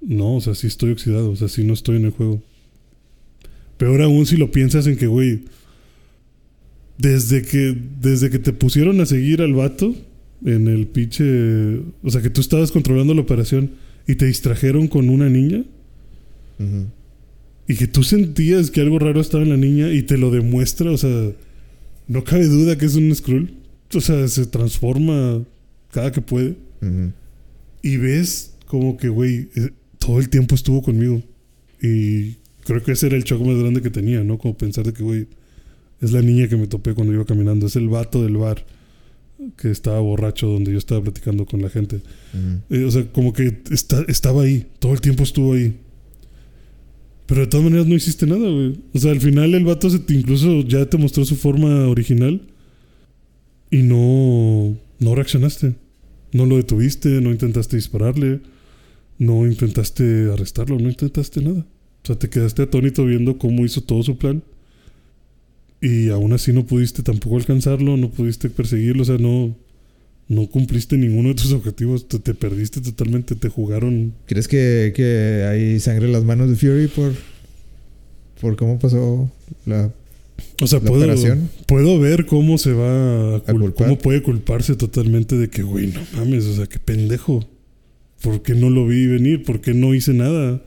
No, o sea, sí estoy oxidado, o sea, sí no estoy en el juego. Peor aún si lo piensas en que, güey, desde que, desde que te pusieron a seguir al vato en el pinche... O sea, que tú estabas controlando la operación y te distrajeron con una niña Ujú. y que tú sentías que algo raro estaba en la niña y te lo demuestra, o sea, no cabe duda que es un Skrull. O sea, se transforma cada que puede. Y ves como que, güey, eh, todo el tiempo estuvo conmigo. Y creo que ese era el shock más grande que tenía, ¿no? Como pensar de que, güey, es la niña que me topé cuando iba caminando. Es el vato del bar que estaba borracho donde yo estaba platicando con la gente. Eh, o sea, como que está, estaba ahí. Todo el tiempo estuvo ahí. Pero de todas maneras no hiciste nada, güey. O sea, al final el vato se te- incluso ya te mostró su forma original. Y no, no reaccionaste. No lo detuviste, no intentaste dispararle. No intentaste arrestarlo, no intentaste nada. O sea, te quedaste atónito viendo cómo hizo todo su plan. Y aún así no pudiste tampoco alcanzarlo, no pudiste perseguirlo. O sea, no, no cumpliste ninguno de tus objetivos. Te, te perdiste totalmente, te jugaron. ¿Crees que, que hay sangre en las manos de Fury por, por cómo pasó la, O sea, la puedo, operación? puedo ver cómo se va a, cul- culpar. cómo puede culparse totalmente de que, güey, no mames, o sea, qué pendejo. ¿Por qué no lo vi venir? ¿Por qué no hice nada?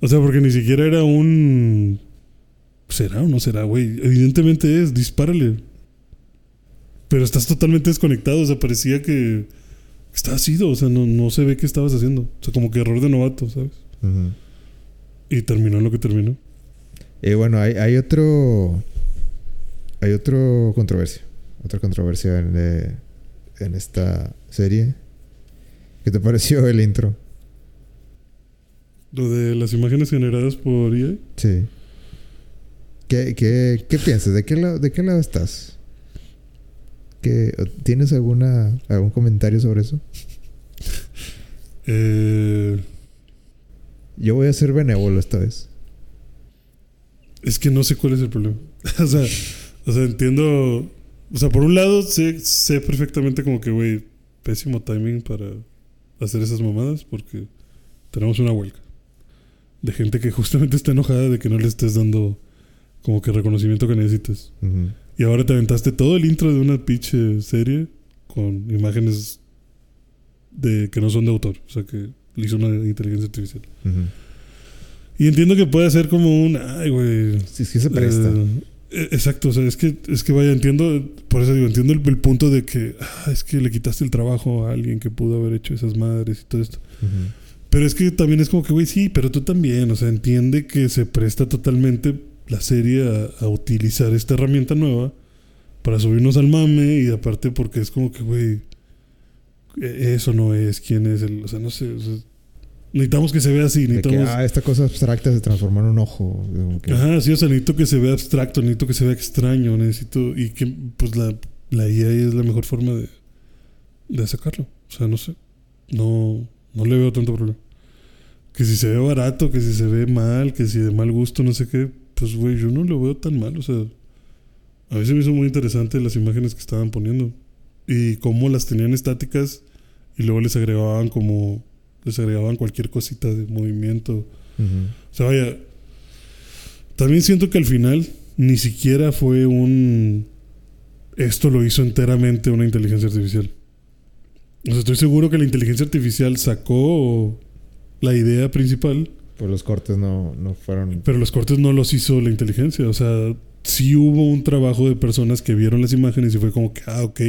O sea, porque ni siquiera era un. ¿Será o no será, güey? Evidentemente es, dispárale. Pero estás totalmente desconectado, o sea, parecía que estabas ido, o sea, no, no se ve qué estabas haciendo. O sea, como que error de novato, ¿sabes? Y terminó en lo que terminó. Y bueno, hay, hay otro. Hay otro controversia. Otra controversia en, eh, en esta serie. ¿Qué te pareció el intro? Lo de las imágenes generadas por EA. Sí. ¿Qué, qué, qué piensas? ¿De qué, lado, ¿De qué lado estás? ¿Qué, ¿Tienes alguna, algún comentario sobre eso? Eh, Yo voy a ser benévolo esta vez. es que no sé cuál es el problema. o, sea, o sea, entiendo. O sea, por un lado, sé, sé perfectamente como que, güey, pésimo timing para hacer esas mamadas porque tenemos una huelga de gente que justamente está enojada de que no le estés dando como que reconocimiento que necesitas. Ujú. Y ahora te aventaste todo el intro de una pinche serie con imágenes de que no son de autor. O sea, que le hizo una inteligencia artificial. Ujú. Y entiendo que puede ser como un. Ay, güey. Sí, sí se presta. Eh, eh, exacto, o sea, es que, es que vaya, entiendo, por eso digo, entiendo el, el punto de que ah, es que le quitaste el trabajo a alguien que pudo haber hecho esas madres y todo esto. Ujú. Pero es que también es como que, güey, sí, pero tú también, o sea, entiende que se presta totalmente la serie a, a utilizar esta herramienta nueva para subirnos al mame y aparte porque es como que, güey, eh, eso no es, quién es el, o sea, no sé, o sea, necesitamos que se vea así, que, necesitamos... ah, esta cosa abstracta se transformó en un ojo. Que- Ajá, sí, o sea, necesito que se vea abstracto, necesito que se vea extraño, necesito. Y que, pues, la, la IA es la mejor forma de, de sacarlo. O sea, no sé. No, no le veo tanto problema. Que si se ve barato, que si se ve mal, que si de mal gusto, no sé qué. Pues, güey, yo no lo veo tan mal. O sea, a veces me hizo muy interesante las imágenes que estaban poniendo. Y cómo las tenían estáticas y luego les agregaban como... Les agregaban cualquier cosita de movimiento. O sea, vaya. También siento que al final ni siquiera fue un. Esto lo hizo enteramente una inteligencia artificial. O sea, estoy seguro que la inteligencia artificial sacó la idea principal, Pues los cortes no, no fueron. pero los cortes no los hizo la inteligencia. O sea, sí hubo un trabajo de personas que vieron las imágenes y fue como que, ah, ok.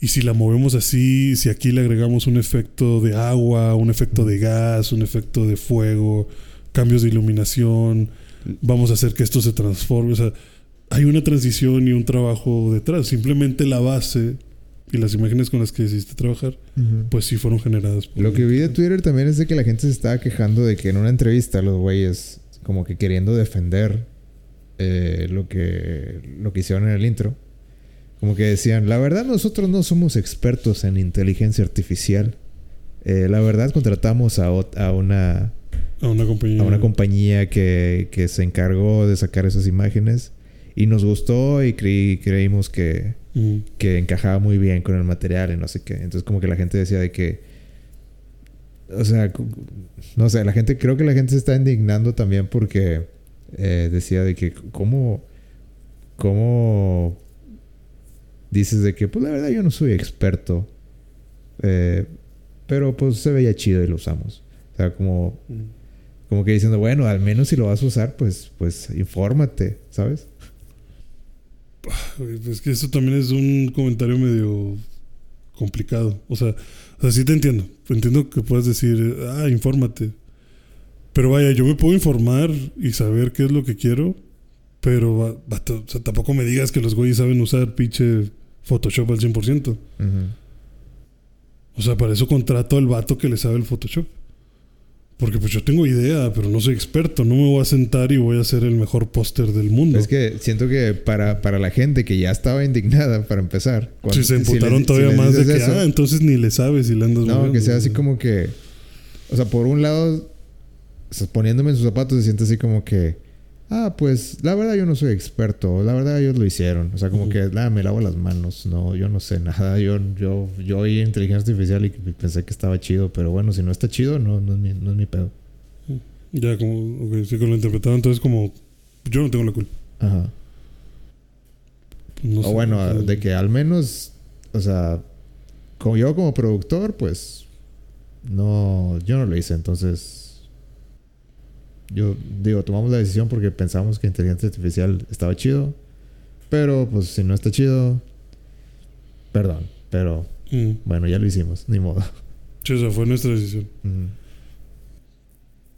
Y si la movemos así, si aquí le agregamos un efecto de agua, un efecto de gas, un efecto de fuego, cambios de iluminación, vamos a hacer que esto se transforme. O sea, hay una transición y un trabajo detrás. Simplemente la base y las imágenes con las que decidiste trabajar, pues sí fueron generadas. por Lo que vi de Twitter también es de que la gente se estaba quejando de que en una entrevista los güeyes como que queriendo defender eh, lo que lo que hicieron en el intro. Como que decían, la verdad nosotros no somos expertos en inteligencia artificial. Eh, la verdad contratamos a, a una A una compañía. a una compañía que, que se encargó de sacar esas imágenes y nos gustó y creí, creímos que, Mm. que encajaba muy bien con el material y no sé qué. Entonces como que la gente decía de que... O sea, no sé, la gente, creo que la gente se está indignando también porque eh, decía de que cómo, cómo dices de que, pues la verdad yo no soy experto, eh, pero pues se veía chido y lo usamos. O sea, como, Mm. como que diciendo, bueno, al menos si lo vas a usar, pues, pues infórmate, ¿sabes? Es que eso también es un comentario medio complicado. O sea, o sea, sí te entiendo. Entiendo que puedes decir, ah, infórmate. Pero vaya, yo me puedo informar y saber qué es lo que quiero. Pero o sea, tampoco me digas que los güeyes saben usar pinche Photoshop al 100%. Ujú. O sea, para eso contrato al vato que le sabe el Photoshop. Porque pues yo tengo idea, pero no soy experto. No me voy a sentar y voy a hacer el mejor póster del mundo. Es que siento que para, para la gente que ya estaba indignada para empezar. cuando- si se emputaron todavía si más de que, eso, ah, entonces ni le sabes y le andas No, moviendo, que sea así como que. O sea, por un lado, poniéndome en sus zapatos, se siente así como que. Ah, pues la verdad yo no soy experto. La verdad ellos lo hicieron. O sea, como que, ah, me lavo las manos. No, yo no sé nada. Yo, yo, yo oí inteligencia artificial y pensé que estaba chido. Pero bueno, si no está chido, no, no, es, mi, no es mi pedo. Ya, como, ok, sí que lo interpretaron, entonces como, yo no tengo la culpa. Ajá. No o sé, bueno, de que al menos, o sea, como yo como productor, pues no, yo no lo hice, entonces yo digo, tomamos la decisión porque pensamos que inteligencia artificial estaba chido, pero pues si no está chido, perdón, pero mm, bueno, ya lo hicimos, ni modo. sí, o sea, fue nuestra decisión. Ujú.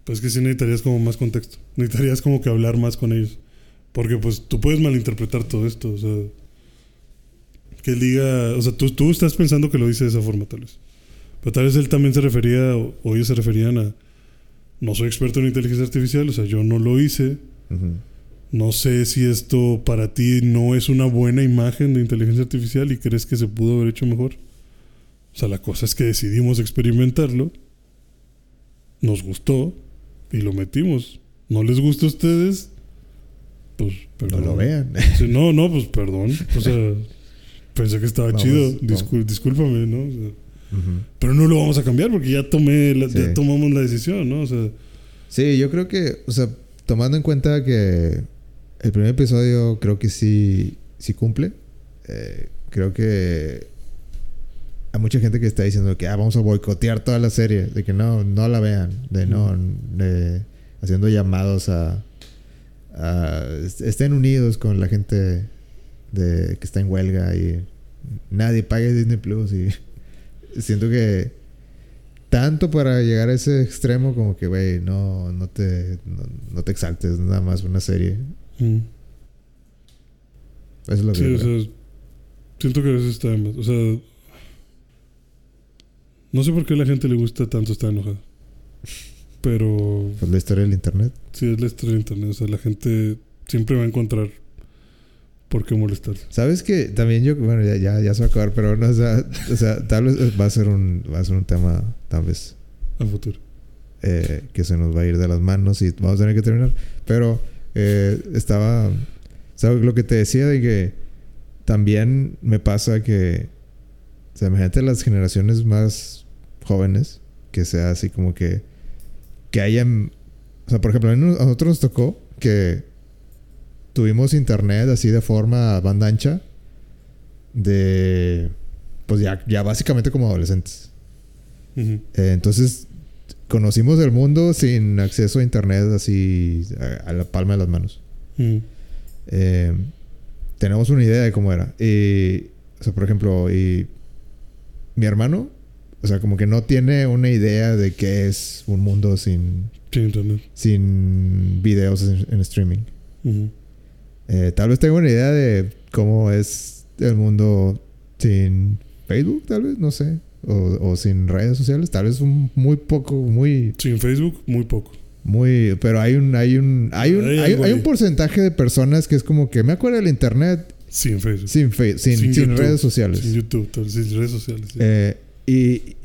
Pues es que sí necesitarías como más contexto. Necesitarías como que hablar más con ellos. Porque pues tú puedes malinterpretar todo esto, o sea... Que él diga... O sea, tú, tú estás pensando que lo dice de esa forma, tal vez. Pero tal vez él también se refería, o ellos se referían a... No soy experto en inteligencia artificial, o sea, yo no lo hice. No sé si esto para ti no es una buena imagen de inteligencia artificial y crees que se pudo haber hecho mejor. O sea, la cosa es que decidimos experimentarlo. Nos gustó y lo metimos. ¿No les gusta a ustedes? Pues No perdón. lo vean. Sí, no, no, pues perdón. O sea, pensé que estaba Vamos, chido. vamos. Discul- discúlpame, ¿no? O sea, Pero no lo vamos a cambiar porque ya tomé la- ya Sí. tomamos la decisión, ¿no? O sea, Sí, yo creo que, o sea, tomando en cuenta que el primer episodio creo que sí, sí cumple. eh, creo que hay mucha gente que está diciendo que ah, vamos a boicotear toda la serie, de que no, no la vean, de no, de- haciendo llamados a, a est- estén unidos con la gente de que está en huelga y nadie pague Disney Plus y siento que tanto para llegar a ese extremo como que güey no no te no, no te exaltes es nada más una serie mm. eso es lo que Sí, yo o creo. sea, siento que a veces está. O sea, no sé por qué a la gente le gusta tanto estar enojada. Pero pues la historia del internet sí es la historia de internet. O sea, la gente siempre va a encontrar por qué molestarse. sabes que también yo bueno ya, ya, ya se va a acabar pero no o sea, o sea tal vez va a ser un va a ser un tema tal vez A futuro. eh, que se nos va a ir de las manos y vamos a tener que terminar. Pero eh, estaba, ¿sabes? Lo que te decía de que también me pasa que, o sea, imagínate las generaciones más jóvenes, que sea así como que, que hayan, o sea, por ejemplo, a nosotros nos tocó que tuvimos internet así de forma banda ancha de pues ya, ya básicamente como adolescentes. Eh, entonces conocimos el mundo sin acceso a internet así a, la palma de las manos. Eh, tenemos una idea de cómo era. Y, o sea, por ejemplo, y mi hermano, o sea, como que no tiene una idea de qué es un mundo sin, sin internet. Sin videos en, streaming. Eh, tal vez tenga una idea de cómo es el mundo sin Facebook, tal vez, no sé. O, sin redes sociales, tal vez un, muy poco, muy... Sin Facebook, muy poco. Muy, pero hay un, hay un, hay un, hay, un porcentaje de personas que es como que me acuerdo del internet. Sin Facebook. Sin, sin, sin, redes sociales. Sin YouTube, sin redes sociales. Eh, y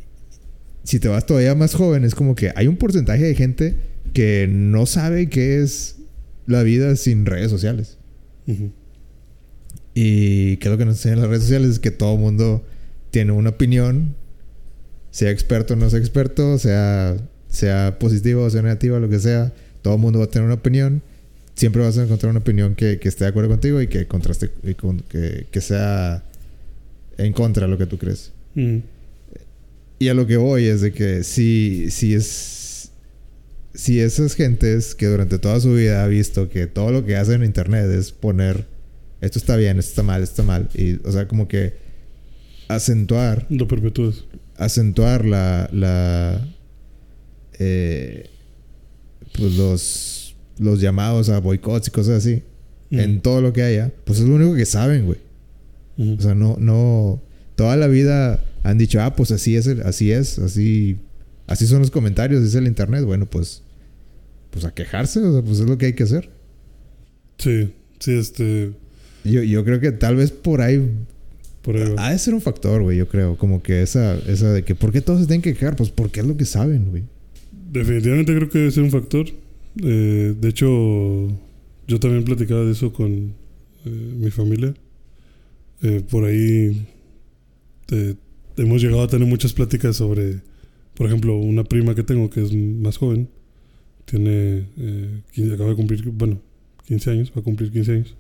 si te vas todavía más joven, es como que hay un porcentaje de gente que no sabe qué es la vida sin redes sociales. Y que lo que nos enseñan las redes sociales es que todo mundo tiene una opinión, sea experto o no sea experto, sea, sea positivo o sea negativa, lo que sea, todo mundo va a tener una opinión. Siempre vas a encontrar una opinión que, esté de acuerdo contigo y que contraste, y que, sea en contra de lo que tú crees. Y a lo que voy es de que si, si es. Si esas gentes que durante toda su vida ha visto que todo lo que hacen en internet es poner esto está bien, esto está mal, esto está mal. Y, o sea, como que acentuar. Lo perpetúas. Acentuar la. la eh, pues los. Los llamados a boicots y cosas así. En todo lo que haya. Pues es lo único que saben, güey. O sea, no, no. Toda la vida han dicho, ah, pues así es, así es, así. Así son los comentarios, es el internet. Bueno, pues. Pues a quejarse, o sea, pues es lo que hay que hacer. Sí, sí, este. Yo, yo creo que tal vez por ahí ha de ser un factor, güey, yo creo. Como que esa, esa de que, ¿por qué todos se tienen que quejar? Pues porque es lo que saben, güey. Definitivamente creo que debe ser un factor. Eh, de hecho, yo también platicaba de eso con eh, mi familia. Eh, por ahí hemos llegado a tener muchas pláticas sobre, por ejemplo, una prima que tengo que es más joven. Tiene, acaba de cumplir, bueno, 15 años, va a cumplir 15 años.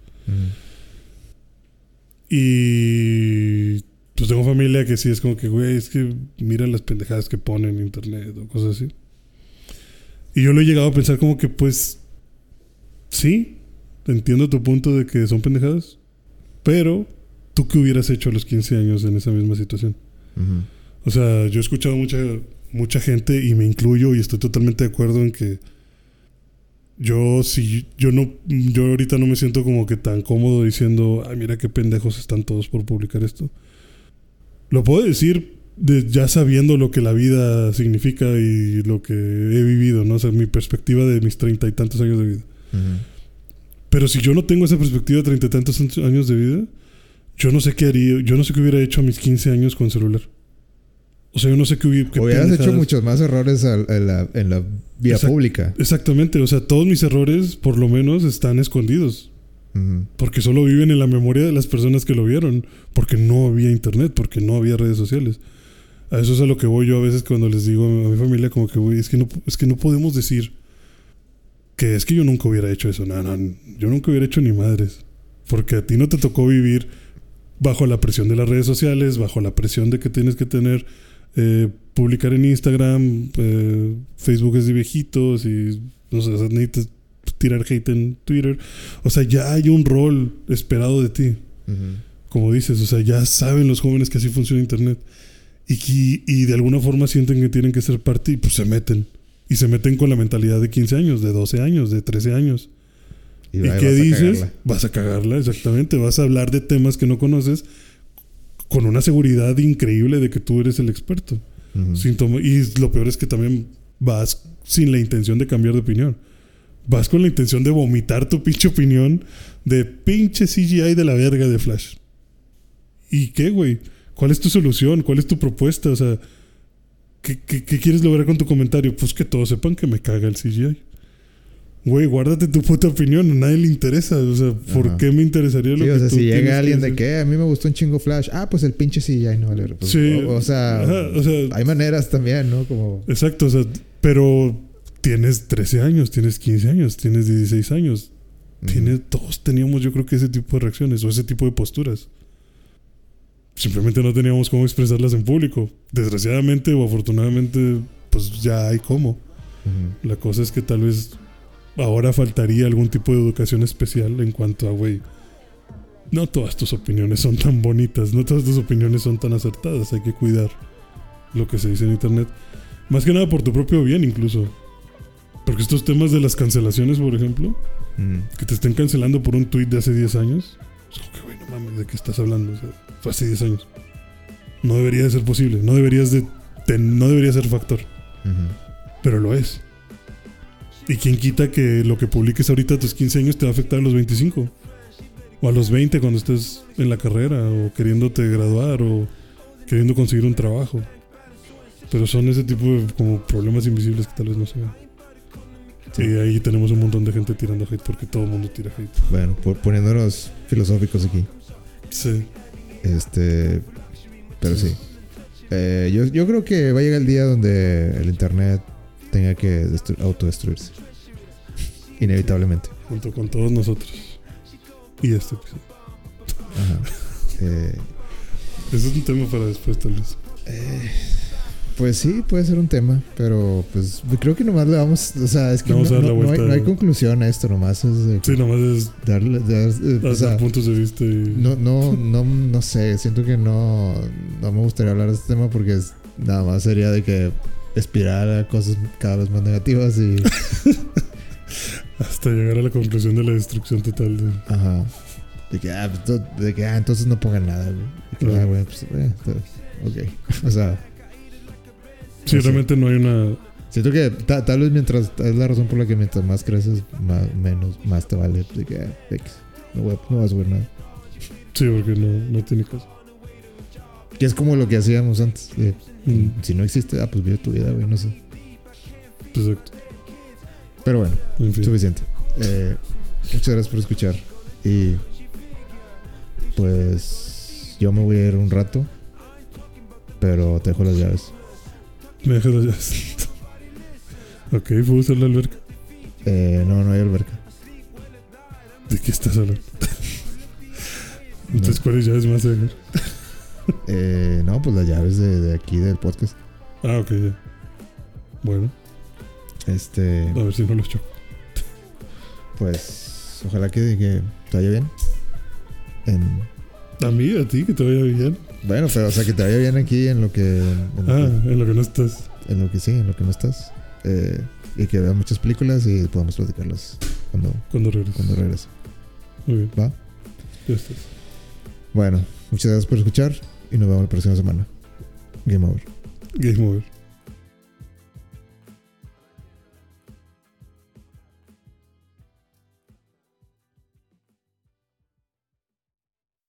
Y pues tengo familia que sí es como que, güey, es que miran las pendejadas que ponen en internet o cosas así. Y yo lo he llegado a pensar como que, pues, sí, entiendo tu punto de que son pendejadas, pero tú qué hubieras hecho a los 15 años en esa misma situación. O sea, yo he escuchado mucha, mucha gente y me incluyo y estoy totalmente de acuerdo en que yo sí, yo no, yo ahorita no me siento como que tan cómodo diciendo, ay, mira qué pendejos están todos por publicar esto. Lo puedo decir ya sabiendo lo que la vida significa y lo que he vivido, ¿no? O sea, mi perspectiva de mis treinta y tantos años de vida. Pero si yo no tengo esa perspectiva de treinta y tantos años de vida, yo no sé qué haría, yo no sé qué hubiera hecho a mis 15 años con celular. O sea, yo no sé qué hubiera... Hubieras hecho muchos más errores en la, vía pública. Exactamente. O sea, todos mis errores, por lo menos, están escondidos. Porque solo viven en la memoria de las personas que lo vieron. Porque no había internet, porque no había redes sociales. A eso es a lo que voy yo a veces cuando les digo a mi familia, como que, güey, es que no, es que no podemos decir que es que yo nunca hubiera hecho eso. No, no, yo nunca hubiera hecho ni madres. Porque a ti no te tocó vivir bajo la presión de las redes sociales, bajo la presión de que tienes que tener eh, publicar en Instagram, eh, Facebook es de viejitos y no sé, necesitas tirar hate en Twitter. O sea, ya hay un rol esperado de ti. Como dices, o sea, ya saben los jóvenes que así funciona Internet. Y, y de alguna forma sienten que tienen que ser parte y pues se meten. Y se meten con la mentalidad de 15 años, de 12 años, de 13 años. ¿Y, qué dices? Vas a cagarla, exactamente. Vas a hablar de temas que no conoces con una seguridad increíble de que tú eres el experto. y lo peor es que también vas sin la intención de cambiar de opinión. Vas con la intención de vomitar tu pinche opinión de pinche CGI de la verga de Flash. ¿Y qué, güey? ¿Cuál es tu solución? ¿Cuál es tu propuesta? O sea, ¿qué, qué, qué quieres lograr con tu comentario? Pues que todos sepan que me caga el CGI. Güey, guárdate tu puta opinión, a nadie le interesa. O sea, ¿por Ajá. qué me interesaría lo Sí, que o sea, tú si llega alguien de decir? que a mí me gustó un chingo Flash, ah, pues el pinche CGI no vale. Pues, Sí. o, o sea, Ajá, o sea, hay maneras también, ¿no? Como. Exacto, o sea, pero tienes 13 años, tienes 15 años, tienes 16 años. Tienes, todos teníamos, yo creo que ese tipo de reacciones o ese tipo de posturas. Simplemente no teníamos cómo expresarlas en público. Desgraciadamente o afortunadamente, pues ya hay cómo. Ujú. La cosa es que tal vez ahora faltaría algún tipo de educación especial en cuanto a, güey, no todas tus opiniones son tan bonitas, no todas tus opiniones son tan acertadas, hay que cuidar lo que se dice en internet. Más que nada por tu propio bien incluso. Porque estos temas de las cancelaciones, por ejemplo, que te estén cancelando por un tweet de hace 10 años, es como que, güey, no mames, ¿de qué estás hablando? O sea, fue hace 10 años. No debería de ser posible, no deberías de, te- no debería ser factor pero lo es. ¿Y quién quita que lo que publiques ahorita a tus 15 años te va a afectar a los 25? O a los 20 cuando estés en la carrera, o queriéndote graduar, o queriendo conseguir un trabajo. Pero son ese tipo de como problemas invisibles que tal vez no se ven. Sí. Y ahí tenemos un montón de gente tirando hate porque todo el mundo tira hate. Bueno, po- poniéndonos filosóficos aquí. Sí. Este. Pero sí. Eh, yo, yo creo que va a llegar el día donde el internet tenga que destru- autodestruirse. Inevitablemente. Junto con todos nosotros. Y este episodio. Ajá. Eh, Ese es un tema para después, tal vez. eh, pues sí, puede ser un tema, pero pues creo que nomás le vamos, o sea, es que no, hay, vuelta. no hay conclusión a esto, nomás es Sí, nomás es darle, dar- eh, o hacer sea, puntos de vista y... no, no, no, no sé, siento que no, no me gustaría hablar de este tema porque es- nada más sería de que espirar a cosas cada vez más negativas y, Hasta llegar a la conclusión de la destrucción total de... ajá, de que, ah, pues, de que, ah, entonces no pongan nada, güey. Ah, güey, pues, eh, ok, o sea, Sí, realmente no hay una... Siento que ta- tal vez mientras es la razón por la que mientras más creces, más, menos, más te vale. De que, ah, no, voy no vas a subir nada. Sí, porque no, no tiene caso. Que es como lo que hacíamos antes. Mm, Si no existe, ah, pues vive tu vida, güey, no sé. exacto. Pero bueno, En fin. suficiente. Eh, muchas gracias por escuchar. Y pues yo me voy a ir un rato, pero te dejo las llaves. Me dejas las llaves. ok, ¿puedo usar la alberca? Eh, no, no hay alberca. ¿De qué estás hablando? Entonces, ¿cuáles llaves más dejar? Eh, no, pues las llaves de, de aquí del podcast. Ah, ok. Bueno, Este, a ver si no los choco. pues ojalá que, que te vaya bien. En, A mí, a ti, que te vaya bien. Bueno, pero o sea, que te vaya bien aquí en lo que. En lo, Ah, que, en lo que no estás. en lo que sí, en lo que no estás. Eh, y que veas muchas películas y podamos platicarlas cuando, Cuando regreses. cuando regrese. Muy bien. ¿Va? Ya estás. Bueno, muchas gracias por escuchar y nos vemos la próxima semana. Game over. Game over.